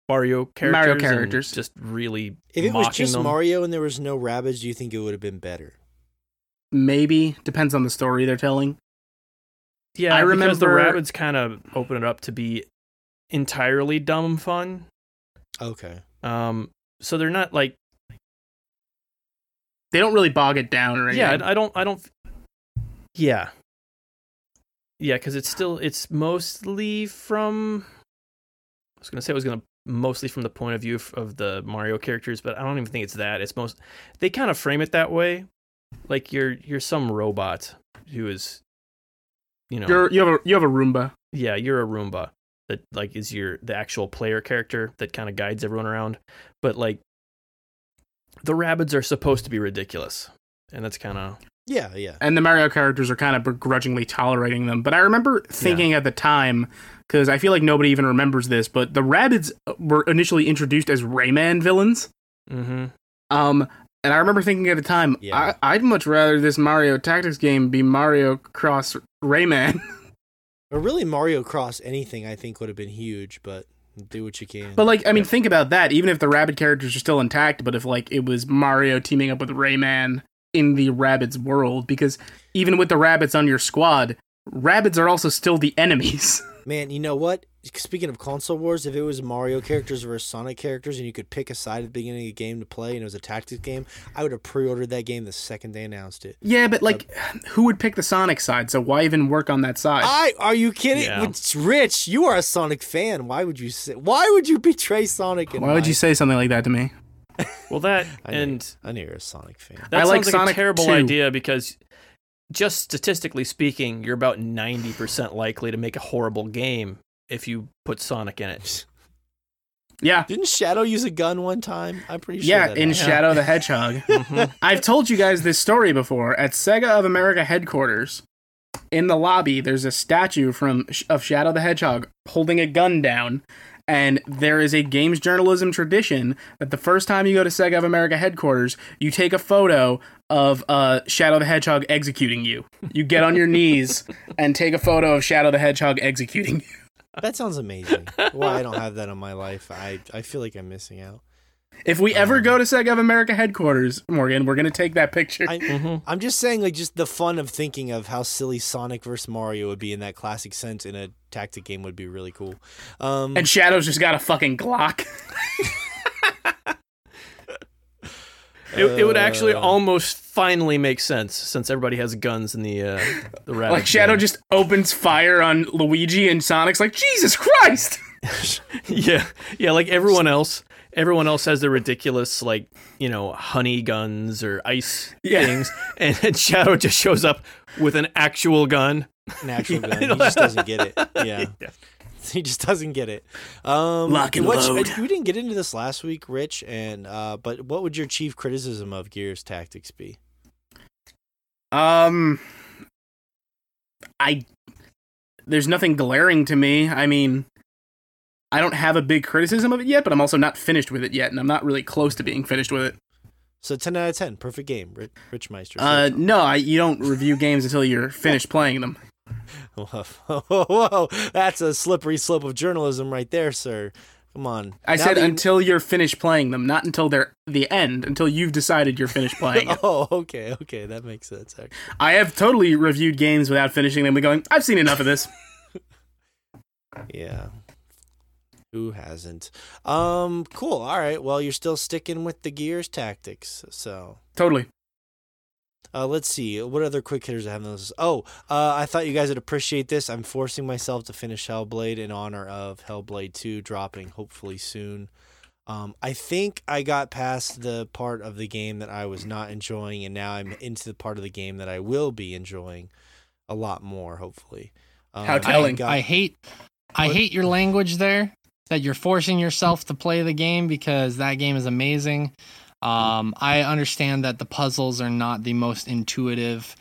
Mario characters. Mario and characters. just really. if it was just them. Mario and there was no rabbits, do you think it would have been better? Maybe depends on the story they're telling. Yeah, I because the rabbits kind of open it up to be entirely dumb fun. Okay. Um, so they're not like They don't really bog it down or anything. Yeah, I I don't. I don't. Yeah. Yeah, because it's still it's mostly from. I was gonna say it was gonna mostly from the point of view f- of the Mario characters, but I don't even think it's that. It's most they kind of frame it that way, like you're you're some robot who is, you know, You're you have a you have a Roomba. yeah, you're a Roomba that like is your the actual player character that kind of guides everyone around, but like the rabbits are supposed to be ridiculous, and that's kind of Yeah, yeah. and the Mario characters are kind of begrudgingly tolerating them. But I remember thinking at the time, because I feel like nobody even remembers this, but the rabbits were initially introduced as Rayman villains. mm-hmm. Um, and I remember thinking at the time, Yeah. I, I'd much rather this Mario Tactics game be Mario Cross Rayman. Or really, Mario Cross anything I think would have been huge, but do what you can. but like, I mean, think about that. Even if the rabbit characters are still intact, but if like it was Mario teaming up with Rayman in the rabbits world, because even with the rabbits on your squad, rabbits are also still the enemies. Man, you know what? Speaking of console wars, if it was Mario characters versus Sonic characters and you could pick a side at the beginning of the game to play and it was a tactics game, I would have pre-ordered that game the second they announced it. Yeah, but like, who would pick the Sonic side? So why even work on that side? I are you kidding? Yeah. It's Rich, you are a Sonic fan. Why would you say? Why would you betray Sonic? And why would my- you say something like that to me? Well, that I know, and I know you're a Sonic fan. that I sounds like like Sonic a terrible 2. idea because just statistically speaking, you're about ninety percent likely to make a horrible game if you put Sonic in it. Yeah, Didn't Shadow use a gun one time? I'm pretty sure. yeah, that in happened. Shadow the Hedgehog. Mhm. I've told you guys this story before. At Sega of America headquarters, in the lobby, there's a statue from of Shadow the Hedgehog holding a gun down. And there is a games journalism tradition that the first time you go to Sega of America headquarters, you take a photo of uh, Shadow the Hedgehog executing you. You get on your knees and take a photo of Shadow the Hedgehog executing you. That sounds amazing. Why I don't have that in my life? I I feel like I'm missing out. If we ever go to Sega of America headquarters, Morgan, we're gonna take that picture. I, Mhm. I'm just saying, like, just the fun of thinking of how silly Sonic versus Mario would be in that classic sense in a tactic game would be really cool. Um, and Shadow's just got a fucking Glock. It, it would actually Uh. almost finally make sense since everybody has guns in the uh, the rabbit. Like Shadow game. just opens fire on Luigi and Sonic's like, Jesus Christ! yeah yeah like everyone else. Everyone else has their ridiculous like you know honey guns or ice Yeah. things, and, and Shadow just shows up with an actual gun. an actual Yeah, gun. He just doesn't get it. Yeah. He just doesn't get it. Um, Lock and load. We didn't get into this last week, Rich, and uh, but what would your chief criticism of Gears Tactics be? Um I there's nothing glaring to me. I mean I don't have a big criticism of it yet, but I'm also not finished with it yet, and I'm not really close to being finished with it. So ten out of ten, perfect game, Rich, Rich Meister. Uh, no, I, you don't review games until you're finished playing them. whoa, whoa, that's a slippery slope of journalism right there, sir. Come on. I Now said you- until you're finished playing them, not until they're the end, until you've decided you're finished playing. Oh, okay, okay, that makes sense. Actually. I have totally reviewed games without finishing them and going, I've seen enough of this. Yeah. Who hasn't? Um, cool. All right. Well, you're still sticking with the Gears tactics. So, Totally. Uh, let's see. What other quick hitters I have on this? Oh, uh, I thought you guys would appreciate this. I'm forcing myself to finish Hellblade in honor of Hellblade 2 dropping hopefully soon. Um, I think I got past the part of the game that I was not enjoying, and now I'm into the part of the game that I will be enjoying a lot more, hopefully. Um, How I telling. got- I hate I What? hate your language there that you're forcing yourself to play the game because that game is amazing. Um, I understand that the puzzles are not the most intuitive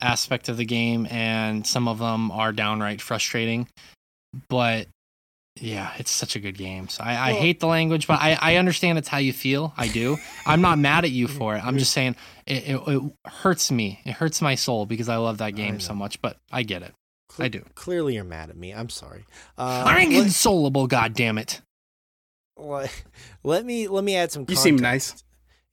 aspect of the game and some of them are downright frustrating. But yeah, it's such a good game. So I, I Well- hate the language, but I, I understand it's how you feel. I do. I'm not mad at you for it. I'm just saying it, it, it hurts me. It hurts my soul because I love that game so much, but I get it. I do. Clearly, you're mad at me. I'm sorry. Uh, I'm let, inconsolable, goddammit. let, let me let me add some. You seem nice.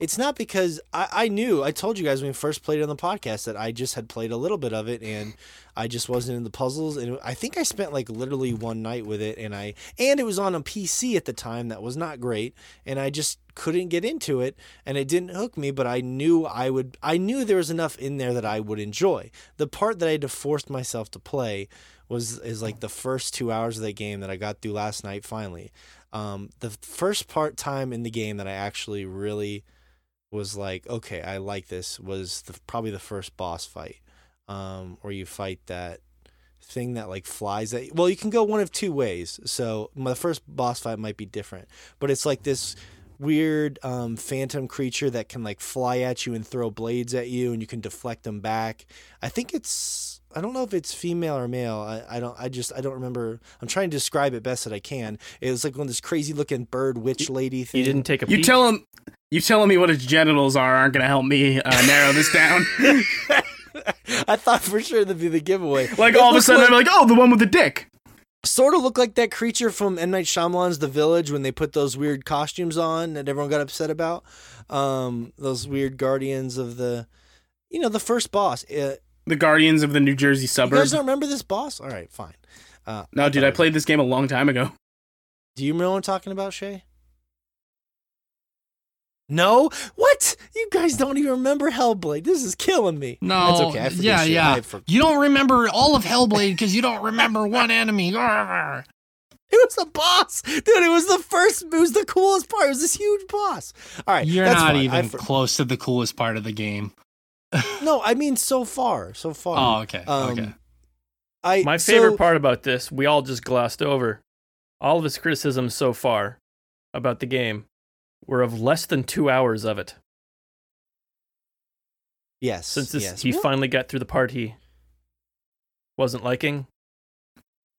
It's not because I, I knew I told you guys when we first played it on the podcast that I just had played a little bit of it and I just wasn't in the puzzles and I think I spent like literally one night with it and I and it was on a PC at the time that was not great and I just couldn't get into it and it didn't hook me but I knew I would I knew there was enough in there that I would enjoy. The part that I had to force myself to play was is like the first 2 hours of that game that I got through last night finally. Um, the first part time in the game that I actually really was like, okay, I like this. Was the, probably the first boss fight, um, where you fight that thing that like flies at. Well, you can go one of two ways. So the first boss fight might be different, but it's like this weird um, phantom creature that can like fly at you and throw blades at you, and you can deflect them back. I think it's. I don't know if it's female or male. I, I don't. I just. I don't remember. I'm trying to describe it best that I can. It was like one of this crazy looking bird witch lady thing. You didn't take a You peek. tell him, you telling me what his genitals are aren't going to help me uh, narrow this down. I thought for sure that'd be the giveaway. like It all of a sudden, like, I'm like, oh, the one with the dick. sort of look like that creature from M Night Shyamalan's The Village when they put those weird costumes on that everyone got upset about. Um, those weird guardians of the, you know, the first boss. Uh, The Guardians of the New Jersey suburbs. you guys don't remember this boss? All right, fine. Uh, No, dude, I played this game a long time ago. Do you know what I'm talking about, Shay? No, what? You guys don't even remember Hellblade. This is killing me. No, That's okay. I forget yeah, shit. yeah. I for- You don't remember all of Hellblade because you don't remember one enemy. It was a boss, dude. It was the first. It was the coolest part. It was this huge boss. All right, You're that's not fine. I even for- close to the coolest part of the game. no, I mean so far, so far. Oh, okay, Um, okay. I My so- favorite part about this, we all just glossed over. All of his criticisms so far about the game were of less than two hours of it. Yes, Since this, yes. he well, finally got through the part he wasn't liking,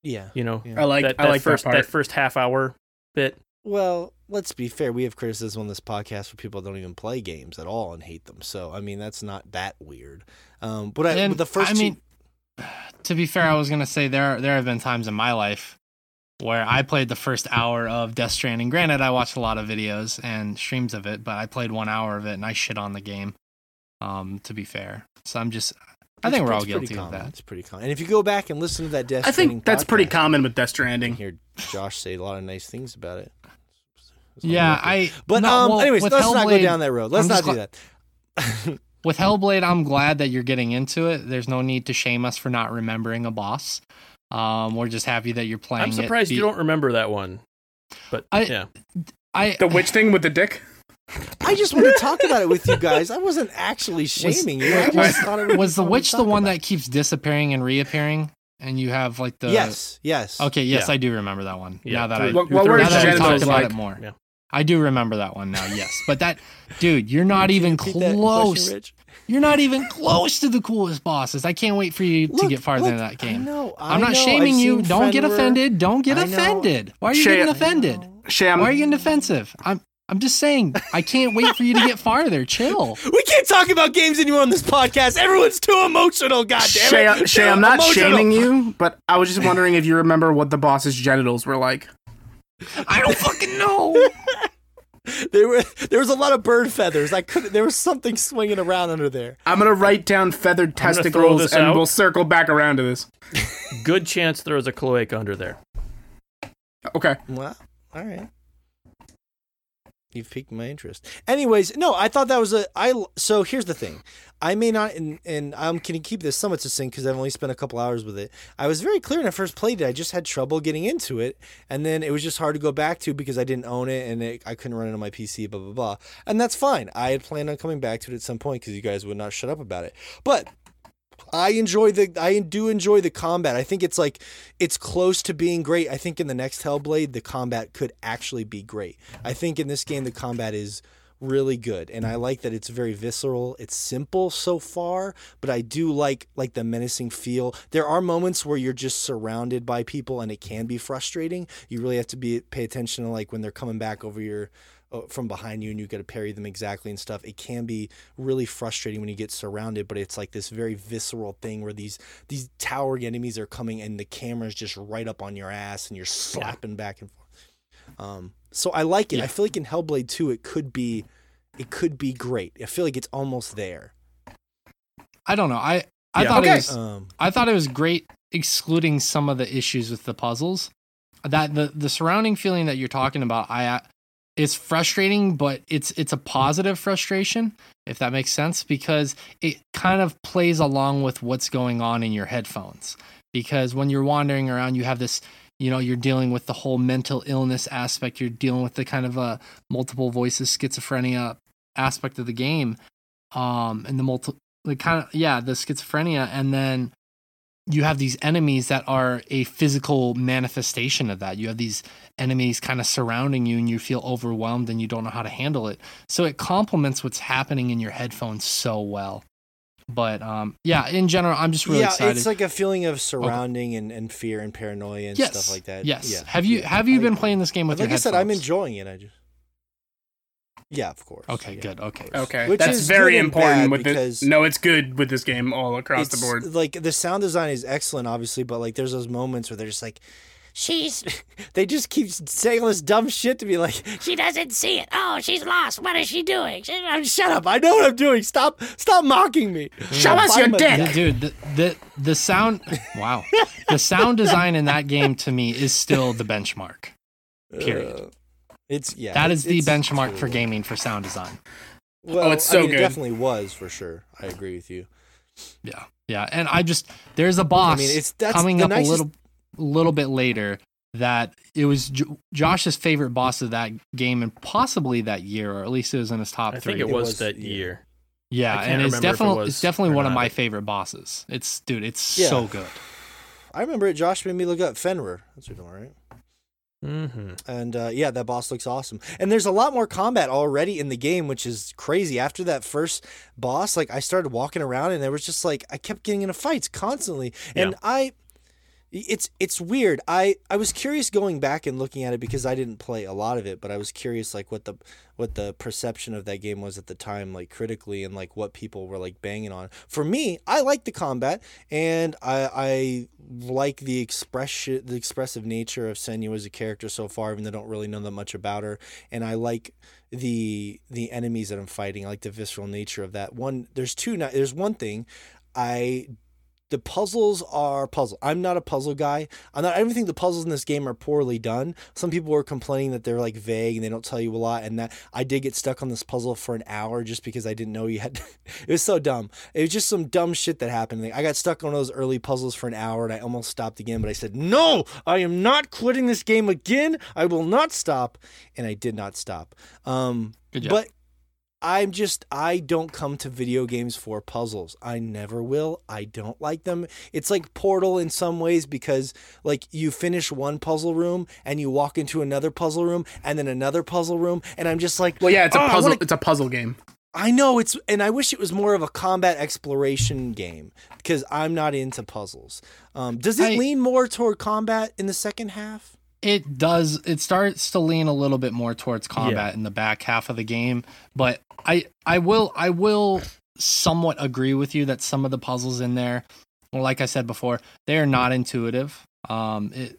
yeah. you know, Yeah. I like, that, I like first that part. first half hour bit. Well, let's be fair. We have criticism on this podcast for people that don't even play games at all and hate them. So I mean, that's not that weird. Um, but I, And, the first, I two- mean, to be fair, I was gonna say there there have been times in my life where I played the first hour of Death Stranding. Granted, I watched a lot of videos and streams of it, but I played one hour of it and I shit on the game. Um, to be fair, so I'm just. I it's- think we're all it's pretty guilty of that. It's pretty common. And if you go back and listen to that Death I Stranding think that's pretty common with Death Stranding. hear Josh say a lot of nice things about it. Yeah. I. But no, um, well, anyways, with let's not go down that road. Let's I'm not just do that. with Hellblade, I'm glad that you're getting into it. There's no need to shame us for not remembering a boss. Um, we're just happy that you're playing. I'm surprised Be- you don't remember that one. But I- yeah, I The witch thing with the dick? I just want to talk about it with you guys. I wasn't actually shaming you. I was- just thought it would was the witch the one about. that keeps disappearing and reappearing, and you have like the yes, yes. Okay, yes, Yeah. I do remember that one. Yeah, Now that through- I What- through what the now that I genitals talked about like? it more, Yeah. I do remember that one now. Yes, but that dude, you're not you even close. question, Rich? You're not even close to the coolest bosses. I can't wait for you to get farther look, into that I game. know, I I'm not know, shaming I've you. Don't get offended. Don't get offended. Why are you Shay, getting offended? Shay, I'm, Why are you getting defensive? I'm I'm just saying. I can't wait for you to get farther. Chill. We can't talk about games anymore on this podcast. Everyone's too emotional. God damn Shay, it. Shay, I'm not emotional. shaming you, but I was just wondering if you remember what the boss's genitals were like. I don't fucking know. There were there was a lot of bird feathers. I couldn't. There was something swinging around under there. I'm gonna write down feathered testicles, and out. we'll circle back around to this. Good chance there's a cloaca under there. Okay. Well, all right. You've piqued my interest. Anyways, no, I thought that was a I. So here's the thing, I may not, and, and I'm going to keep this somewhat succinct because I've only spent a couple hours with it. I was very clear when I first played it. I just had trouble getting into it, and then it was just hard to go back to because I didn't own it and it, I couldn't run it on my PC. Blah blah blah, and that's fine. I had planned on coming back to it at some point because you guys would not shut up about it. But I enjoy the I do enjoy the combat. I think it's like it's close to being great. I think in the next Hellblade the combat could actually be great. I think in this game the combat is really good and I like that it's very visceral. It's simple so far, but I do like like the menacing feel. There are moments where you're just surrounded by people and it can be frustrating. You really have to be pay attention to like when they're coming back over your uh, from behind you and you got to parry them exactly and stuff. It can be really frustrating when you get surrounded, but it's like this very visceral thing where these these towering enemies are coming and the camera's just right up on your ass and you're slapping back and forth. Um, so I like it. I feel like in Hellblade 2 it could be it could be great. I feel like it's almost there. I don't know. I I Yeah. thought Okay. it was Um, I thought it was great, excluding some of the issues with the puzzles. That the the surrounding feeling that you're talking about, I uh, it's frustrating, but it's it's a positive frustration, if that makes sense, because it kind of plays along with what's going on in your headphones. Because when you're wandering around, you have this, you know, you're dealing with the whole mental illness aspect. You're dealing with the kind of a multiple voices schizophrenia aspect of the game, um, and the multi the kind of yeah the schizophrenia and then you have these enemies that are a physical manifestation of that you have these enemies kind of surrounding you and you feel overwhelmed and you don't know how to handle it so it complements what's happening in your headphones so well but um yeah in general i'm just really yeah, excited it's like a feeling of surrounding and, and fear and paranoia and yes stuff like that. yes Yeah. have you Yeah. have you I been playing this game with like your I said, I'm enjoying it. I just yeah, of course. okay Yeah. good okay Okay. Which That's is very important with this. No, it's good with this game all across the board. Like the sound design is excellent, obviously, but like there's those moments where they're just like, she's. they just keep saying all this dumb shit to me, like she doesn't see it. Oh, she's lost. What is she doing? She, I'm, shut up! I know what I'm doing. Stop! Stop mocking me. Show us your Find my- dude the, the the sound wow the sound design in that game to me is still the benchmark Period. Uh, it's yeah. that it's- is the benchmark really for gaming for sound design Well, it's I so mean, good. It definitely was for sure. I agree with you. Yeah, yeah, and I just there's a boss I mean, it's that's coming the up nicest, a little little bit later that it was Jo- Josh's favorite boss of that game and possibly that year, or at least it was in his top I three. think it It was, was- that year. yeah, and it's remember if it definitely it's definitely or one of my favorite bosses. It's dude, it's Yeah. so good. I remember it. Josh made me look up Fenrir. That's what you're doing, right? Mm-hmm. And uh, yeah, that boss looks awesome. And there's a lot more combat already in the game, which is crazy. After that first boss, like I started walking around and there was just like I kept getting into fights constantly. And Yeah. I it's it's weird. I I was curious going back and looking at it because I didn't play a lot of it, but I was curious like what the what the perception of that game was at the time, like critically, and like what people were like banging on. For me, I like the combat, and I I like the expression, the expressive nature of Senua as a character so far, even though I don't really know that much about her, and I like the the enemies that I'm fighting. I like the visceral nature of that. One, there's two. There's one thing I the puzzles are puzzle. I'm not a puzzle guy. I'm not. I don't think the puzzles in this game are poorly done. Some people were complaining that they're like vague and they don't tell you a lot. And that I did get stuck on this puzzle for an hour just because I didn't know you had. it was so dumb. It was just some dumb shit that happened. Like, I got stuck on those early puzzles for an hour and I almost stopped again. But I said, no, I am not quitting this game again. I will not stop. And I did not stop. Um, Good job. but I'm just I don't come to video games for puzzles. I never will. I don't like them. It's like Portal in some ways because like you finish one puzzle room and you walk into another puzzle room and then another puzzle room and I'm just like Well, yeah, it's a "Oh, puzzle. wanna- It's a puzzle game. I know it's and I wish it was more of a combat exploration game because I'm not into puzzles. Um, does it I- lean more toward combat in the second half? It does. It starts to lean a little bit more towards combat in the back half of the game, but I I will I will somewhat agree with you that some of the puzzles in there, well, like I said before, they are not intuitive. Um, it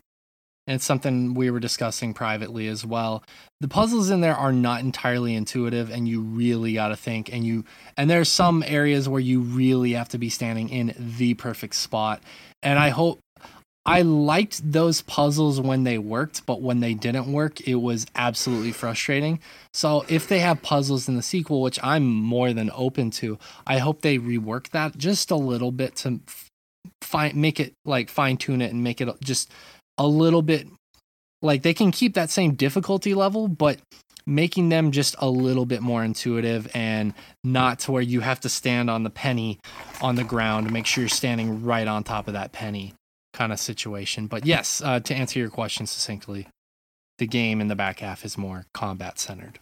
and it's something we were discussing privately as well. The puzzles in there are not entirely intuitive, and you really got to think. And you and there's some areas where you really have to be standing in the perfect spot. And I hope I liked those puzzles when they worked, but when they didn't work, it was absolutely frustrating. So if they have puzzles in the sequel, which I'm more than open to, I hope they rework that just a little bit to fine make it like fine tune it and make it just a little bit like they can keep that same difficulty level, but making them just a little bit more intuitive and not to where you have to stand on the penny on the ground make sure you're standing right on top of that penny kind of situation. But yes, uh, to answer your question succinctly, the game in the back half is more combat centered.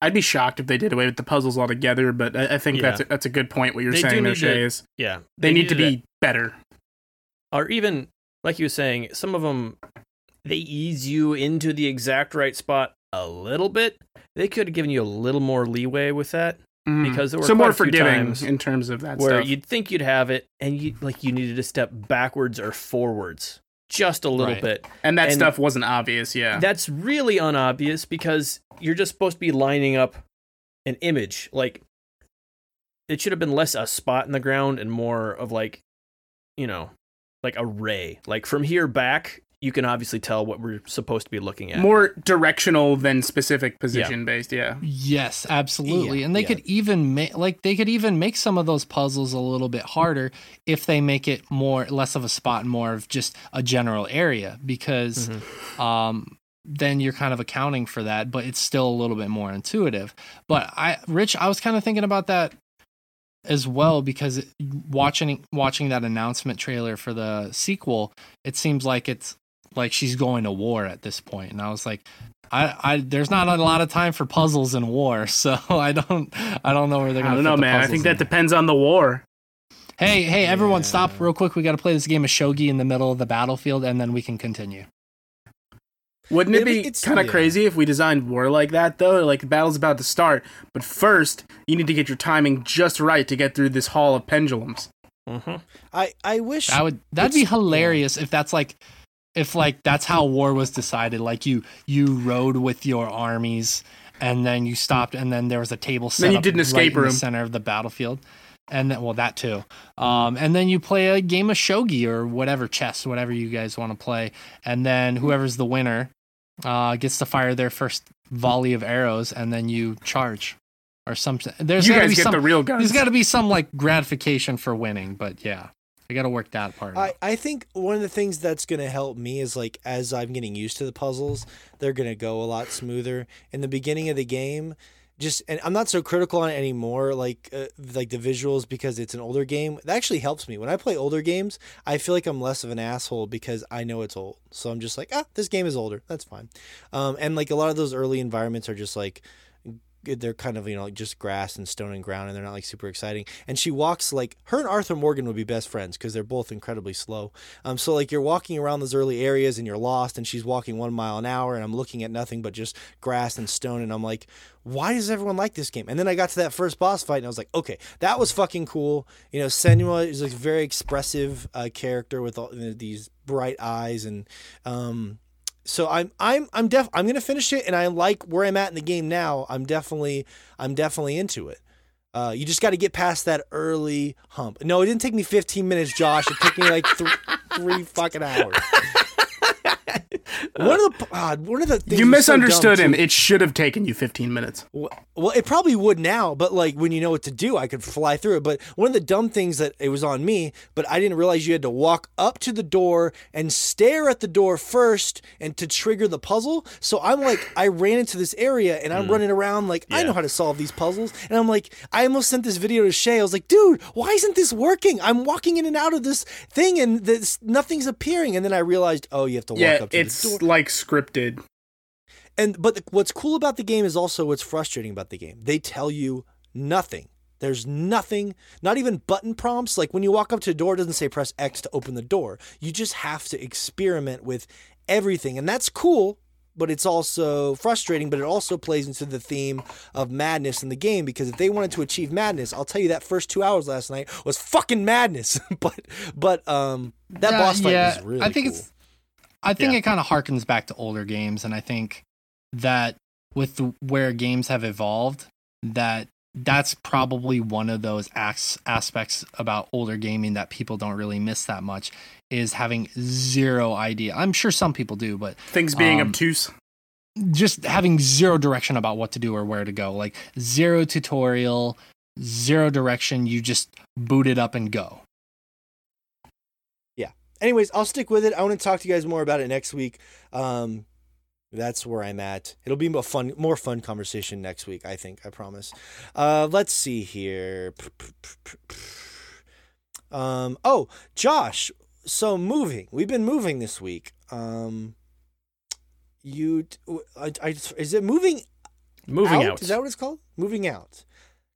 I'd be shocked if they did away with the puzzles altogether, but I, I think Yeah. that's a, that's a good point. What you're They saying, need O'Shea, to- is Yeah, they, need to needed be better. or even like you were saying, some of them they ease you into the exact right spot a little bit. They could have given you a little more leeway with that Mhm. because there were so more a few forgiving times in terms of that where stuff. you'd think you'd have it, and you like you needed to step backwards or forwards just a little Right. bit. and that and- stuff wasn't obvious. Yeah, That's really unobvious because you're just supposed to be lining up an image. Like it should have been less a spot in the ground and more of like, you know, like a ray. Like from here back, you can obviously tell what we're supposed to be looking at. more directional than specific position based. Yeah, Yes, absolutely. Yeah, and they yeah. could even make like they could even make some of those puzzles a little bit harder if they make it more less of a spot and more of just a general area because um then you're kind of accounting for that, but it's still a little bit more intuitive. But I Rich, I was kind of thinking about that as well because watching watching that announcement trailer for the sequel, it seems like it's like she's going to war at this point and I was like I, I there's not a lot of time for puzzles in war, so I don't I don't know where they're gonna. don't fit know, man. I think that there. depends on the war. Hey, hey, everyone, Yeah. stop real quick. We got to play this game of shogi in the middle of the battlefield, and then we can continue. Wouldn't it Yeah, be it's- kind of yeah. crazy if we designed war like that though? Like the battle's about to start, but first you need to get your timing just right to get through this hall of pendulums. hmm I I wish I would. That'd be It's- hilarious if that's like, if like that's how war was decided. Like you you rode with your armies, and then you stopped, and then there was a table set. Then you up did an right escape in the center of the battlefield, and then well that too. Um, and then you play a game of shogi or whatever chess, whatever you guys want to play, and then whoever's the winner, uh, gets to fire their first volley of arrows, and then you charge. Or something. There's you gotta guys be get some. the real guns. There's got to be some like gratification for winning, but yeah, we got to work that part. out. I, I think one of the things that's going to help me is like as I'm getting used to the puzzles, they're going to go a lot smoother. In the beginning of the game, just and I'm not so critical on it anymore like uh, like the visuals because it's an older game. That actually helps me. When I play older games, I feel like I'm less of an asshole because I know it's old. So I'm just like, "Ah, this game is older. That's fine." Um and like a lot of those early environments are just like they're kind of you know like just grass and stone and ground and they're not like super exciting. And she walks like her and arthur morgan would be best friends because they're both incredibly slow. Um so like you're walking around those early areas and you're lost and she's walking one mile an hour and i'm looking at nothing but just grass and stone and i'm like why does everyone like this game? And then i got to that first boss fight and i was like okay that was fucking cool. You know senua is a very expressive uh, character with all you know, these bright eyes and um so I'm I'm I'm def I'm gonna finish it, and I like where I'm at in the game now. I'm definitely I'm definitely into it. Uh, you just got to get past that early hump. No, it didn't take me 15 minutes, Josh. It took me like th- three fucking hours. One of the uh, one of the things you was so misunderstood him. too. It should have taken you 15 minutes. Well, it probably would now, but like when you know what to do, I could fly through it. But one of the dumb things that it was on me, but I didn't realize you had to walk up to the door and stare at the door first and to trigger the puzzle. So I'm like, I ran into this area and I'm running around like I know how to solve these puzzles. And I'm like, I almost sent this video to Shay. I was like, dude, why isn't this working? I'm walking in and out of this thing and this nothing's appearing. And then I realized, oh, you have to walk Yeah, up to the door. Like scripted. And but the, what's cool about the game is also what's frustrating about the game. They tell you nothing. There's nothing, not even button prompts. Like when you walk up to a door, it doesn't say press X to open the door. You just have to experiment with everything. And that's cool, but it's also frustrating. But it also plays into the theme of madness in the game because if they wanted to achieve madness, I'll tell you that first two hours last night was fucking madness. but but um that Yeah, boss fight yeah, was really I think cool. it's I think Yeah. it kind of harkens back to older games, and I think that with the, where games have evolved, that that's probably one of those as- aspects about older gaming that people don't really miss that much is having zero idea. I'm sure some people do, but Things being Um, obtuse. just having zero direction about what to do or where to go. Like zero tutorial, zero direction. You just boot it up and go. Anyways, I'll stick with it. I want to talk to you guys more about it next week. Um, that's where I'm at. It'll be a fun, more fun conversation next week. I think. I promise. Uh, let's see here. Um, oh, Josh. So moving. We've been moving this week. Um, you, I, I, is it moving Moving out. Is that what it's called? Moving out.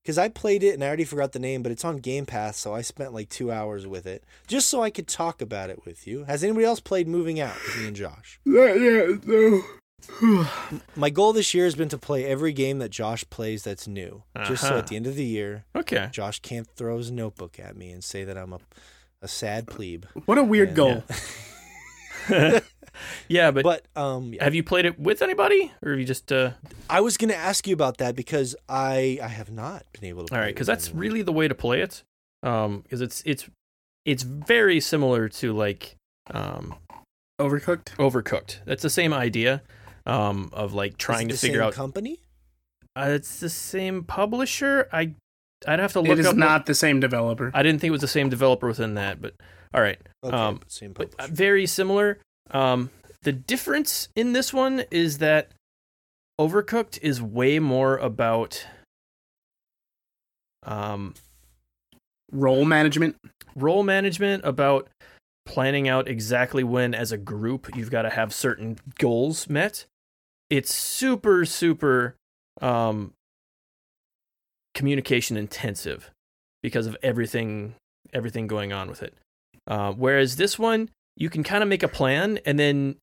Because I played it and I already forgot the name, but it's on Game Pass, so I spent like two hours with it just so I could talk about it with you. Has anybody else played Moving Out with me and Josh? yeah, no. My goal this year has been to play every game that Josh plays that's new, just so Uh-huh. at the end of the year, okay. Josh can't throw his notebook at me and say that I'm a, a sad plebe. What a weird And- goal. yeah, but, But um, yeah. have you played it with anybody, or have you just? uh I was gonna ask you about that because I I have not been able to. All play right, because that's anyone. really the way to play it. Um, because it's it's it's very similar to like um Overcooked. Overcooked. That's the same idea. Um, of like Is it trying to the figure same out. company. Uh, it's the same publisher. I I'd have to look It is up. what- not the same developer. I didn't think it was the same developer within that, but all right. Okay, Um, same uh, publisher. very similar. Um, the difference in this one is that Overcooked is way more about um, Role management. role management, about planning out exactly when, as a group, you've got to have certain goals met. It's super, super um, communication intensive because of everything, everything going on with it. Uh, whereas this one, you can kind of make a plan and then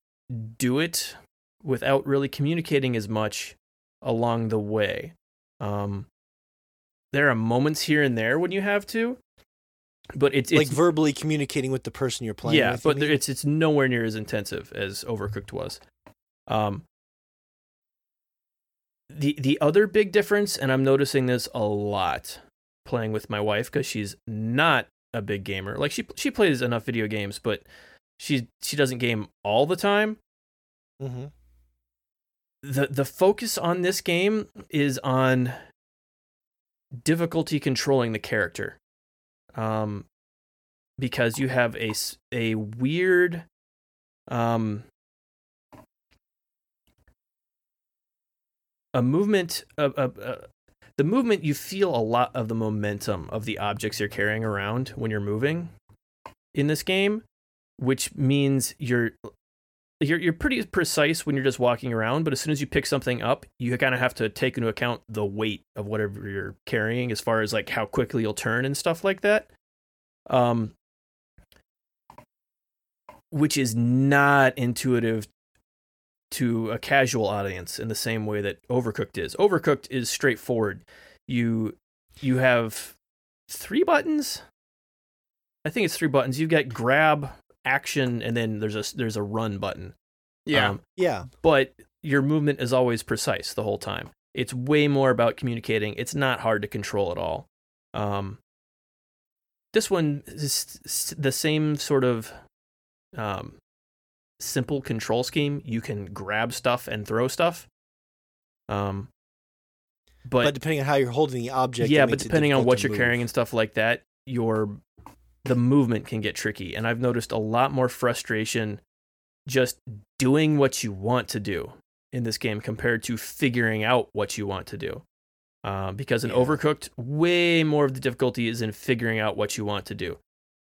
do it without really communicating as much along the way. Um, there are moments here and there when you have to, but it's, like verbally communicating with the person you're playing yeah, with. but there- it's it's nowhere near as intensive as Overcooked was. Um, the the other big difference, and I'm noticing this a lot playing with my wife because she's not a big gamer. Like she she plays enough video games, but she she doesn't game all the time. Mhm. the The focus on this game is on difficulty controlling the character. Um, because you have a a weird um a movement of uh, the movement you feel a lot of the momentum of the objects you're carrying around when you're moving in this game which means you're you're you're pretty precise when you're just walking around but as soon as you pick something up you kind of have to take into account the weight of whatever you're carrying as far as like how quickly you'll turn and stuff like that um which is not intuitive to a casual audience in the same way that Overcooked is. Overcooked is straightforward. You you have three buttons. I think it's three buttons. You've got grab, action, and then there's a there's a run button. Yeah. Um, Yeah. but your movement is always precise the whole time. It's way more about communicating. It's not hard to control at all. Um, this one is the same sort of um, simple control scheme. You can grab stuff and throw stuff. Um, But, but, depending on how you're holding the object, yeah, but depending on what you're move. carrying and stuff like that, your the movement can get tricky. And I've noticed a lot more frustration just doing what you want to do in this game compared to figuring out what you want to do. Uh, because in Yeah. Overcooked, way more of the difficulty is in figuring out what you want to do.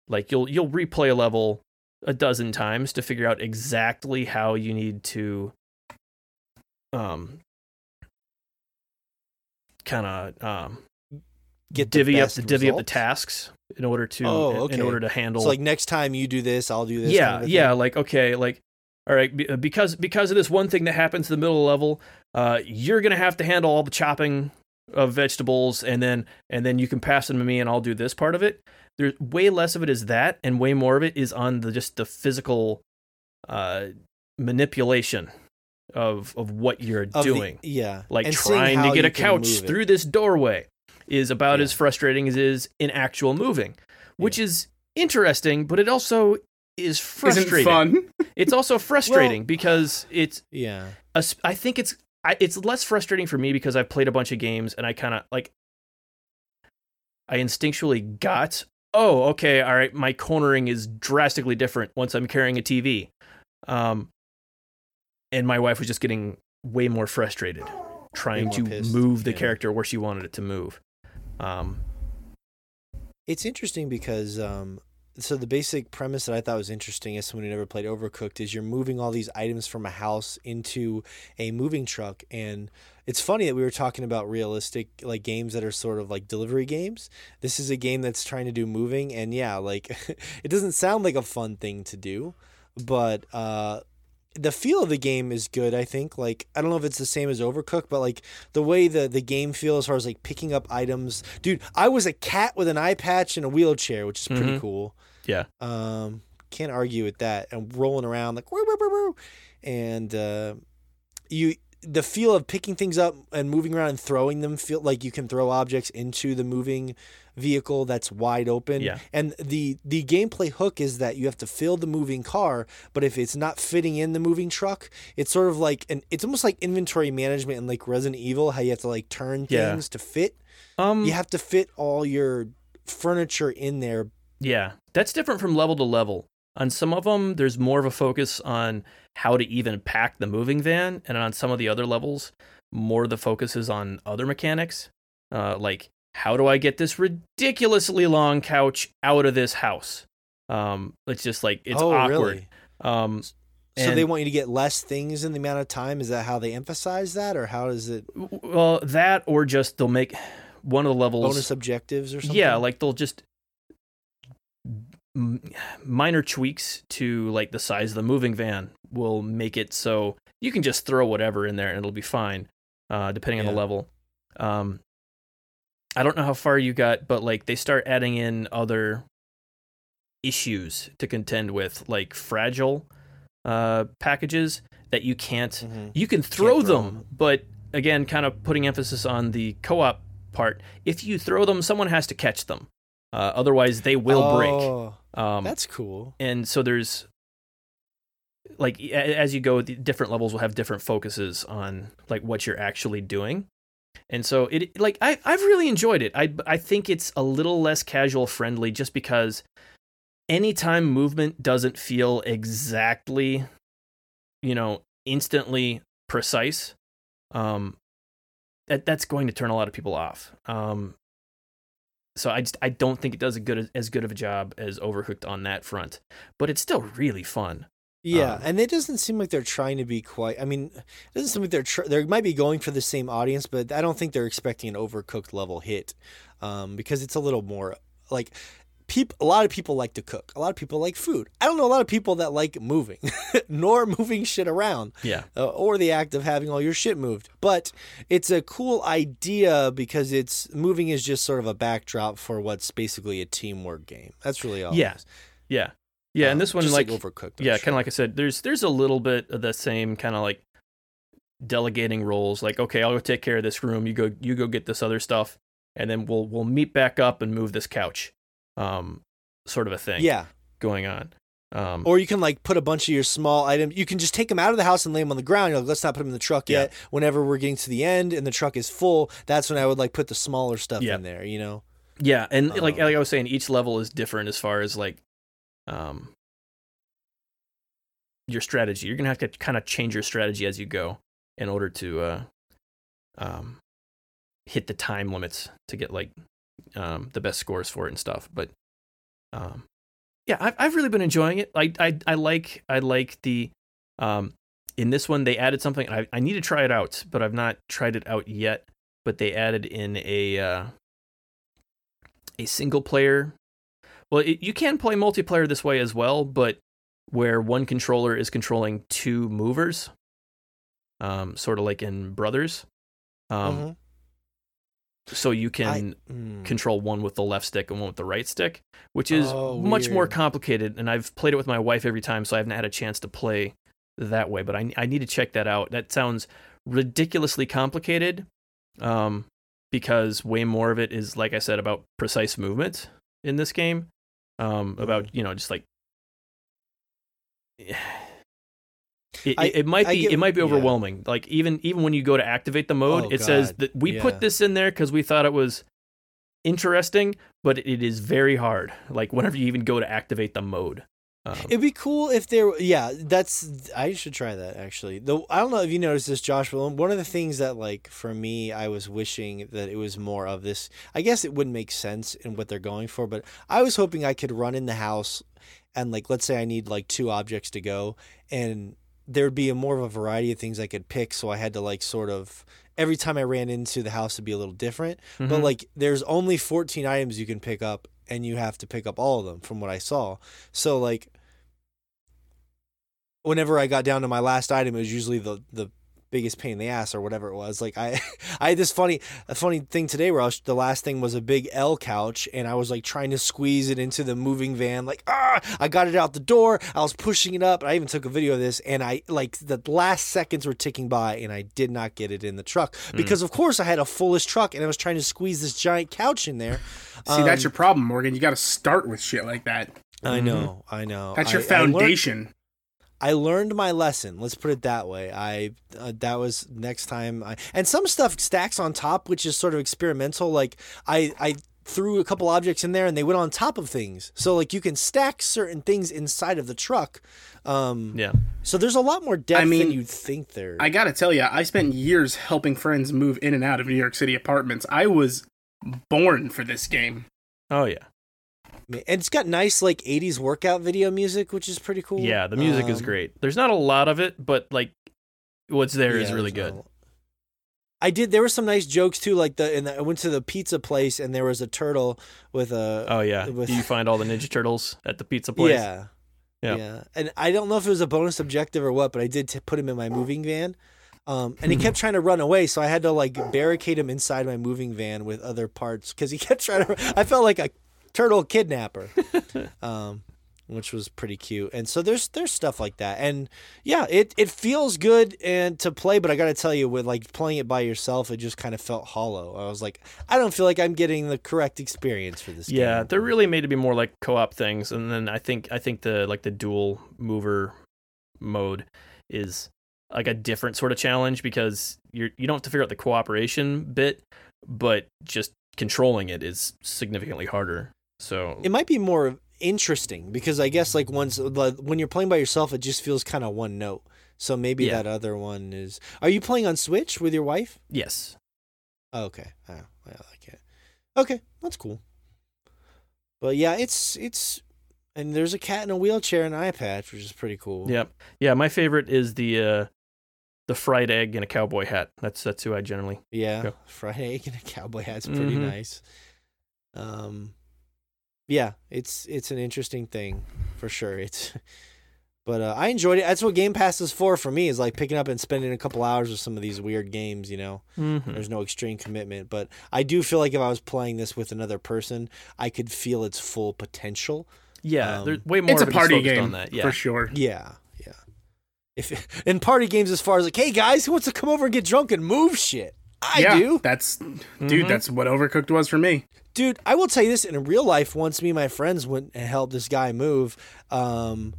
Like you'll you'll replay a level a dozen times to figure out exactly how you need to um kind of um Get the divvy up the divvy up the tasks in order to Oh, in order to handle So like next time you do this, I'll do this. yeah kind of yeah like okay like all right uh, because because of this one thing that happens in the middle level uh you're gonna have to handle all the chopping of vegetables and then and then you can pass them to me and i'll do this part of it there's way less of it is that and way more of it is on the just the physical uh manipulation of of what you're Of the- doing. yeah. like And trying to get a couch through this doorway is about Yeah. as frustrating as it is in actual moving, which is interesting, but it also is frustrating. Isn't fun. It's also frustrating because it's Yeah. a sp- I think it's I, it's less frustrating for me because I've played a bunch of games and I kind of like I instinctually got oh okay all right my cornering is drastically different once I'm carrying a TV, um, and my wife was just getting way more frustrated trying more to pissed, move the yeah. character where she wanted it to move. Um, It's interesting because um, so the basic premise that I thought was interesting as someone who never played Overcooked is you're moving all these items from a house into a moving truck, and it's funny that we were talking about realistic like games that are sort of like delivery games. This is a game that's trying to do moving, and yeah, like it doesn't sound like a fun thing to do, but uh, the feel of the game is good. I think like I don't know if it's the same as Overcooked, but like the way the the game feels as far as like picking up items. Dude, I was a cat with an eye patch and a wheelchair, which is pretty Mhm. cool. Yeah. Um, can't argue with that. And rolling around like woo, woo, woo. and uh, you the feel of picking things up and moving around and throwing them feel like you can throw objects into the moving vehicle that's wide open. Yeah. And the the gameplay hook is that you have to fill the moving car, but if it's not fitting in the moving truck, it's sort of like an it's almost like inventory management in like Resident Evil, how you have to like turn Yeah. things to fit. um, You have to fit all your furniture in there. Yeah, that's different from level to level. On some of them, there's more of a focus on how to even pack the moving van, and on some of the other levels, more of the focus is on other mechanics, uh, like how do I get this ridiculously long couch out of this house? Um, it's just like it's oh, awkward. really? Um, So they want you to get less things in the amount of time. Is that how they emphasize that, or how does it well, that or just they'll make one of the levels bonus objectives or something? Yeah, like they'll just minor tweaks to like the size of the moving van will make it so you can just throw whatever in there and it'll be fine, uh, depending on the level. Um, I don't know how far you got, but like they start adding in other issues to contend with, like fragile uh, packages that you can't Mhm. you can throw throw them, 'em. but again, kind of putting emphasis on the co-op part. If you throw them, someone has to catch them. Uh, otherwise, they will break. Um, that's cool. and so there's like as you go, the different levels will have different focuses on like what you're actually doing. And so it like I I've really enjoyed it. I I think it's a little less casual friendly just because anytime movement doesn't feel exactly you know instantly precise um that that's going to turn a lot of people off. Um so I just I don't think it does a good as good of a job as Overcooked on that front, but it's still really fun. Yeah, um, and it doesn't seem like they're trying to be quite. I mean, it doesn't seem like they're tr- they might be going for the same audience, but I don't think they're expecting an overcooked level hit, um, because it's a little more like. People, a lot of people like to cook. A lot of people like food. I don't know a lot of people that like moving, nor moving shit around. Yeah. uh, or the act of having all your shit moved. But it's a cool idea because it's moving is just sort of a backdrop for what's basically a teamwork game. That's really all. Yeah. Yeah. Yeah, and Um, this one just like, overcooked. I'm yeah, sure. kind of like I said, there's there's a little bit of the same kind of like delegating roles. Like, okay, I'll go take care of this room. You go you go get this other stuff, and then we'll we'll meet back up and move this couch. Um, sort of a thing. yeah. going on. Um, Or you can like put a bunch of your small items. You can just take them out of the house and lay them on the ground. You're like, let's not put them in the truck Yeah. yet. Whenever we're getting to the end and the truck is full, that's when I would like put the smaller stuff Yeah. in there. You know. Yeah, and like Um, like I was saying, each level is different as far as like um your strategy. You're gonna have to kind of change your strategy as you go in order to uh um hit the time limits to get like um the best scores for it and stuff. But um yeah, I've I've really been enjoying it. I I I like I like the um in this one they added something I, I need to try it out, but I've not tried it out yet. But they added in a uh a single player. Well, it, you can play multiplayer this way as well, but where one controller is controlling two movers, um, sort of like in Brothers. Um, Mhm. So you can I- mm. control one with the left stick and one with the right stick, which is Oh, much more complicated. And I've played it with my wife every time, so I haven't had a chance to play that way. But I I need to check that out. That sounds ridiculously complicated, um, because way more of it is like I said about precise movement in this game, um, about you know just like. It, I- it, might I be get- it might be yeah. overwhelming. Like even even when you go to activate the mode, Oh, it says that we Yeah. put this in there because we thought it was interesting, but it is very hard. Like whenever you even go to activate the mode. Um, It'd be cool if there. Yeah, that's. I should try that actually. Though I don't know if you noticed this, Josh. But one of the things that, like, for me, I was wishing that it was more of this. I guess it wouldn't make sense in what they're going for, but I was hoping I could run in the house, and like, let's say I need like two objects to go, and there'd be a more of a variety of things I could pick. So I had to like sort of every time I ran into the house, it'd be a little different. But mhm. like, there's only 14 items you can pick up, and you have to pick up all of them, from what I saw. So like, whenever I got down to my last item, it was usually the the biggest pain in the ass or whatever it was. Like I, I had this funny a funny thing today where I was, the last thing was a big L couch, and I was like trying to squeeze it into the moving van. Like ah, I got it out the door. I was pushing it up. I even took a video of this, and I like the last seconds were ticking by, and I did not get it in the truck because of course I had a fullish truck, and I was trying to squeeze this giant couch in there. See, that's Um, your problem, Morgan. You got to start with shit like that. I know, I know. That's your I- I learned- foundation. I learned my lesson. Let's put it that way. I uh, that was next time. I and some stuff stacks on top, which is sort of experimental. Like I I threw a couple objects in there and they went on top of things. So like you can stack certain things inside of the truck. Um, yeah. So there's a lot more depth I mean, than you'd think there. I got to tell you, I spent years helping friends move in and out of New York City apartments. I was born for this game. Oh yeah. And it's got nice like 80s workout video music, which is pretty cool. Yeah, the music is Um, great. There's not a lot of it, but like what's there is Yeah, really good. I did. There were some nice jokes too. Like the, and I went to the pizza place and there was a turtle with a. Oh yeah. with- Do you find all the Ninja Turtles at the pizza place? Yeah. Yeah. Yeah. And I don't know if it was a bonus objective or what, but I did t- put him in my moving van. Um, and he kept trying to run away, so I had to like barricade him inside my moving van with other parts because he kept trying to. I felt like a turtle kidnapper, um, which was pretty cute. And so there's there's stuff like that, and yeah, it it feels good and to play, but I got to tell you, with like playing it by yourself, it just kind of felt hollow. I was like, I don't feel like I'm getting the correct experience for this. Yeah, game. they're really made to be more like co-op things, and then I think I think the like the dual mover mode is like a different sort of challenge because you're you don't have to figure out the cooperation bit, but just controlling it is significantly harder. So it might be more interesting because I guess like once the- when you're playing by yourself, it just feels kind of one note. So maybe Yeah. that other one is. Are you playing on Switch with your wife? yes, Oh, okay, oh, I like it. Okay, that's cool. But yeah, it's it's and there's a cat in a wheelchair and an eye patch, which is pretty cool. yep, yeah. My favorite is the uh, the fried egg and a cowboy hat. That's that's who I generally. Yeah, Yep. fried egg and a cowboy hat's pretty Mhm. nice. Um, yeah, it's it's an interesting thing for sure. It's, but uh, I enjoyed it. That's what Game Pass is for for me. Is like picking up and spending a couple hours with some of these weird games. You know, Mhm. there's no extreme commitment, but I do feel like if I was playing this with another person, I could feel its full potential. Yeah, Um, there's way more. It's a of it is party game on that. Yeah, for sure. Yeah, yeah. If in party games, as far as like, hey guys, who wants to come over and get drunk and move shit? I yeah, do. That's dude. That's what Overcooked was for me. dude i will tell you this in real life once me and my friends went and helped this guy move um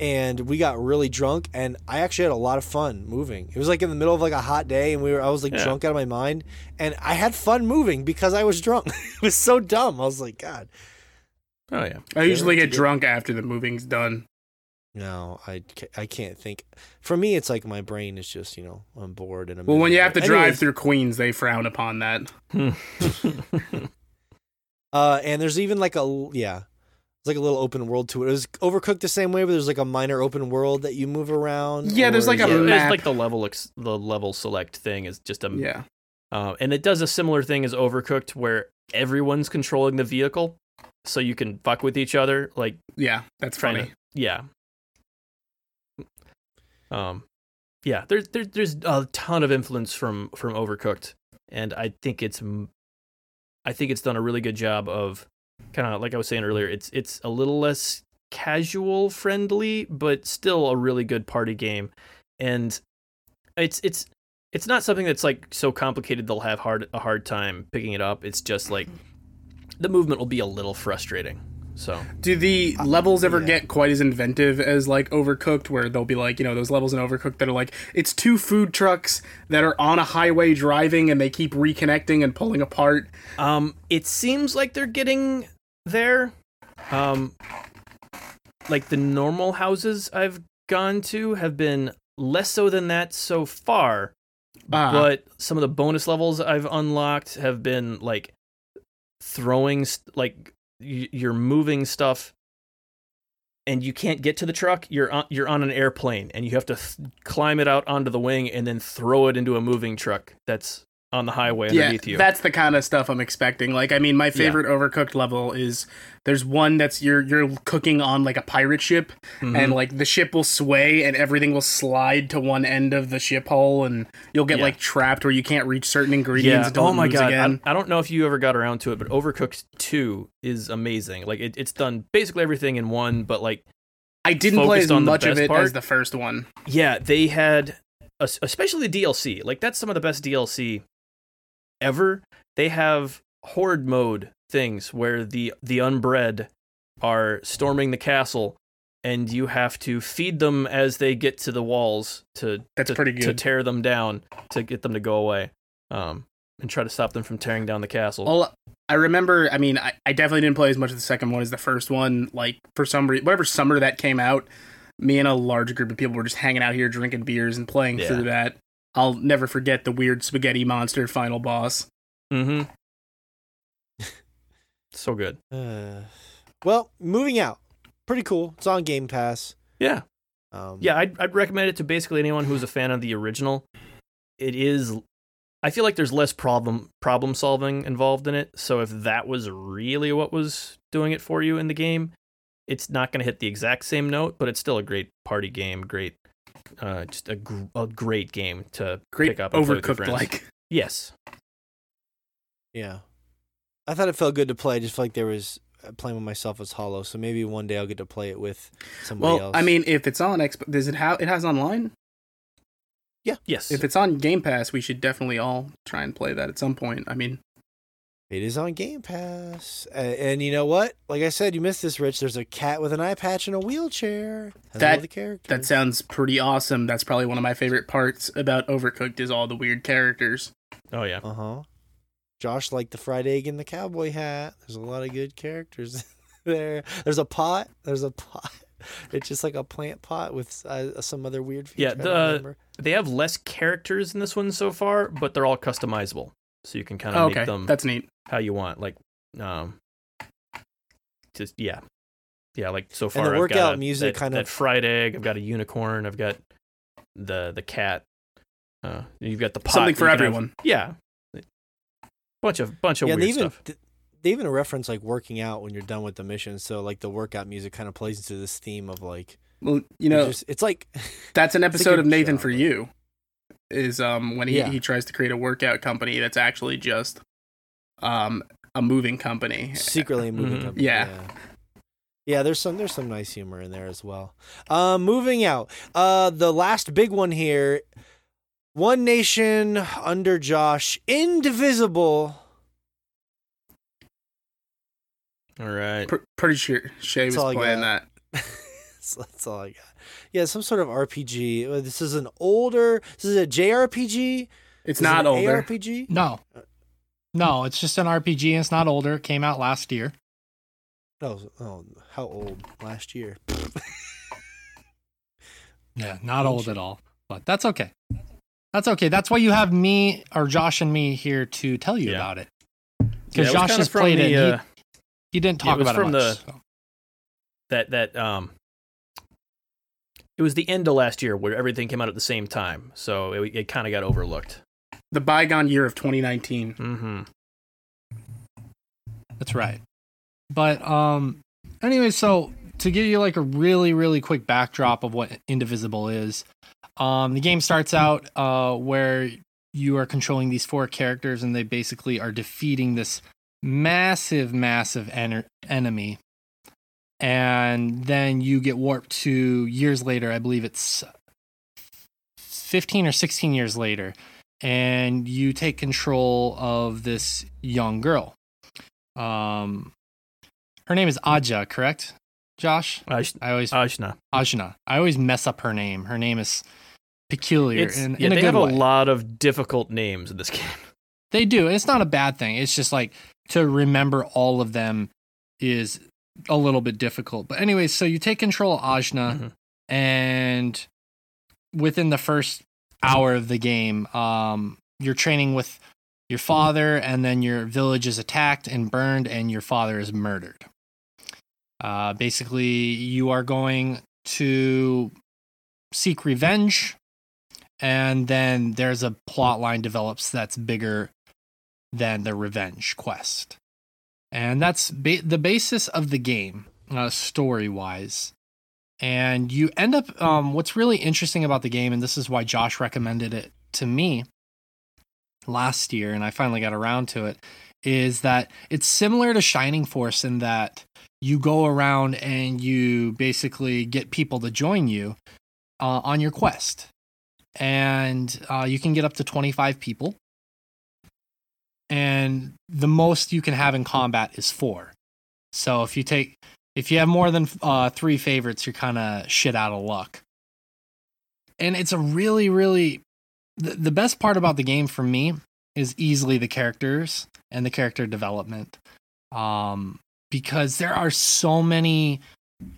and we got really drunk and i actually had a lot of fun moving it was like in the middle of like a hot day and we were i was like Yeah. drunk out of my mind and i had fun moving because i was drunk it was so dumb i was like god Oh yeah. I usually get drunk after the moving's done. No i, I can't think for me it's like my brain is just you know i'm bored and I'm Well, when you have to drive Anyways, through Queens, they frown upon that. uh and there's even like a yeah it's like a little open world to it. It was overcooked the same way, but there's like a minor open world that you move around. Yeah, there's like a yeah, it- map. it's like the level ex- the level select thing is just a Yeah. Uh, and it does a similar thing as Overcooked, where everyone's controlling the vehicle, so you can fuck with each other. Like Yeah, that's funny. to, yeah. Um, yeah. There's there's there's a ton of influence from from Overcooked, and I think it's I think it's done a really good job of kind of like I was saying earlier. It's it's a little less casual friendly, but still a really good party game. And it's it's it's not something that's like so complicated they'll have hard a hard time picking it up. It's just like the movement will be a little frustrating. So Do the levels ever yeah. get quite as inventive as like Overcooked, where they'll be like, you know, those levels in Overcooked that are like, it's two food trucks that are on a highway driving and they keep reconnecting and pulling apart. Um, it seems like they're getting there. Um, like the normal houses I've gone to have been less so than that so far, Ah, but some of the bonus levels I've unlocked have been like throwing, st- like y- you're moving stuff. And you can't get to the truck. You're on, you're on an airplane, and you have to th- climb it out onto the wing, and then throw it into a moving truck that's on the highway yeah, underneath you. that's the kind of stuff I'm expecting. Like, I mean, my favorite Overcooked level is there's one that's you're you're cooking on like a pirate ship, Mhm. and like the ship will sway and everything will slide to one end of the ship hole, and you'll get Yeah. like trapped where you can't reach certain ingredients Yeah. Oh my god. I, I don't know if you ever got around to it, but Overcooked Two is amazing. Like it, it's done basically everything in one, but like I didn't play as much of it part. as the first one. yeah, they had especially the DLC. Like that's some of the best DLC ever. They have horde mode things where the the Unbread are storming the castle and you have to feed them as they get to the walls to That's to, pretty to tear them down to get them to go away. Um and try to stop them from tearing down the castle. Well, I remember. I mean, I, I definitely didn't play as much of the second one as the first one. Like for some reason, whatever summer that came out, me and a large group of people were just hanging out here drinking beers and playing Yeah. through that. I'll never forget the weird spaghetti monster final boss. Mm-hmm. so good. Uh, well, moving out. Pretty cool. It's on Game Pass. Yeah. Um, Yeah, I'd, I'd recommend it to basically anyone who's a fan of the original. It is. I feel like there's less problem problem solving involved in it. So if that was really what was doing it for you in the game, it's not going to hit the exact same note, but it's still a great party game. Great, uh, just a, gr- a great game to Great pick up. And play with overcooked like. Yes. Yeah. I thought it felt good to play. I just felt like there was uh, playing with myself was hollow. So maybe one day I'll get to play it with somebody Well, else. I mean, if it's on Xbox, does it have it has online? Yeah. Yes. If it's on Game Pass, we should definitely all try and play that at some point. I mean, it is on Game Pass. Uh, and you know what? Like I said, you missed this, Rich. There's a cat with an eye patch and a wheelchair. Has That- the characters. that sounds pretty awesome. That's probably one of my favorite parts about Overcooked is all the weird characters. oh yeah. Uh huh. Josh liked the fried egg and the cowboy hat. There's a lot of good characters there. There's a pot. There's a pot. It's just like a plant pot with uh, some other weird feature. Yeah, I don't the- remember. They have less characters in this one so far, but they're all customizable, so you can kind of Oh, make them that's neat. how you want. Like, um, just yeah, yeah. Like so And far, the I've workout got a- music that, kind that of- fried egg. I've got a unicorn. I've got the the cat. Uh, you've got the pot. Something for you can have- everyone. Yeah, bunch of bunch of yeah, weird they even stuff. th- they even reference like working out when you're done with the mission. So like the workout music kind of plays into this theme of like Well, you know, just, it's like that's an episode of Nathan show, for but- You. Is um when he, Yeah. he tries to create a workout company that's actually just um a moving company. secretly a moving Mhm. company. Yeah. yeah. Yeah, there's some there's some nice humor in there as well. Um, moving out. Uh, the last big one here. One Nation under Josh, indivisible. All right. Pr- pretty sure Shay was That's all playing that. that's all I got. Yeah, some sort of RPG. Uh, This is an older. This is a JRPG. It's Is it not an older. ARPG. No. No, it's just an RPG and it's not older. It came out last year. No, oh, how old? Last year. Yeah, not old at all. But that's okay. That's okay. That's why you have me or Josh and me here to tell you Yeah. about it. Because it was Josh kinda just from played it. the, and uh, he, he didn't yeah, it talk was about from it much. the- so. that that um it was the end of last year where everything came out at the same time so it, it kind of got overlooked The bygone year of 2019. mm-hmm That's right. But um anyway, so to give you like a really really quick backdrop of what Indivisible is, um the game starts out uh where you are controlling these four characters and they basically are defeating this massive massive en- enemy and then you get warped to years later. I believe it's 15 or 16 years later, and you take control of this young girl. Um, her name is Aja, correct, Josh? Ash- I always Ashna. Ajna. I always mess up her name. Her name is peculiar It's, in, yeah, in a they have way. a lot of difficult names in this game. They do. And it's not a bad thing. It's just like to remember all of them is a little bit difficult. But anyways, so you take control of Ajna Mhm. and within the first hour of the game, um, you're training with your father, and then your village is attacked and burned, and your father is murdered. Uh, basically, you are going to seek revenge, and then there's a plot line develops that's bigger than the revenge quest, and that's ba- the basis of the game, uh, story wise and you end up um, what's really interesting about the game and this is why josh recommended it to me last year and i finally got around to it is that it's similar to shining force in that you go around and you basically get people to join you uh, on your quest. And uh, you can get up to 25 people and the most you can have in combat is four so if you take if you have more than uh, three favorites, you're kind of shit out of luck. And it's a really, really the, the best part about the game for me is easily the characters and the character development, um, because there are so many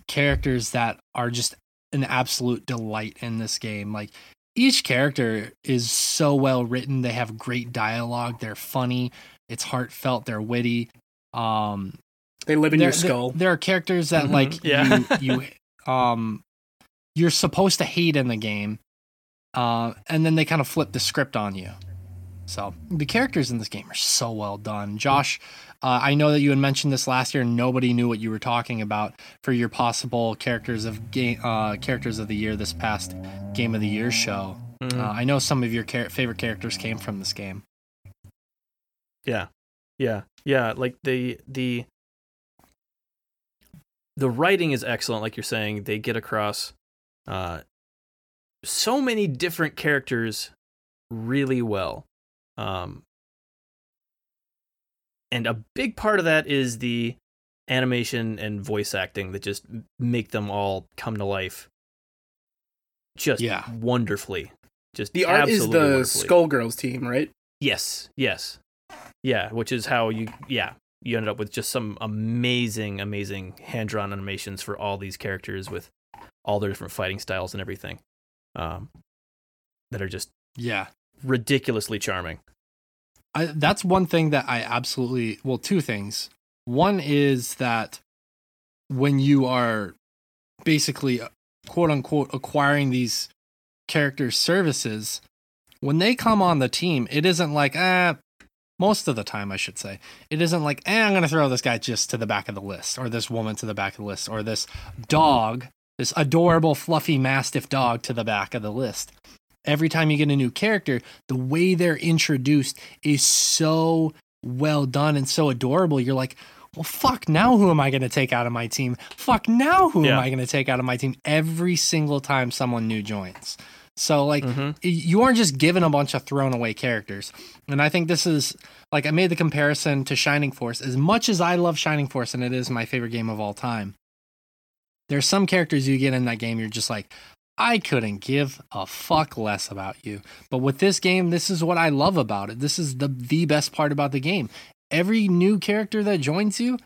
characters that are just an absolute delight in this game. Like each character is so well written; they have great dialogue. They're funny. It's heartfelt. They're witty. Um, They live in there, your skull. There, there are characters that Mhm, like yeah. you you um you're supposed to hate in the game, uh, and then they kind of flip the script on you. So the characters in this game are so well done. Josh, uh, I know that you had mentioned this last year. and Nobody knew what you were talking about for your possible characters of game uh, characters of the year this past game of the year show. Mhm. Uh, I know some of your char- favorite characters came from this game. Yeah. Yeah. Yeah, like the the the writing is excellent like you're saying. They get across uh so many different characters really well. Um and a big part of that is the animation and voice acting that just make them all come to life just Yeah. wonderfully. Just The art is the. Skullgirls team, right? Yes, yes. Yeah, which is how you yeah, you ended up with just some amazing amazing hand-drawn animations for all these characters with all their different fighting styles and everything. Um that are just Yeah. Ridiculously charming. I, that's one thing that I absolutely well, two things. One is that when you are basically uh, quote unquote acquiring these characters' services, when they come on the team, it isn't like ah. Most of the time, I should say, it isn't like, eh, I'm going to throw this guy just to the back of the list, or this woman to the back of the list, or this dog, this adorable, fluffy Mastiff dog to the back of the list. Every time you get a new character, the way they're introduced is so well done and so adorable. You're like, well, fuck, now who am I going to take out of my team? Fuck, now who Yeah. am I going to take out of my team every single time someone new joins? So, like, Mhm. you aren't just given a bunch of thrown away characters. And I think this is, like, I made the comparison to Shining Force. As much as I love Shining Force and it is my favorite game of all time, there's some characters you get in that game, you're just like, I couldn't give a fuck less about you. But with this game, this is what I love about it. This is the the best part about the game. Every new character that joins you,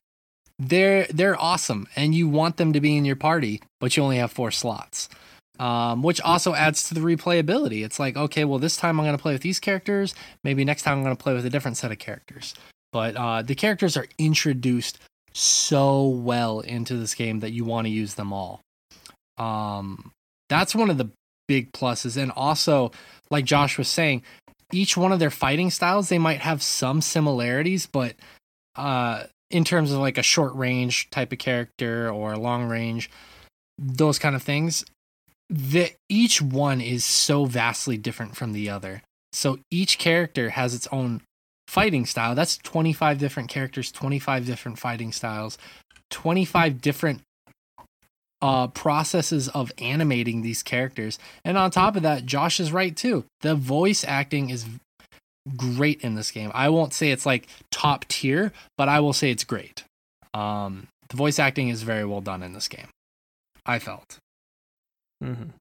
they're they're awesome, and you want them to be in your party, but you only have four slots. Um, which also adds to the replayability. It's like, okay, well, this time I'm going to play with these characters. Maybe next time I'm going to play with a different set of characters. But uh, the characters are introduced so well into this game that you want to use them all. Um, that's one of the big pluses. And also, like Josh was saying, each one of their fighting styles, they might have some similarities, but uh, in terms of like a short range type of character or long range, those kind of things, that each one is so vastly different from the other. So each character has its own fighting style. That's 25 different characters, 25 different fighting styles, 25 different uh processes of animating these characters. And on top of that, Josh is right too. The voice acting is great in this game. I won't say it's like top tier, but I will say it's great. Um the voice acting is very well done in this game. I felt. Mm-hmm.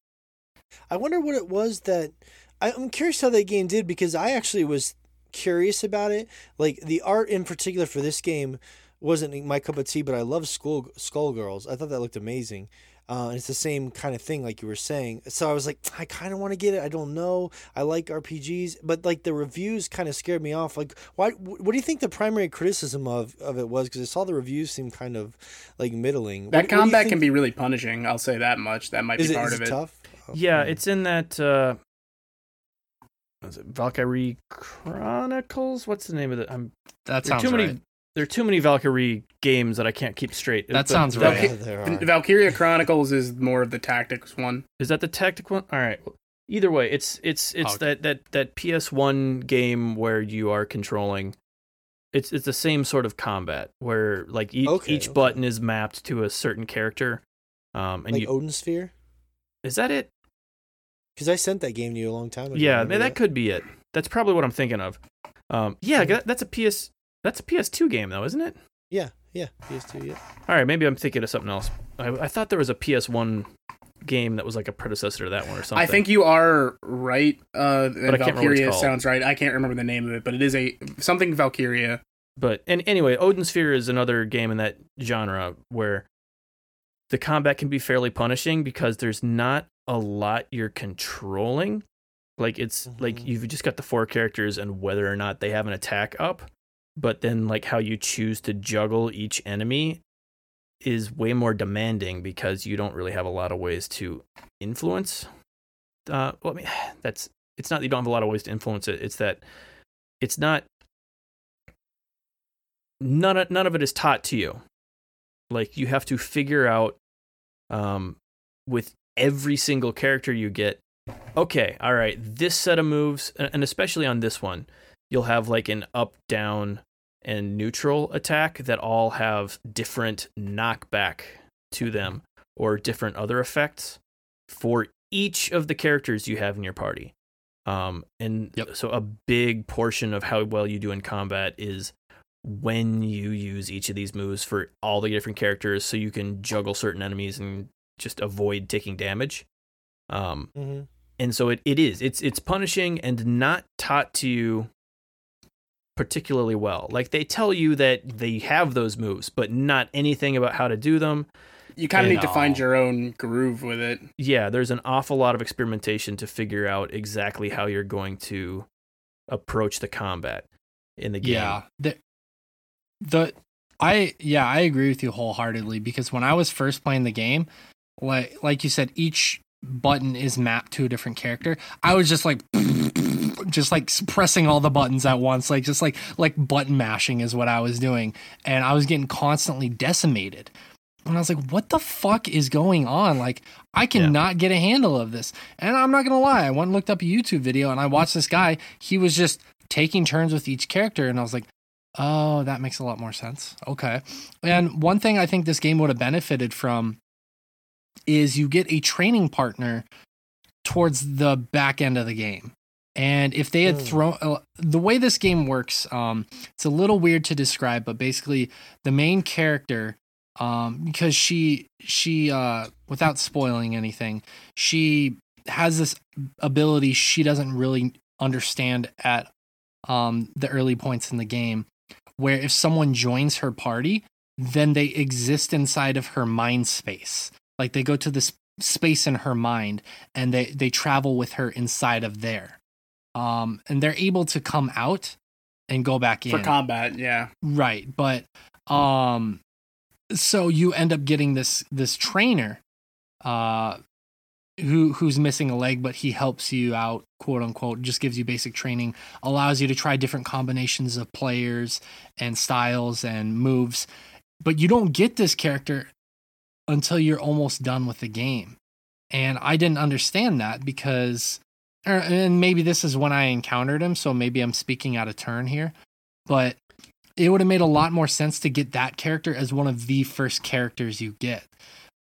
I wonder what it was that I, I'm curious how that game did because I actually was curious about it. Like the art in particular for this game wasn't my cup of tea, but I love Skull Skullgirls. I thought that looked amazing. Uh, and it's the same kind of thing, like you were saying. So I was like, I kind of want to get it. I don't know. I like RPGs, but like the reviews kind of scared me off. Like, why? What do you think the primary criticism of, of it was? Because I saw the reviews seem kind of like middling. That combat can be really punishing. I'll say that much. That might Is be it, part is of it it. tough? Oh, Yeah, hmm. it's in that. Uh, what is it Valkyrie Chronicles? What's the name of it? I'm That there sounds too right. many. There are too many Valkyrie games that I can't keep straight. That But sounds Valky- right. Yeah. Valkyria Chronicles is more of the tactics one. Is that the tactic one? All right. Either way, it's it's it's Okay. that that that PS1 game where you are controlling. It's it's the same sort of combat where like each Okay, each okay. button is mapped to a certain character. Um, and like you Odin Sphere? is that it? Because I sent that game to you a long time ago. Yeah, man, that could be it. That's probably what I'm thinking of. Um, yeah, Mhm. that's a PS. That's a PS2 game though, isn't it? Yeah, yeah, PS2, yeah. All right, maybe I'm thinking of something else. I, I thought there was a PS1 game that was like a predecessor to that one or something. I think you are right. Uh, and I can't remember what it's Valkyria sounds right. I can't remember the name of it, but it is a something Valkyria. But and anyway, Odin Sphere is another game in that genre where the combat can be fairly punishing because there's not a lot you're controlling. Like it's like Mhm. you've just got the four characters and whether or not they have an attack up, but then like how you choose to juggle each enemy is way more demanding because you don't really have a lot of ways to influence. Uh, well, I mean, that's it's not that you don't have a lot of ways to influence it. It's that it's not none of, none of it is taught to you. Like you have to figure out um, with every single character you get. Okay, all right, this set of moves, and and especially on this one, you'll have like an up, down, and neutral attack that all have different knockback to them or different other effects for each of the characters you have in your party. Um, and Yep. so a big portion of how well you do in combat is when you use each of these moves for all the different characters so you can juggle certain enemies and just avoid taking damage. Um, Mm-hmm. and so it, it is it's it's punishing and not taught to you particularly well like they tell you that they have those moves but not anything about how to do them You kind of need to find your own groove with it. yeah there's an awful lot of experimentation to figure out exactly how you're going to approach the combat in the game Yeah. The, the I yeah, I agree with you wholeheartedly because when I was first playing the game, like like you said, each button is mapped to a different character. I was just like just like pressing all the buttons at once, like just like like button mashing is what I was doing. And I was getting constantly decimated. And I was like, what the fuck is going on? Like, I cannot get a handle of this. And I'm not gonna lie, I went and looked up a YouTube video and I watched this guy. He was just taking turns with each character, and I was like, oh, that makes a lot more sense. Okay. And one thing I think this game would have benefited from is you get a training partner towards the back end of the game. And if they had Hmm. thrown uh, the way this game works, um, it's a little weird to describe, but basically the main character, um, because she she uh, without spoiling anything, she has this ability she doesn't really understand at um, the early points in the game, where if someone joins her party, then they exist inside of her mind space. Like they go to this space in her mind and they, they travel with her inside of there. Um, and they're able to come out and go back in. For combat, yeah. Right, but um so you end up getting this this trainer uh who who's missing a leg but he helps you out quote unquote just gives you basic training allows you to try different combinations of players and styles and moves. But you don't get this character until you're almost done with the game. And I didn't understand that because and maybe this is when I encountered him so maybe I'm speaking out of turn here but it would have made a lot more sense to get that character as one of the first characters you get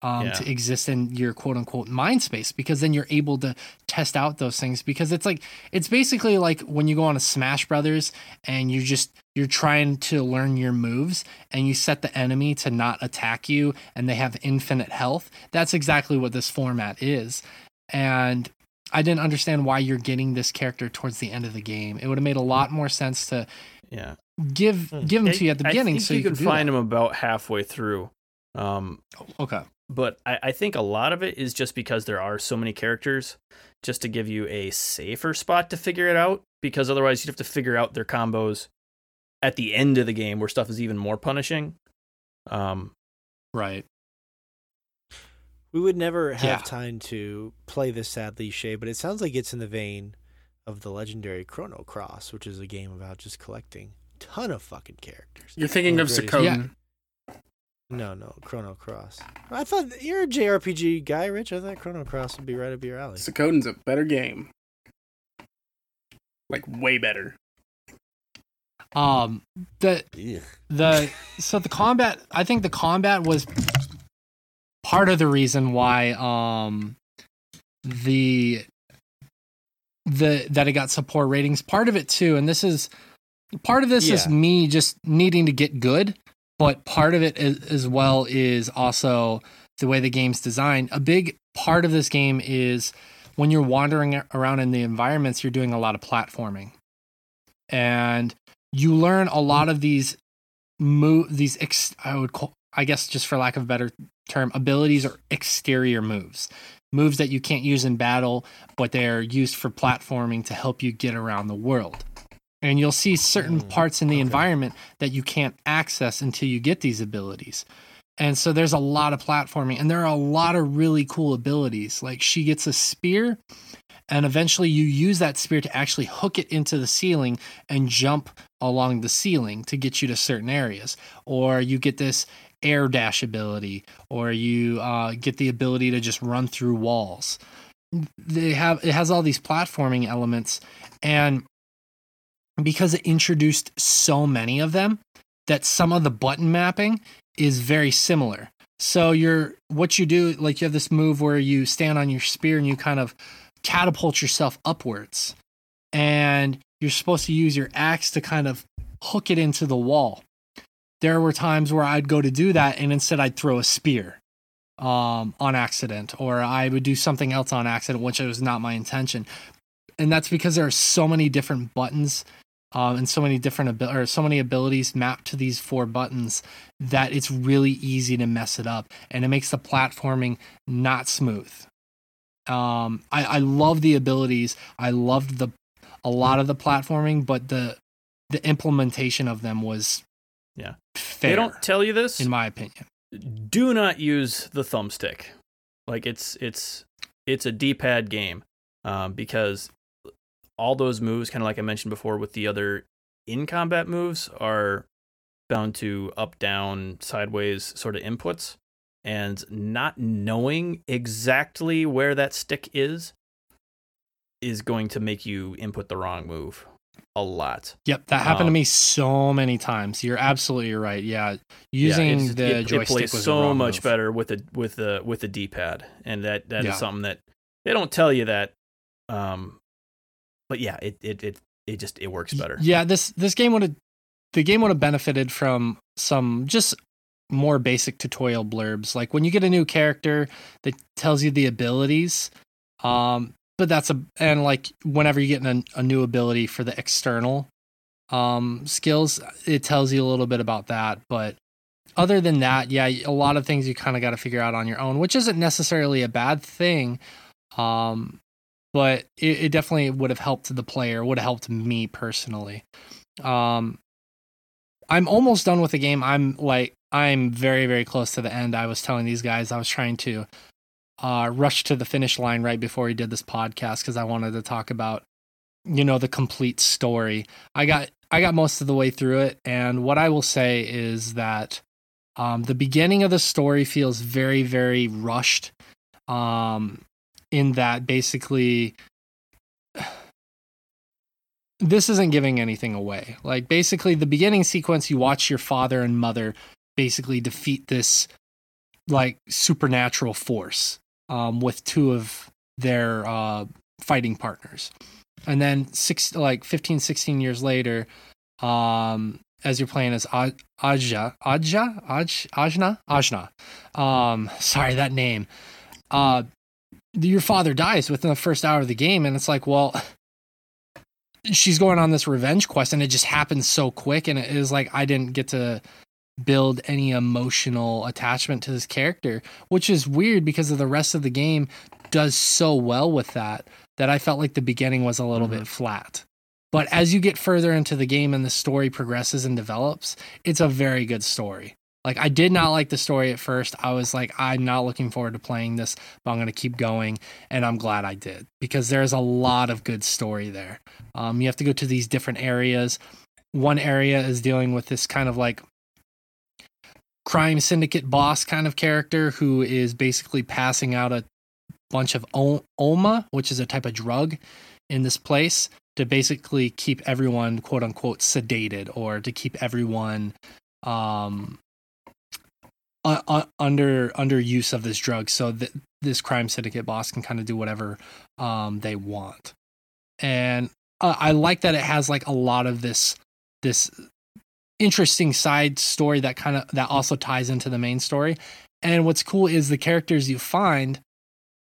um, Yeah. to exist in your quote unquote mind space because then you're able to test out those things because it's like it's basically like when you go on a Smash Brothers and you just you're trying to learn your moves and you set the enemy to not attack you and they have infinite health. That's exactly what this format is. And I didn't understand why you're getting this character towards the end of the game. It would have made a lot more sense to Yeah. give Hmm. give them to you at the I beginning think so you, you, can do find that. them about halfway through. Um, Okay. but I, I think a lot of it is just because there are so many characters, just to give you a safer spot to figure it out. Because otherwise, you'd have to figure out their combos at the end of the game, where stuff is even more punishing. Um, Right. We would never have Yeah. time to play this sad Liche, but it sounds like it's in the vein of the legendary Chrono Cross, which is a game about just collecting ton of fucking characters. You're thinking of Greatest- Suikoden. No, no, Chrono Cross. I thought you're a JRPG guy, Rich. I thought Chrono Cross would be right up your alley. Suikoden's a better game. Like way better. Um the Yeah. the so the combat I think the combat was part of the reason why um the the that it got support ratings part of it too and this is part of this is me just needing to get good but part of it is, as well is also the way the game's designed. A big part of this game is when you're wandering around in the environments you're doing a lot of platforming. And you learn a lot of these move these ex- I would call I guess just for lack of better term abilities or exterior moves. Moves that you can't use in battle but they're used for platforming to help you get around the world. And you'll see certain Mm, parts in the okay. environment that you can't access until you get these abilities. And so there's a lot of platforming and there are a lot of really cool abilities. Like she gets a spear and eventually you use that spear to actually hook it into the ceiling and jump along the ceiling to get you to certain areas. Or you get this air dash ability or you uh, get the ability to just run through walls. They have it has all these platforming elements and because it introduced so many of them that some of the button mapping is very similar. So you're what you do like you have this move where you stand on your spear and you kind of catapult yourself upwards. And you're supposed to use your axe to kind of hook it into the wall there were times where i'd go to do that and instead i'd throw a spear um, on accident or i would do something else on accident which was not my intention. And that's because there are so many different buttons um, and so many different abil- or so many abilities mapped to these four buttons that it's really easy to mess it up and it makes the platforming not smooth. Um I, I love the abilities. I loved the a lot of the platforming but the the implementation of them was Yeah. fair they don't tell you this. in my opinion do not use the thumbstick. Like it's it's it's a D-pad game um, because all those moves, kind of like I mentioned before, with the other in combat moves, are bound to up, down, sideways sort of inputs, and not knowing exactly where that stick is is going to make you input the wrong move a lot. yep that happened to Um, me so many times you're absolutely right yeah using Yeah, the it, joystick it plays was so much move. better with the with the with the D-pad, and that that is Yeah. something that they don't tell you that. Um, but yeah, it it it it just it works better. Yeah, this this game would have the game would have benefited from some just more basic tutorial blurbs. Like when you get a new character that tells you the abilities, um, but that's a and like whenever you get a, a new ability for the external um skills, it tells you a little bit about that. But other than that, yeah, a lot of things you kind of got to figure out on your own, which isn't necessarily a bad thing. Um, but it, it definitely would have helped the player, would have helped me personally. Um, I'm almost done with the game. I'm like, I'm very, very close to the end. I was telling these guys I was trying to uh, rush to the finish line right before he did this podcast because I wanted to talk about, you know, the complete story. I got, I got most of the way through it, and what I will say is that um, the beginning of the story feels very, very rushed. Um, in that basically this isn't giving anything away. Like basically the beginning sequence you watch your father and mother basically defeat this like supernatural force um, with two of their uh, fighting partners. And then six like 15 16 years later um, as you're playing as Aj- Ajja, Aja Aj Ajna? Ajna. Um, sorry that name. Uh, your father dies within the first hour of the game and it's like well she's going on this revenge quest and it just happens so quick and it is like I didn't get to build any emotional attachment to this character, which is weird because of the rest of the game does so well with that that I felt like the beginning was a little Mhm. bit flat. But as you get further into the game and the story progresses and develops, it's a very good story. Like I did not like the story at first. I was like, I'm not looking forward to playing this, but I'm gonna keep going, and I'm glad I did because there's a lot of good story there. Um, you have to go to these different areas. One area is dealing with this kind of like crime syndicate boss kind of character who is basically passing out a bunch of Oma, which is a type of drug in this place to basically keep everyone quote unquote sedated or to keep everyone um uh, under under use of this drug so that this crime syndicate boss can kind of do whatever um they want. And uh, i like that it has like a lot of this this interesting side story that kind of that also ties into the main story. And what's cool is the characters you find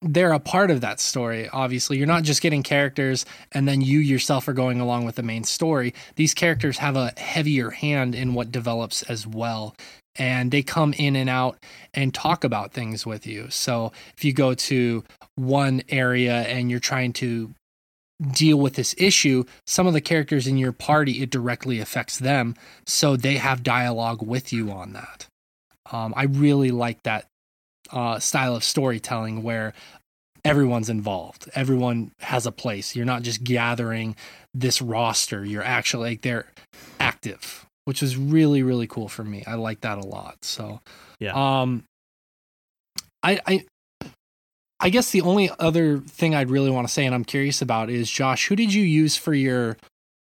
they're a part of that story obviously. You're not just getting characters and then you yourself are going along with the main story. These characters have a heavier hand in what develops as well. And they come in and out and talk about things with you. So if you go to one area and you're trying to deal with this issue some of the characters in your party it directly affects them so they have dialogue with you on that. Um, i really like that uh, style of storytelling where everyone's involved. Everyone has a place. You're not just gathering this roster. You're actually like they're active which was really really cool for me. I like that a lot so Yeah. um i i i guess the only other thing i'd really want to say and i'm curious about is josh who did you use for your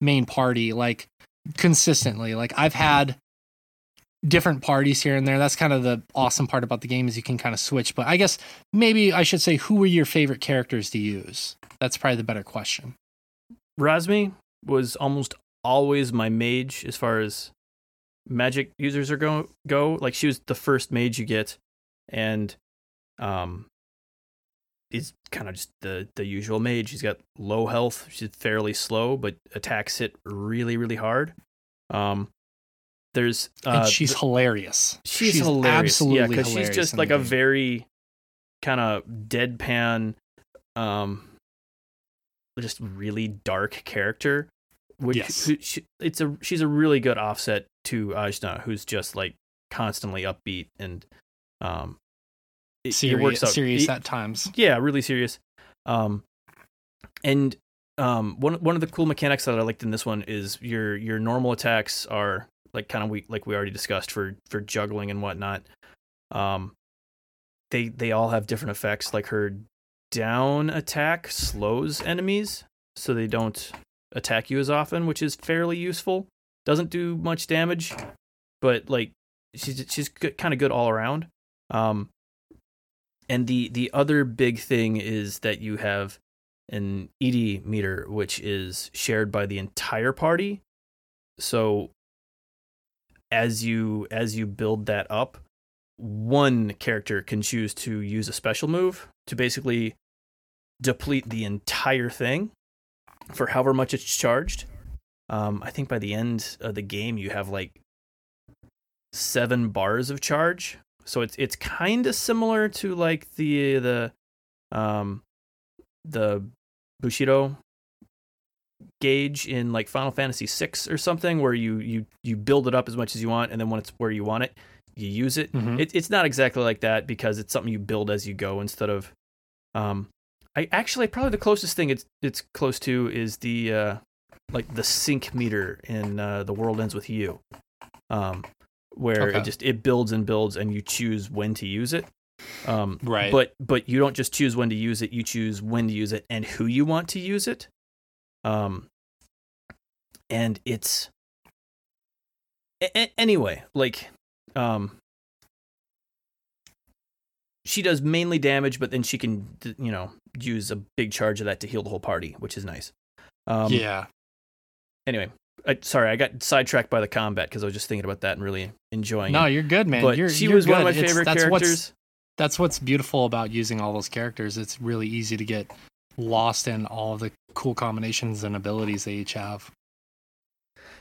main party like consistently? Like i've had different parties here and there. That's kind of the awesome part about the game is you can kind of switch but i guess maybe i should say who were your favorite characters to use? That's probably the better question. Razmi was almost always my mage as far as magic users are go go. Like she was the first mage you get, and um, is kind of just the the usual mage. She's got low health. She's fairly slow, but attacks hit really really hard. Um, there's uh, and she's th- hilarious she's, she's hilarious. absolutely yeah, because she's just like a game. very kind of deadpan, um, just really dark character. Which Yes. who, she, it's a she's a really good offset to Ajna, who's just like constantly upbeat and um, it, it serious, works out. serious it- at times yeah, really serious. Um, and um, one one of the cool mechanics that I liked in this one is your your normal attacks are like kind of we like we already discussed for for juggling and whatnot. Um, they they all have different effects. Like her down attack slows enemies, so they don't attack you as often, which is fairly useful. Doesn't do much damage, but like she's she's kind of good all around. Um, and the the other big thing is that you have an Iddhi meter, which is shared by the entire party. So as you as you build that up, one character can choose to use a special move to basically deplete the entire thing for however much it's charged. Um, I think by the end of the game, you have like seven bars of charge. So it's it's kind of similar to like the the um the Bushido gauge in like Final Fantasy VI or something, where you you you build it up as much as you want, and then when it's where you want it, you use it. Mhm. It, it's not exactly like that because it's something you build as you go instead of. Um, I actually probably the closest thing it's it's close to is the uh, like the sync meter in uh, the world ends with you, um, where Okay. it just it builds and builds and you choose when to use it. Um, right but but you don't just choose when to use it you choose when to use it and who you want to use it um and it's a- anyway like um she does mainly damage, but then she can you know use a big charge of that to heal the whole party, which is nice. Um, yeah. Anyway, I, sorry, I got sidetracked by the combat because I was just thinking about that and really enjoying it. No, it. you're good, man. But you're, she you're was one of my. It's- favorite that's what's- characters. that's what's beautiful about using all those characters. It's really easy to get lost in all the cool combinations and abilities they each have.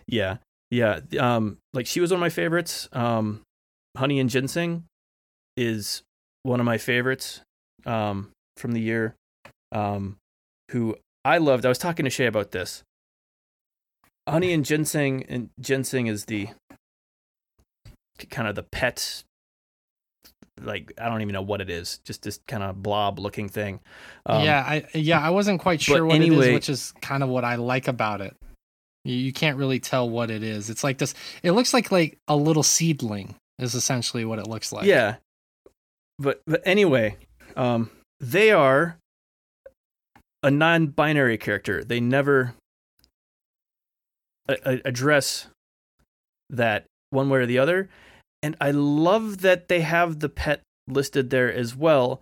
Yeah, yeah. Um, like she was one of my favorites. Um, Honey and Ginseng is one of my favorites. Um, from the year. Um, who I loved. I was talking to Shay about this. Honey and Ginseng, and Ginseng is the kind of the pet. Like I don't even know what it is. Just this kind of blob-looking thing. Um, yeah, I yeah, I wasn't quite sure what it anyway- is, which is kind of what I like about it. You, you can't really tell what it is. It's like this. It looks like like a little seedling is essentially what it looks like. yeah. But but anyway, um, they are a non-binary character. They never a- address that one way or the other, and I love that they have the pet listed there as well,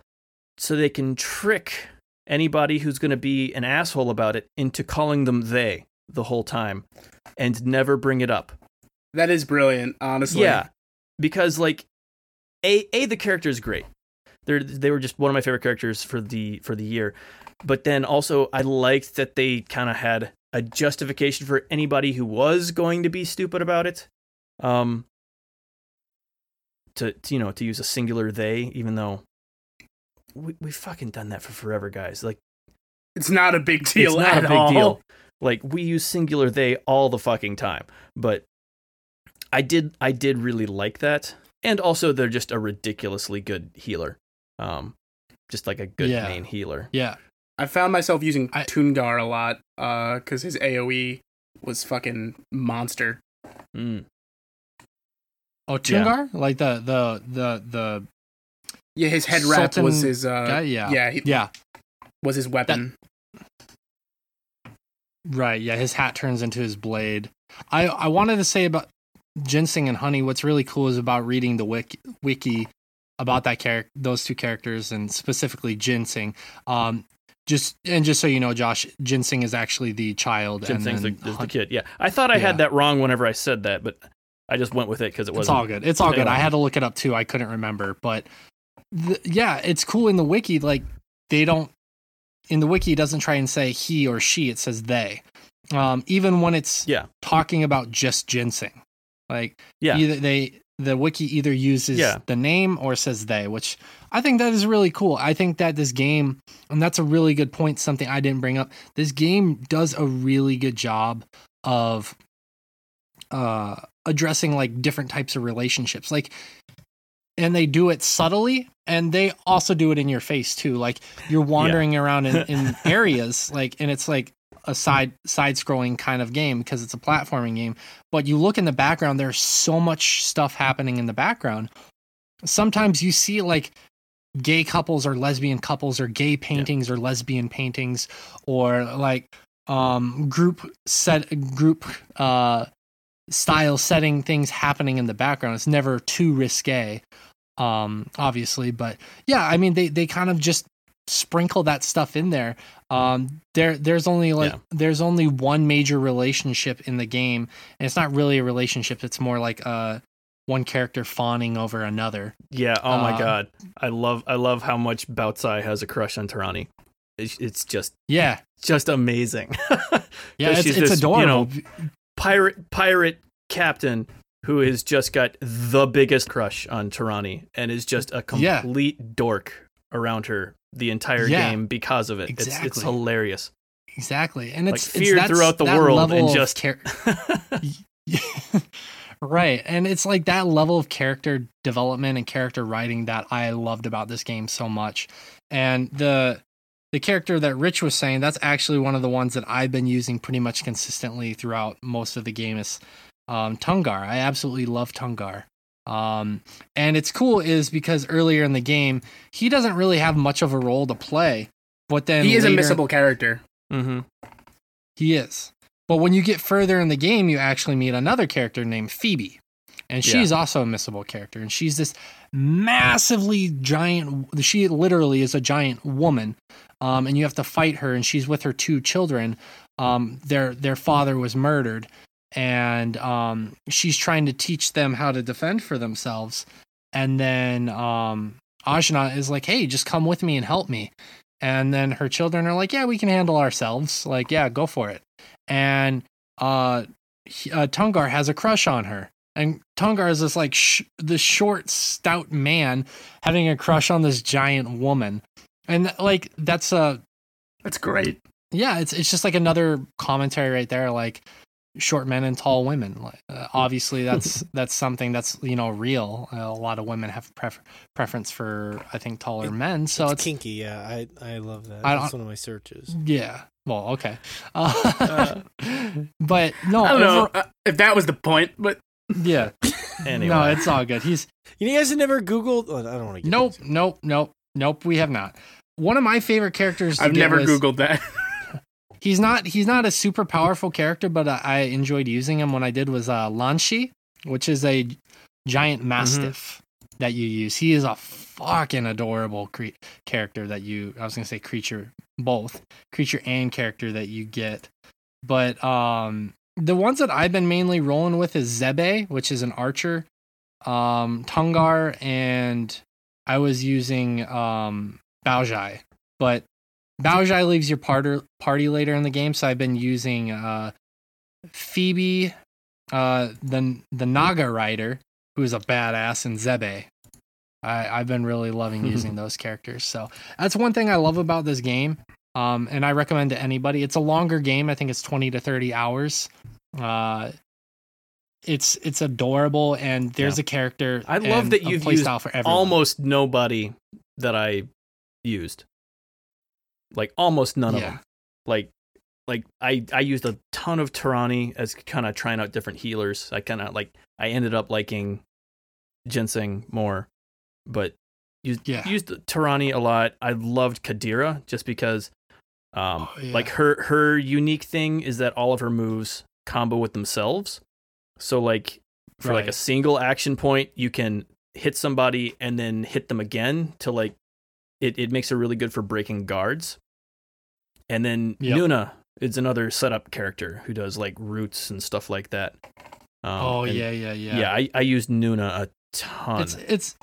so they can trick anybody who's going to be an asshole about it into calling them they the whole time, and never bring it up. That is brilliant, honestly. Yeah, because like a a the character is great. They're they were just one of my favorite characters for the for the year. But then also I liked that they kind of had a justification for anybody who was going to be stupid about it. Um to, to you know to use a singular they even though we we fucking done that for forever guys. Like It's not a big deal it's not a big all. deal. Like we use singular they all the fucking time. But I did I did really like that. And also they're just a ridiculously good healer. Um just like a good Yeah. main healer. yeah. I found myself using I- Tungar a lot because his AoE was fucking monster. Mm. Oh, Tungar, like the the the the Yeah, his head wrap Sultan was his uh, guy. Yeah, yeah, he, yeah. was his weapon. Right. Yeah, his hat turns into his blade. I I wanted to say about ginseng and honey. What's really cool is about reading the wiki, wiki about that character, those two characters, and specifically ginseng. Um, just and just so you know, Josh, ginseng is actually the child, Ginseng's the, is the kid. Yeah. I thought I Yeah. had that wrong whenever I said that, but I just went with it because it It's wasn't. all good. It's all good. I had to look it up too. I couldn't remember, but th- yeah, it's cool in the wiki. Like they don't in the wiki. It doesn't try and say he or she. It says they. Um, even when it's Yeah. talking about just ginseng, like Yeah. either they the wiki either uses Yeah. the name or says they, which I think that is really cool. I think that this game, and that's a really good point. Something I didn't bring up. This game does a really good job of uh addressing like different types of relationships like and they do it subtly and they also do it in your face too like you're wandering around in, in areas like and it's like a side side scrolling kind of game because it's a platforming game but you look in the background there's so much stuff happening in the background sometimes you see like gay couples or lesbian couples or gay paintings or lesbian paintings or like um group set group uh style setting things happening in the background. It's never too risque um obviously but yeah i mean they they kind of just sprinkle that stuff in there. Um there there's only like Yeah. there's only one major relationship in the game. And it's not really a relationship. It's more like uh one character fawning over another Yeah. Oh my Uh, god. I love I love how much Baozi has a crush on Tarani. It's, it's just yeah just amazing. yeah, it's, she's it's this, you know, pirate pirate captain who has just got the biggest crush on Tarani and is just a Yeah. complete dork around her the entire Yeah. game because of it. It's it's hilarious. exactly and Like it's it's fear throughout the world and just char- right and it's like that level of character development and character writing that i loved about this game so much and the the character that rich was saying that's actually one of the ones that i've been using pretty much consistently throughout most of the game is um, tungar i absolutely love tungar um, and it's cool is because earlier in the game he doesn't really have much of a role to play but then he is a missable character. Mm-hmm. he is. But when you get further in the game, you actually meet another character named Phoebe, and Yeah. she's also a missable character, and she's this massively giant. She literally is a giant woman, um, and you have to fight her, and she's with her two children. Um, their their father was murdered, and um, she's trying to teach them how to defend for themselves. And then um, Ajna is like, "Hey, just come with me and help me." And then her children are like, "Yeah, we can handle ourselves. Like, yeah, go for it." And uh, he- uh Tungar has a crush on her. And Tungar is this like sh- this short, stout man having a crush on this giant woman, and like that's a That's great. yeah, it's it's just like another commentary right there, like short men and tall women. Like, uh, obviously, that's that's something that's you know real. Uh, a lot of women have pref- preference for I think taller It- men, so it's, it's, kinky. Yeah, I I love that. I That's one of my searches. yeah. Well, okay, uh, but no, I don't know over- uh, if that was the point, but yeah, Anyway, no, it's all good. He's You guys have never Googled? Oh, I don't want to. nope, nope, nope, nope. We have not. One of my favorite characters. I've never was- Googled that. He's not he's not a super powerful character, but I, I enjoyed using him when I did was uh Lanshi, which is a giant mastiff that you use. He is a fucking adorable cre- character that you I was gonna say creature both creature and character that you get. But um the ones that I've been mainly rolling with is Zebei, which is an archer, um, Tungar, and I was using um Baozi. But Baozi leaves your parter, party later in the game, so I've been using uh, Phoebe, uh, the the Naga rider, who is a badass, and Zebei. I, I've been really loving using those characters. So that's one thing I love about this game. Um, and I recommend to anybody. It's a longer game. I think it's twenty to thirty hours. Uh, it's it's adorable, and there's Yeah. a character. I love that you've used for everyone. almost nobody that I used. Like almost none of them. Like like I I used a ton of Tarani as kind of trying out different healers. I kind of like I ended up liking ginseng more, but used Yeah. used Tarani a lot. I loved Qadira just because um Oh, yeah. like her her unique thing is that all of her moves combo with themselves. So like for like a single action point, you can hit somebody and then hit them again to like it, it makes her really good for breaking guards. And then Yep. Nuna is another setup character who does like roots and stuff like that. Um, oh yeah, yeah, yeah. yeah. I, I used Nuna a ton. It's it's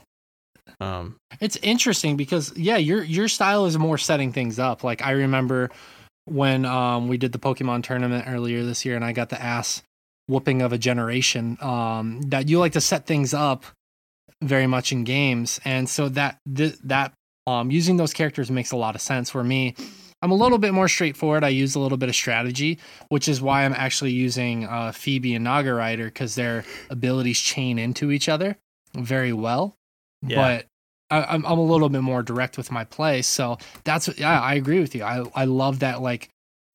um, It's interesting because yeah, your your style is more setting things up. Like I remember when um we did the Pokemon tournament earlier this year and I got the ass whooping of a generation um that you like to set things up very much in games and so that th- that um using those characters makes a lot of sense for me. I'm a little bit more straightforward. I use a little bit of strategy, which is why I'm actually using uh, Phoebe and Naga Rider because their abilities chain into each other very well. Yeah. But I, I'm I'm a little bit more direct with my play, so that's yeah. I agree with you. I I love that like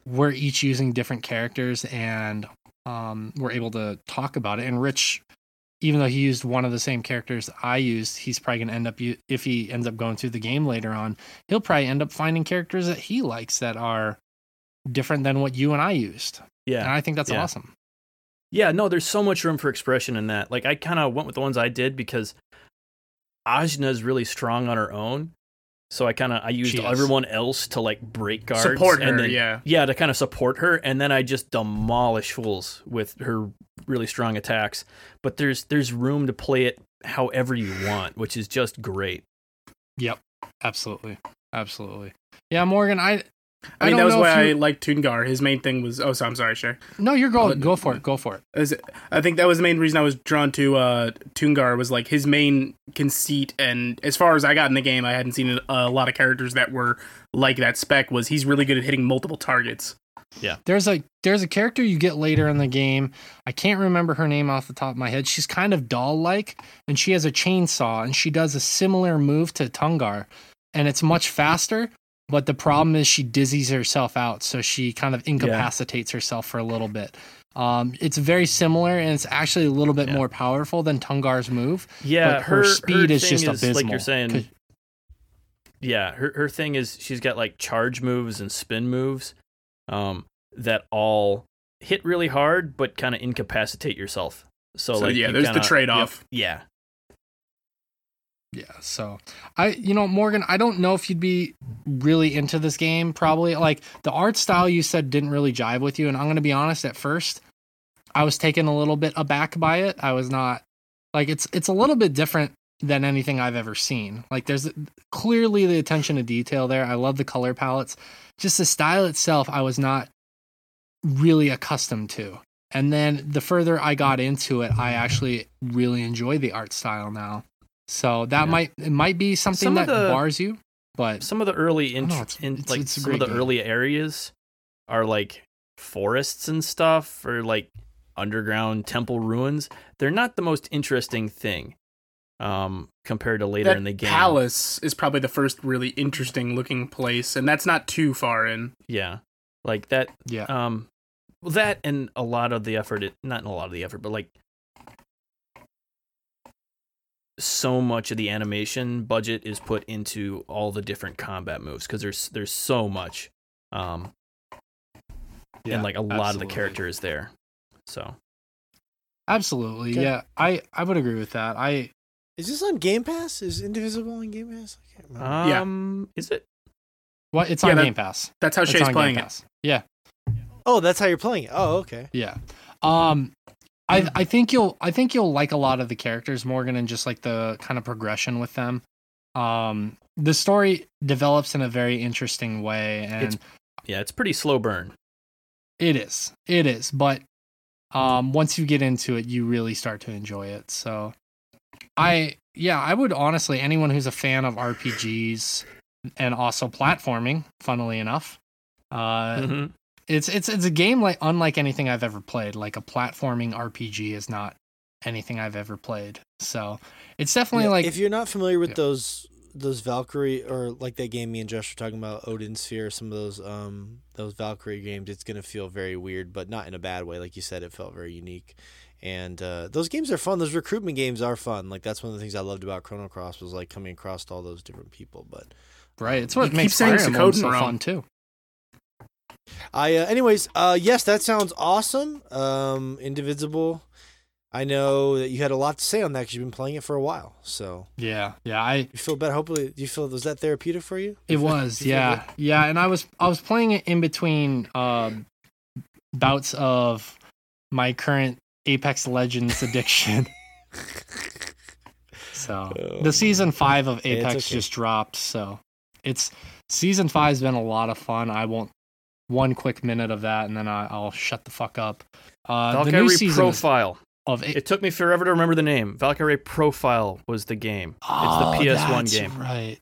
we're each using different characters and um we're able to talk about it. And Rich, even though he used one of the same characters I used, he's probably gonna end up if he ends up going through the game later on, he'll probably end up finding characters that he likes that are different than what you and I used. yeah. And I think that's Yeah. awesome. Yeah, no, there's so much room for expression in that. Like I kind of went with the ones I did because Ajna is really strong on her own. So I kind of I used everyone else to like break guards Support and her, then, yeah. yeah, to kind of support her, and then I just demolish fools with her really strong attacks. But there's there's room to play it however you want, which is just great. Yep. Absolutely. Absolutely. Yeah, Morgan, I I mean, that was why you- I liked Tungar. His main thing was. Oh, so I'm sorry, sure. No, you're go Uh, go for it. Go for it. As- I think that was the main reason I was drawn to uh, Tungar was like his main conceit, and as far as I got in the game, I hadn't seen a, a lot of characters that were like that spec. Was he's really good at hitting multiple targets? Yeah. There's a there's a character you get later in the game. I can't remember her name off the top of my head. She's kind of doll like, and she has a chainsaw, and she does a similar move to Tungar, and it's much faster. But the problem is she dizzies herself out, so she kind of incapacitates herself for a little bit. Um, it's very similar, and it's actually a little bit Yeah. more powerful than Tungar's move. Yeah, but her, speed is thing just is, abysmal. Like you're saying, yeah, her her thing is she's got like charge moves and spin moves, um, that all hit really hard but kind of incapacitate yourself. So, So, like, yeah, you there's kinda- the trade off. Yeah. Yeah, so I you know Morgan, I don't know if you'd be really into this game probably. Like the art style you said didn't really jive with you and I'm going to be honest at first I was taken a little bit aback by it. I was not like it's it's a little bit different than anything I've ever seen. Like there's clearly the attention to detail there. I love the color palettes. Just the style itself I was not really accustomed to. And then the further I got into it, I actually really enjoy the art style now. So that Yeah. might it might be something Some that the- bars you, but Some of the early int- know, it's- in, it's- like it's some of the game. early areas are like forests and stuff or like underground temple ruins. They're not the most interesting thing um compared to later that in the game. palace is probably the first really interesting looking place, and that's not too far in. Yeah. Like that yeah, um well that and a lot of the effort it, not a lot of the effort but like so much of the animation budget is put into all the different combat moves because there's there's so much um yeah, and like a lot of the absolutely. characters there so Absolutely, Okay. yeah. I I would agree with that. I Is this on Game Pass? Is Indivisible on Game Pass? I can't remember. Yeah. um is it what it's Yeah, on that- Game Pass. That's how It's Shay's playing it. Pass. Yeah, oh, that's how you're playing it. Oh, okay. yeah. Um, I I think you'll I think you'll like a lot of the characters, Morgan, and just like the kind of progression with them. Um, the story develops in a very interesting way, and It's- yeah it's pretty slow burn It is. It is. But um once you get into it, you really start to enjoy it. So I yeah, I would honestly anyone who's a fan of RPGs and also platforming, funnily enough, uh Mhm. It's it's it's a game like unlike anything I've ever played. Like a platforming RPG is not anything I've ever played. So it's definitely Yeah, like if you're not familiar with Yeah. those those Valkyrie or like that game me and Josh were talking about Odin Sphere, some of those um those Valkyrie games, it's gonna feel very weird, but not in a bad way. Like you said, it felt very unique. And uh, those games are fun. Those recruitment games are fun. Like that's one of the things I loved about Chrono Cross was like coming across all those different people. But right, it's You what keep makes saying Fire Emblem so fun too. I, uh, anyways, uh, yes, that sounds awesome. Um, Indivisible. I know that you had a lot to say on that because you've been playing it for a while. So Yeah, yeah. I you feel better. Hopefully, you feel was that therapeutic for you? It was, you yeah, yeah, and I was I was playing it in between um, bouts of my current Apex Legends addiction. so Oh. the season five of Apex okay. just dropped, so it's season five's been a lot of fun. I won't one quick minute of that, and then I, I'll shut the fuck up. Uh, valkyrie profile of A- it took me forever to remember the name valkyrie profile was the game Oh, it's the ps1 that's game Right,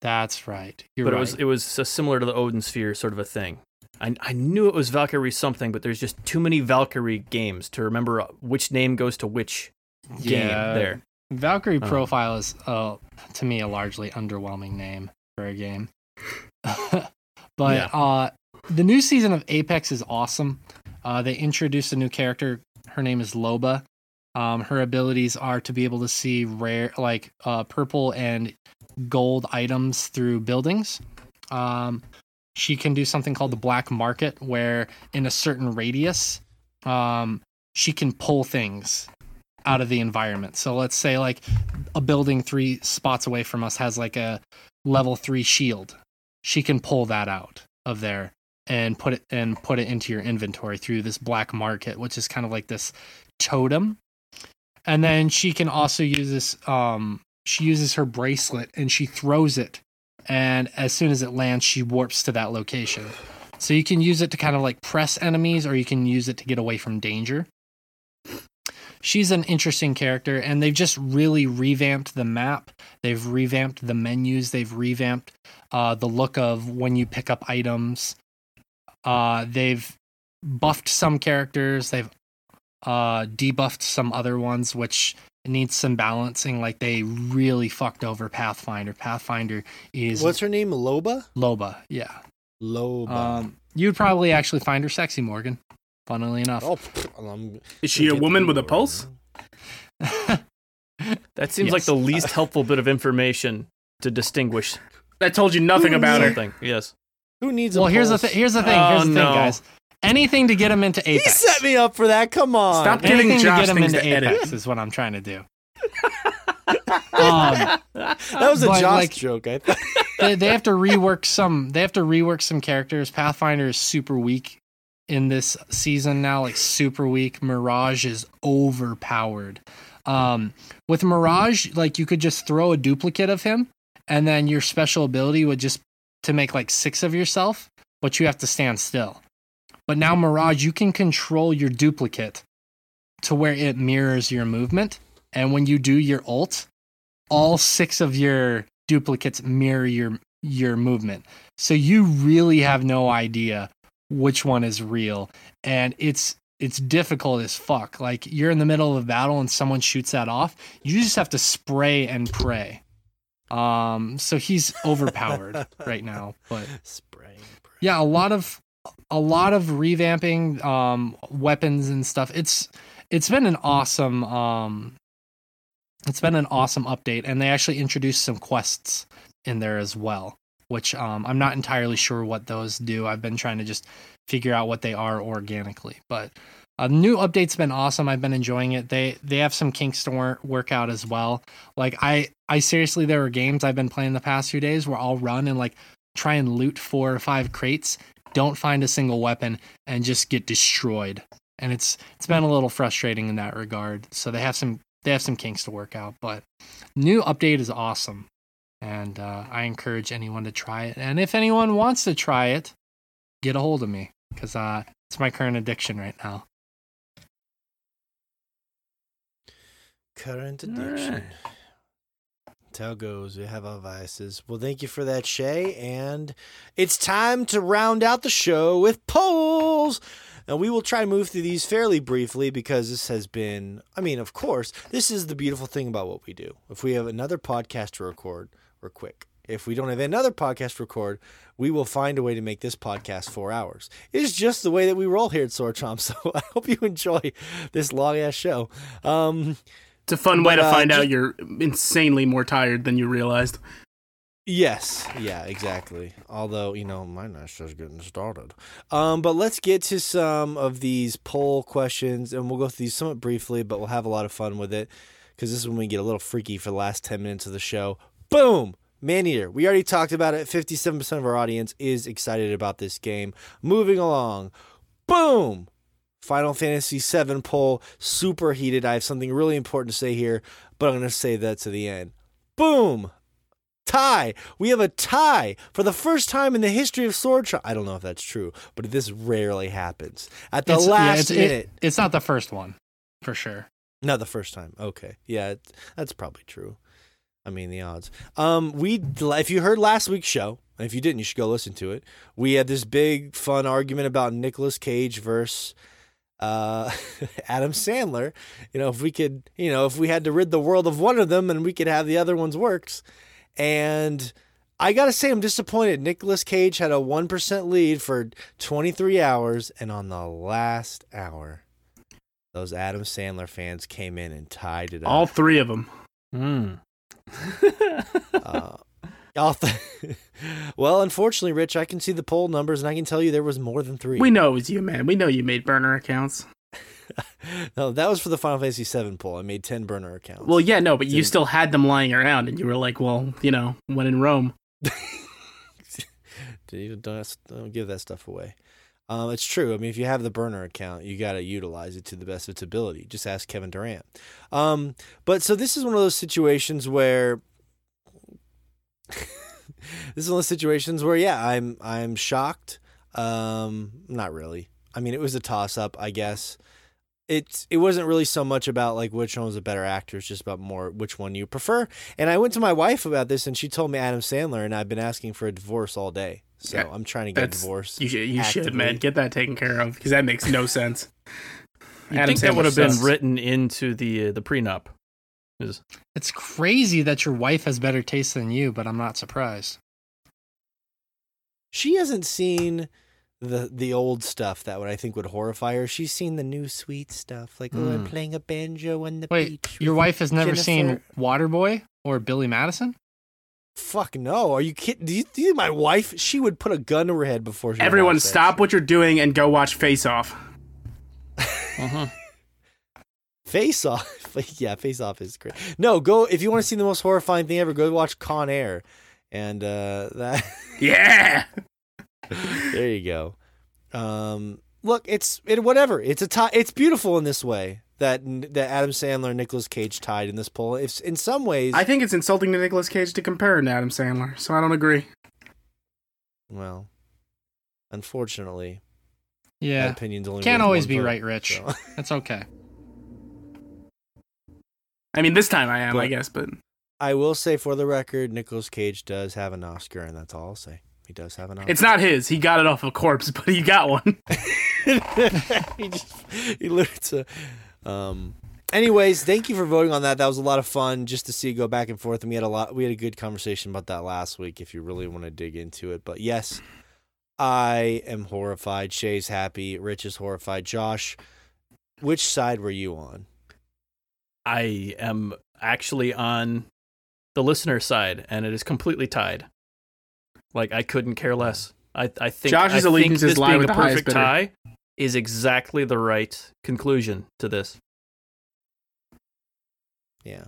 that's right. You're but right. it was it was uh, similar to the odin sphere sort of a thing I, I knew it was valkyrie something but there's just too many valkyrie games to remember uh, which name goes to which game Yeah, there Valkyrie Um, Profile is, uh, to me, a largely underwhelming name for a game. but Yeah. uh, the new season of Apex is awesome. Uh, they introduced a new character. Her name is Loba. Um, her abilities are to be able to see rare, like uh, purple and gold items through buildings. Um, she can do something called the black market, where in a certain radius, um, she can pull things out of the environment. So let's say like a building three spots away from us has like a level three shield. She can pull that out of there and put it and put it into your inventory through this black market, which is kind of like this totem. And then she can also use this um she uses her bracelet and she throws it. And as soon as it lands she warps to that location. So you can use it to kind of like press enemies or you can use it to get away from danger. She's an interesting character and they've just really revamped the map. They've revamped the menus. They've revamped uh, the look of when you pick up items uh, they've buffed some characters they've uh, debuffed some other ones which needs some balancing like they really fucked over pathfinder pathfinder is What's her name? Loba. loba yeah Loba. um, you'd probably actually find her sexy morgan funnily enough oh, pff, Is she a woman with a pulse? that seems like the least helpful bit of information to distinguish I told you nothing about her. something yes Who needs? A well here's the pulse? thing here's the thing Oh, here's the no. thing guys anything to get him into Apex. He set me up for that. Come on. Stop getting anything to Josh get him into to edit. Apex is what I'm trying to do. um, That was a But, Josh like- joke. I thought. they, they have to rework some. They have to rework some characters. Pathfinder is super weak in this season now, like super weak. Mirage is overpowered. Um, with Mirage, like you could just throw a duplicate of him, and then your special ability would just to make like six of yourself, but you have to stand still. But now Mirage, you can control your duplicate to where it mirrors your movement, and when you do your ult, all six of your duplicates mirror your your movement. So you really have no idea which one is real and it's it's difficult as fuck. Like you're in the middle of a battle and someone shoots that off, you just have to spray and pray. Um so he's overpowered right now, but Spraying. yeah, a lot of a lot of revamping um weapons and stuff. It's it's been an awesome um it's been an awesome update and they actually introduced some quests in there as well, which um I'm not entirely sure what those do. I've been trying to just figure out what they are organically, but a new update's been awesome. I've been enjoying it. They they have some kinks to wor- work out as well. Like I I seriously there were games I've been playing the past few days where I'll run and like try and loot four or five crates, don't find a single weapon, and just get destroyed. And it's it's been a little frustrating in that regard. So they have some they have some kinks to work out, but new update is awesome, and uh, I encourage anyone to try it. And if anyone wants to try it, get a hold of me because uh, it's my current addiction right now. Current addiction. right. That's how it goes. We have our vices. Well, thank you for that, Shay. And it's time to round out the show with polls. Now, we will try to move through these fairly briefly because this has been, I mean, of course, this is the beautiful thing about what we do. If we have another podcast to record, we're quick. If we don't have another podcast to record, we will find a way to make this podcast four hours. It is just the way that we roll here at Sword Chomp. So I hope you enjoy this long ass show. Um, It's a fun way to uh, find out you're insanely more tired than you realized. Yes, yeah, exactly. Although, you know, my night's just getting started. Um, but let's get to some of these poll questions and we'll go through these somewhat briefly, but we'll have a lot of fun with it because this is when we get a little freaky for the last 10 minutes of the show. Boom! Maneater. We already talked about it. 57% of our audience is excited about this game. Moving along. Boom! Final Fantasy VII poll, super heated. I have something really important to say here, but I'm going to say that to the end. Boom! tie. We have a tie for the first time in the history of Sword. I don't know if that's true, but this rarely happens. At the It's- yeah, last it's, it- it's not the first one, for sure. Not the first time. Okay. Yeah, it, that's probably true. I mean, the odds. Um, we if you heard last week's show, and if you didn't, you should go listen to it. We had this big fun argument about Nicolas Cage versus uh, Adam Sandler. You know, if we could, you know, if we had to rid the world of one of them, and we could have the other one's works. And I gotta say, I'm disappointed. Nicolas Cage had a one percent lead for 23 hours, and on the last hour, those Adam Sandler fans came in and tied it up. All three of them. Hmm. uh, all th- well, unfortunately, Rich, I can see the poll numbers, and I can tell you there was more than three. We know it was you, man. We know you made burner accounts. no, that was for the Final Fantasy VII poll. I made 10 burner accounts. Well, yeah, no, but you still had them lying around, and you were like, well, you know, when in Rome. don't, don't don't give that stuff away. Um, it's true. I mean, if you have the burner account, you got to utilize it to the best of its ability. Just ask Kevin Durant. Um, but so this is one of those situations where this is one of the situations where, yeah, I'm I'm shocked. Um, not really. I mean, it was a toss up, I guess. It's it wasn't really so much about like which one was a better actor. It's just about more which one you prefer. And I went to my wife about this, and she told me Adam Sandler, and I've been asking for a divorce all day. So Yeah, I'm trying to get a divorce. You should, you should, man. Get that taken care of because that makes no sense. You Adam think that would have been written into the uh, the prenup? Is It's crazy that your wife has better taste than you, but I'm not surprised. She hasn't seen the the old stuff that would I think would horrify her. She's seen the new sweet stuff, like oh, I'm Mm. playing a banjo on the Wait, beach. your wife has never seen Waterboy or Billy Madison? Fuck no! Are you kidding? Do you, do you think my wife? She would put a gun to her head before she. Everyone, stop what you're doing and go watch Face Off. Uh-huh. Face Off. yeah, Face Off is great. No, go if you want to see the most horrifying thing ever. Go watch Con Air, and uh, that. Yeah. there you go. Um, look, it's it whatever. It's a tie. It's beautiful in this way that that Adam Sandler and Nicolas Cage tied in this poll. If in some ways, I think it's insulting to Nicolas Cage to compare him to Adam Sandler, so I don't agree. well, unfortunately, my Yeah. opinion's only Can't always be vote, right, Rich. so. That's okay. I mean, this time I am, I guess, but I will say for the record, Nicolas Cage does have an Oscar, and that's all I'll say. He does have an Oscar. it's not his. He got it off a corpse, but he got one. he just he literally um anyways thank you for voting on that that was a lot of fun just to see it go back and forth and we had a lot we had a good conversation about that last week if you really want to dig into it but yes i am horrified shay's happy rich is horrified josh which side were you on I am actually on the listener side, and it is completely tied. Like I couldn't care less. I I think Josh's I think allegiances this being with a the perfect tie is exactly the right conclusion to this. yeah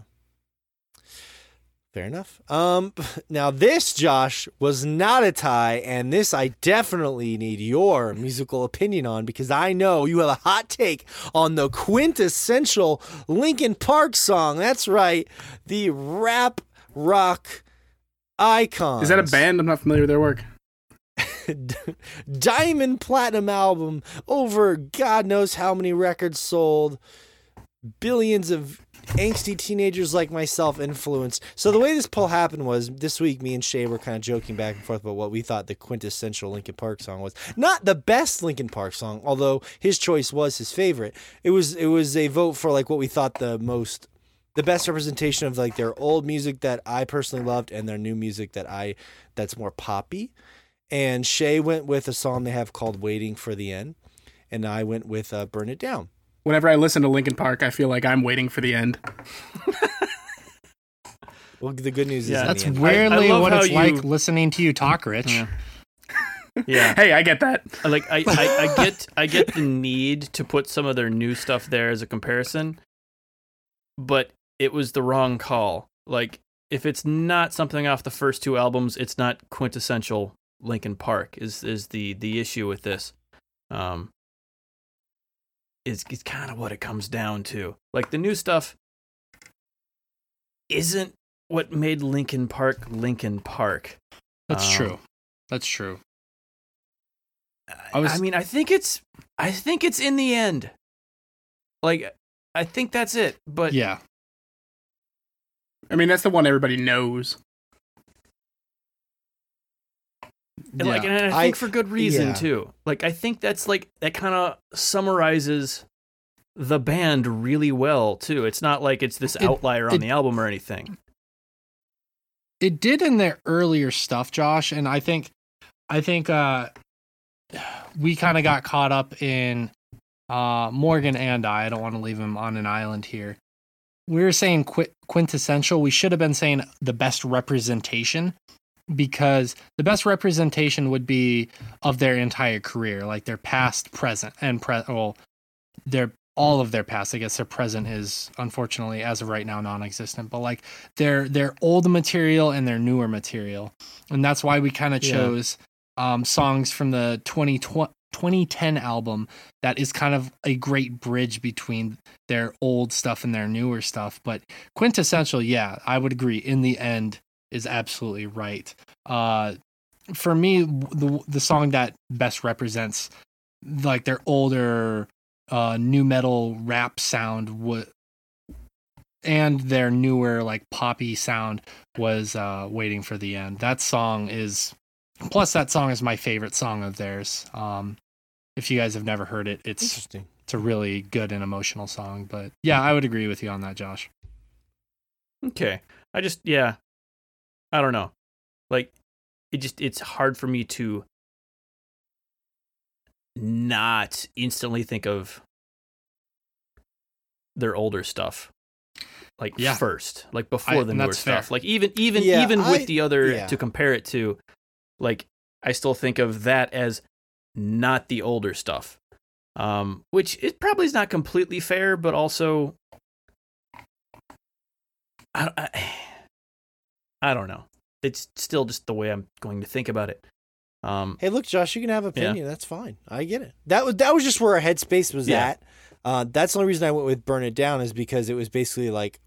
fair enough um now this josh was not a tie and this i definitely need your musical opinion on because i know you have a hot take on the quintessential linkin park song that's right the rap rock icon Is that a band? I'm not familiar with their work. diamond platinum album over god knows how many records sold billions of angsty teenagers like myself influenced so the way this poll happened was this week me and shay were kind of joking back and forth about what we thought the quintessential linkin park song was not the best linkin park song although his choice was his favorite it was it was a vote for like what we thought the most the best representation of like their old music that I personally loved and their new music that I that's more poppy. And Shay went with a song they have called "Waiting for the End," and I went with uh, "Burn It Down." Whenever I listen to Linkin Park, I feel like I'm waiting for the end. Well, the good news Yeah. is That's the end. weirdly love what it's you- like listening to you talk, Rich. Yeah. Yeah, Hey, I get that. like I, I, I get I get the need to put some of their new stuff there as a comparison, but it was the wrong call. Like if it's not something off the first two albums, it's not quintessential Linkin Park. Is is the the issue with this? Um, is is kind of what it comes down to. Like the new stuff isn't what made Linkin Park Linkin Park. That's Um, true. That's true. I, was... I mean, I think it's I think it's in the end. Like I think that's it. But yeah. I mean, that's the one everybody knows. And like and I I- think for good reason yeah. too. Like I think that's like that kind of summarizes the band really well too. It's not like it's this It- outlier on it- the album or anything. it did in their earlier stuff, Josh, and I think I think uh we kind of got caught up in uh Morgan and I, I don't want to leave him on an island here. We were saying qui- quintessential, we should have been saying the best representation because the best representation would be of their entire career, like their past, present, and pre well, their all of their past. I guess their present is unfortunately as of right now non-existent, but like their their old material and their newer material, and that's why we kind of Yeah. chose um, songs from the 2020, 2010 album that is kind of a great bridge between their old stuff and their newer stuff. But quintessential, yeah, I would agree. In the end, is absolutely right. Uh, for me, the the song that best represents like their older uh, nu metal rap sound would and their newer like poppy sound was uh waiting for the end that song is plus that song is my favorite song of theirs um if you guys have never heard it it's Interesting. it's a really good and emotional song but yeah i would agree with you on that josh Okay. I just yeah. I don't know. Like it just it's hard for me to not instantly think of their older stuff. like Yeah. first, like before I- the newer that's fair. stuff. Like even even Yeah, even with the other yeah. to compare it to, like I still think of that as not the older stuff. Um, which it probably is not completely fair, but also I, I, I don't know. It's still just the way I'm going to think about it. Um, Hey, look, Josh, you can have Yeah. opinion. That's fine. I get it. That was that was just where our headspace was Yeah. at. Uh, that's the only reason I went with "Burn It Down" is because it was basically like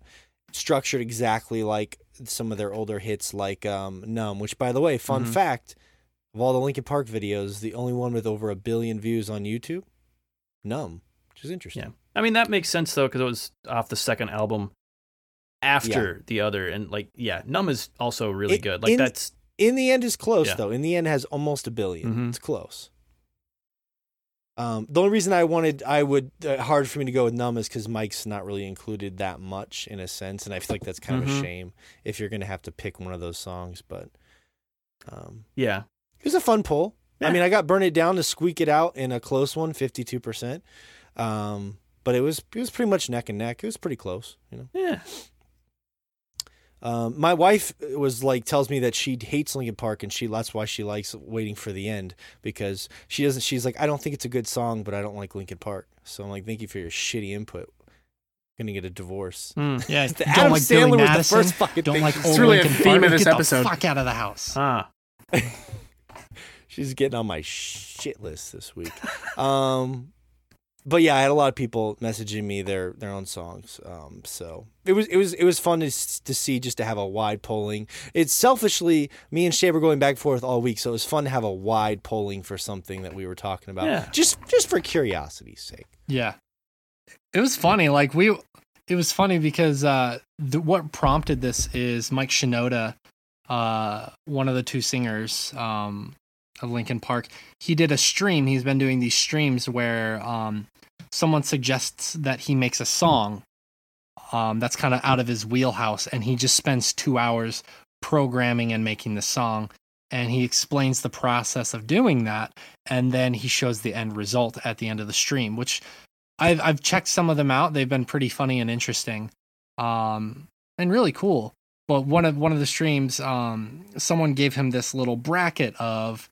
structured exactly like some of their older hits, like um, "Numb." Which, by the way, fun Mhm. fact: of all the Linkin Park videos, the only one with over a billion views on YouTube, "Numb," which is interesting. Yeah. I mean, that makes sense though, because it was off the second album after the other. And like, yeah, Numb is also really It- good. Like, in- that's, In the end, is close Yeah. though. In the end, has almost a 1000000000 Mhm. It's close. Um, the only reason I wanted, I would, uh, hard for me to go with Numb is because Mike's not really included that much in a sense, and I feel like that's kind of Mhm. a shame if you're to have to pick one of those songs. But um, yeah. it was a fun poll. I mean, I got Burn It Down to squeak it out in a close one, 52%. Um, but it was it was pretty much neck and neck. It was pretty close, you know. Yeah. Um, my wife was like tells me that she hates Linkin Park and she that's why she likes waiting for the end because she doesn't. She's like, I don't think it's a good song, but I don't like Linkin Park. So I'm like, thank you for your shitty input. gonna get a divorce. Mm. Yeah, The don't Adam like Sandler Billy was the first fucking don't thing like old said. really a theme Park. of this Get episode. the fuck out of the house. Ah. She's getting on my shit list this week. um, but yeah, I had a lot of people messaging me their their own songs. Um, so it was it was it was fun to to see just to have a wide polling. It's selfishly me and Shay were going back and forth all week, so it was fun to have a wide polling for something that we were talking about. Yeah. Just just for curiosity's sake. Yeah. It was funny. Like we it was funny because uh the, what prompted this is Mike Shinoda, uh one of the two singers um of Linkin Park. He did a stream. He's been doing these streams where um someone suggests that he makes a song um that's kind of out of his wheelhouse and he just spends 2 hours programming and making the song and he explains the process of doing that and then he shows the end result at the end of the stream which I've I've checked some of them out. They've been pretty funny and interesting, um, and really cool. But one of one of the streams, um, someone gave him this little bracket of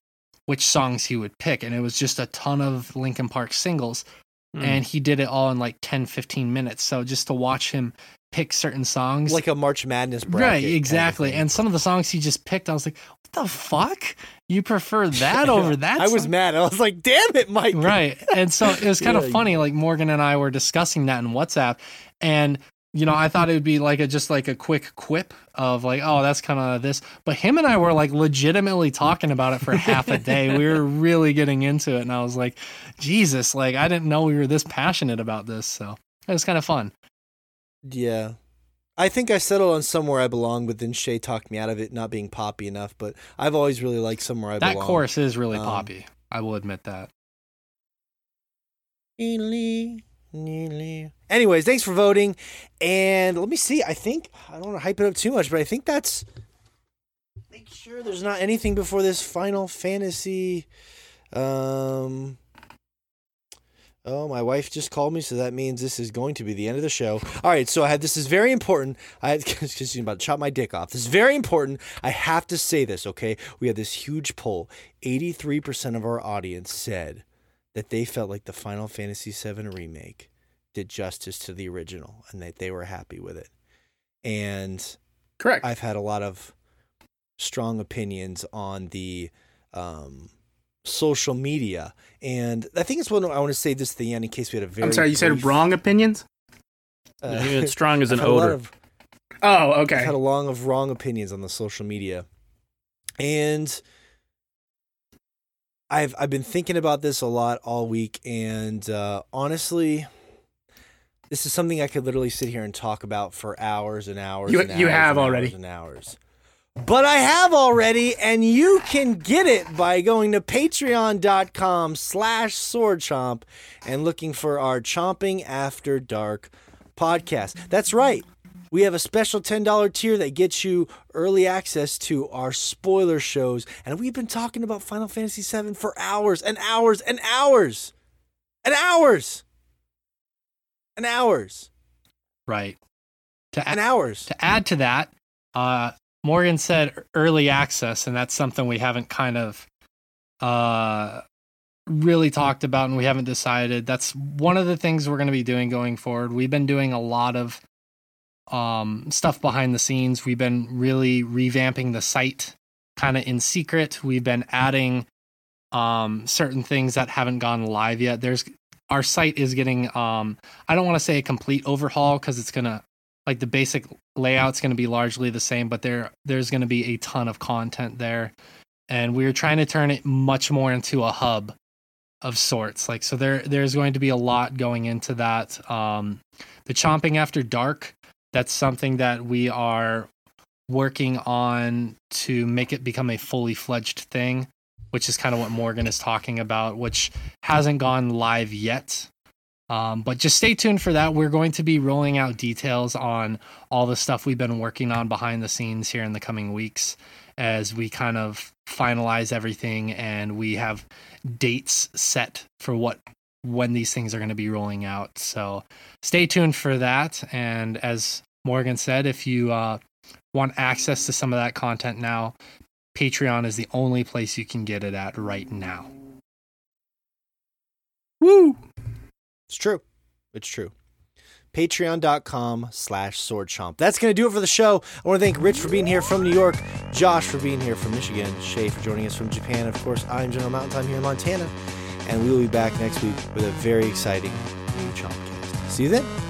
which songs he would pick, and it was just a ton of Linkin Park singles, Mm. and he did it all in like 10, 15 minutes. So just to watch him pick certain songs, Like a March Madness bracket. right, kind of exactly. and some of the songs he just picked, I was like, what the fuck? You prefer that over that? I was mad. I was like, damn it, Mike. right and so it was kind Yeah. of funny like morgan and i were discussing that in whatsapp and you know i thought it would be like a just like a quick quip of like oh that's kind of this but him and i were like legitimately talking about it for half a day we were really getting into it and i was like jesus like i didn't know we were this passionate about this so it was kind of fun Yeah. I think I settled on somewhere I belong, but then Shay talked me out of it not being poppy enough. But I've always really liked somewhere I that belong. That chorus is really Um, poppy i will admit that Anyways, thanks for voting. And let me see. I think I don't want to hype it up too much, but I think that's make sure there's not anything before this Final Fantasy. Um. Oh, my wife just called me, so that means this is going to be the end of the show. All right, so I had this is very important. I had because she's about to chop my dick off. This is very important. I have to say this, okay? We had this huge poll. Eighty-three percent of our audience said that they felt like the Final Fantasy VII remake did justice to the original, and that they were happy with it. And Correct. I've had a lot of strong opinions on the um, social media, and I think it's one I want to say this at the end in case we had a very. I'm sorry, you said wrong opinions? uh, it's strong as an had odor. of- Oh, okay. I've okay. had a long of wrong opinions on the social media, and I've I've been thinking about this a lot all week, and uh, honestly, this is something I could literally sit here and talk about for hours and hours. You- and you have already. hours and hours. But I have already, and you can get it by going to patreon.com slash swordchomp and looking for our Chomping After Dark podcast. That's right. We have a special $10 tier that gets you early access to our spoiler shows. And we've been talking about Final Fantasy VII for hours and hours and hours and hours and hours. right to And hours. to add to that, uh, Morgan said early access, and that's something we haven't kind of uh, really talked about and we haven't decided. That's one of the things we're going to be doing going forward. We've been doing a lot of um, stuff behind the scenes. We've been really revamping the site kind of in secret. We've been adding um, certain things that haven't gone live yet. There's our site is getting um, I don't want to say a complete overhaul because it's gonna like the basic layout's to be largely the same, but there there's to be a ton of content there, and we're trying to turn it much more into a hub of sorts. Like so, there there's going to be a lot going into that. Um, the chomping after dark, that's something that we are working on to make it become a fully fledged thing, which is kind of what Morgan is talking about, which hasn't gone live yet. Um, but just stay tuned for that. We're going to be rolling out details on all the stuff we've been working on behind the scenes here in the coming weeks as we kind of finalize everything and we have dates set for what when these things are going to be rolling out. So stay tuned for that. And as Morgan said, if you uh, want access to some of that content now, Patreon is the only place you can get it at right now. Woo! It's true. It's true. Patreon.com slash sword chomp. That's going to do it for the show. I want to thank Rich for being here from New York, Josh for being here from Michigan, Shay for joining us from Japan. Of course, I'm General Mountain Time here in Montana. And we will be back next week with a very exciting new Chompcast. See you then.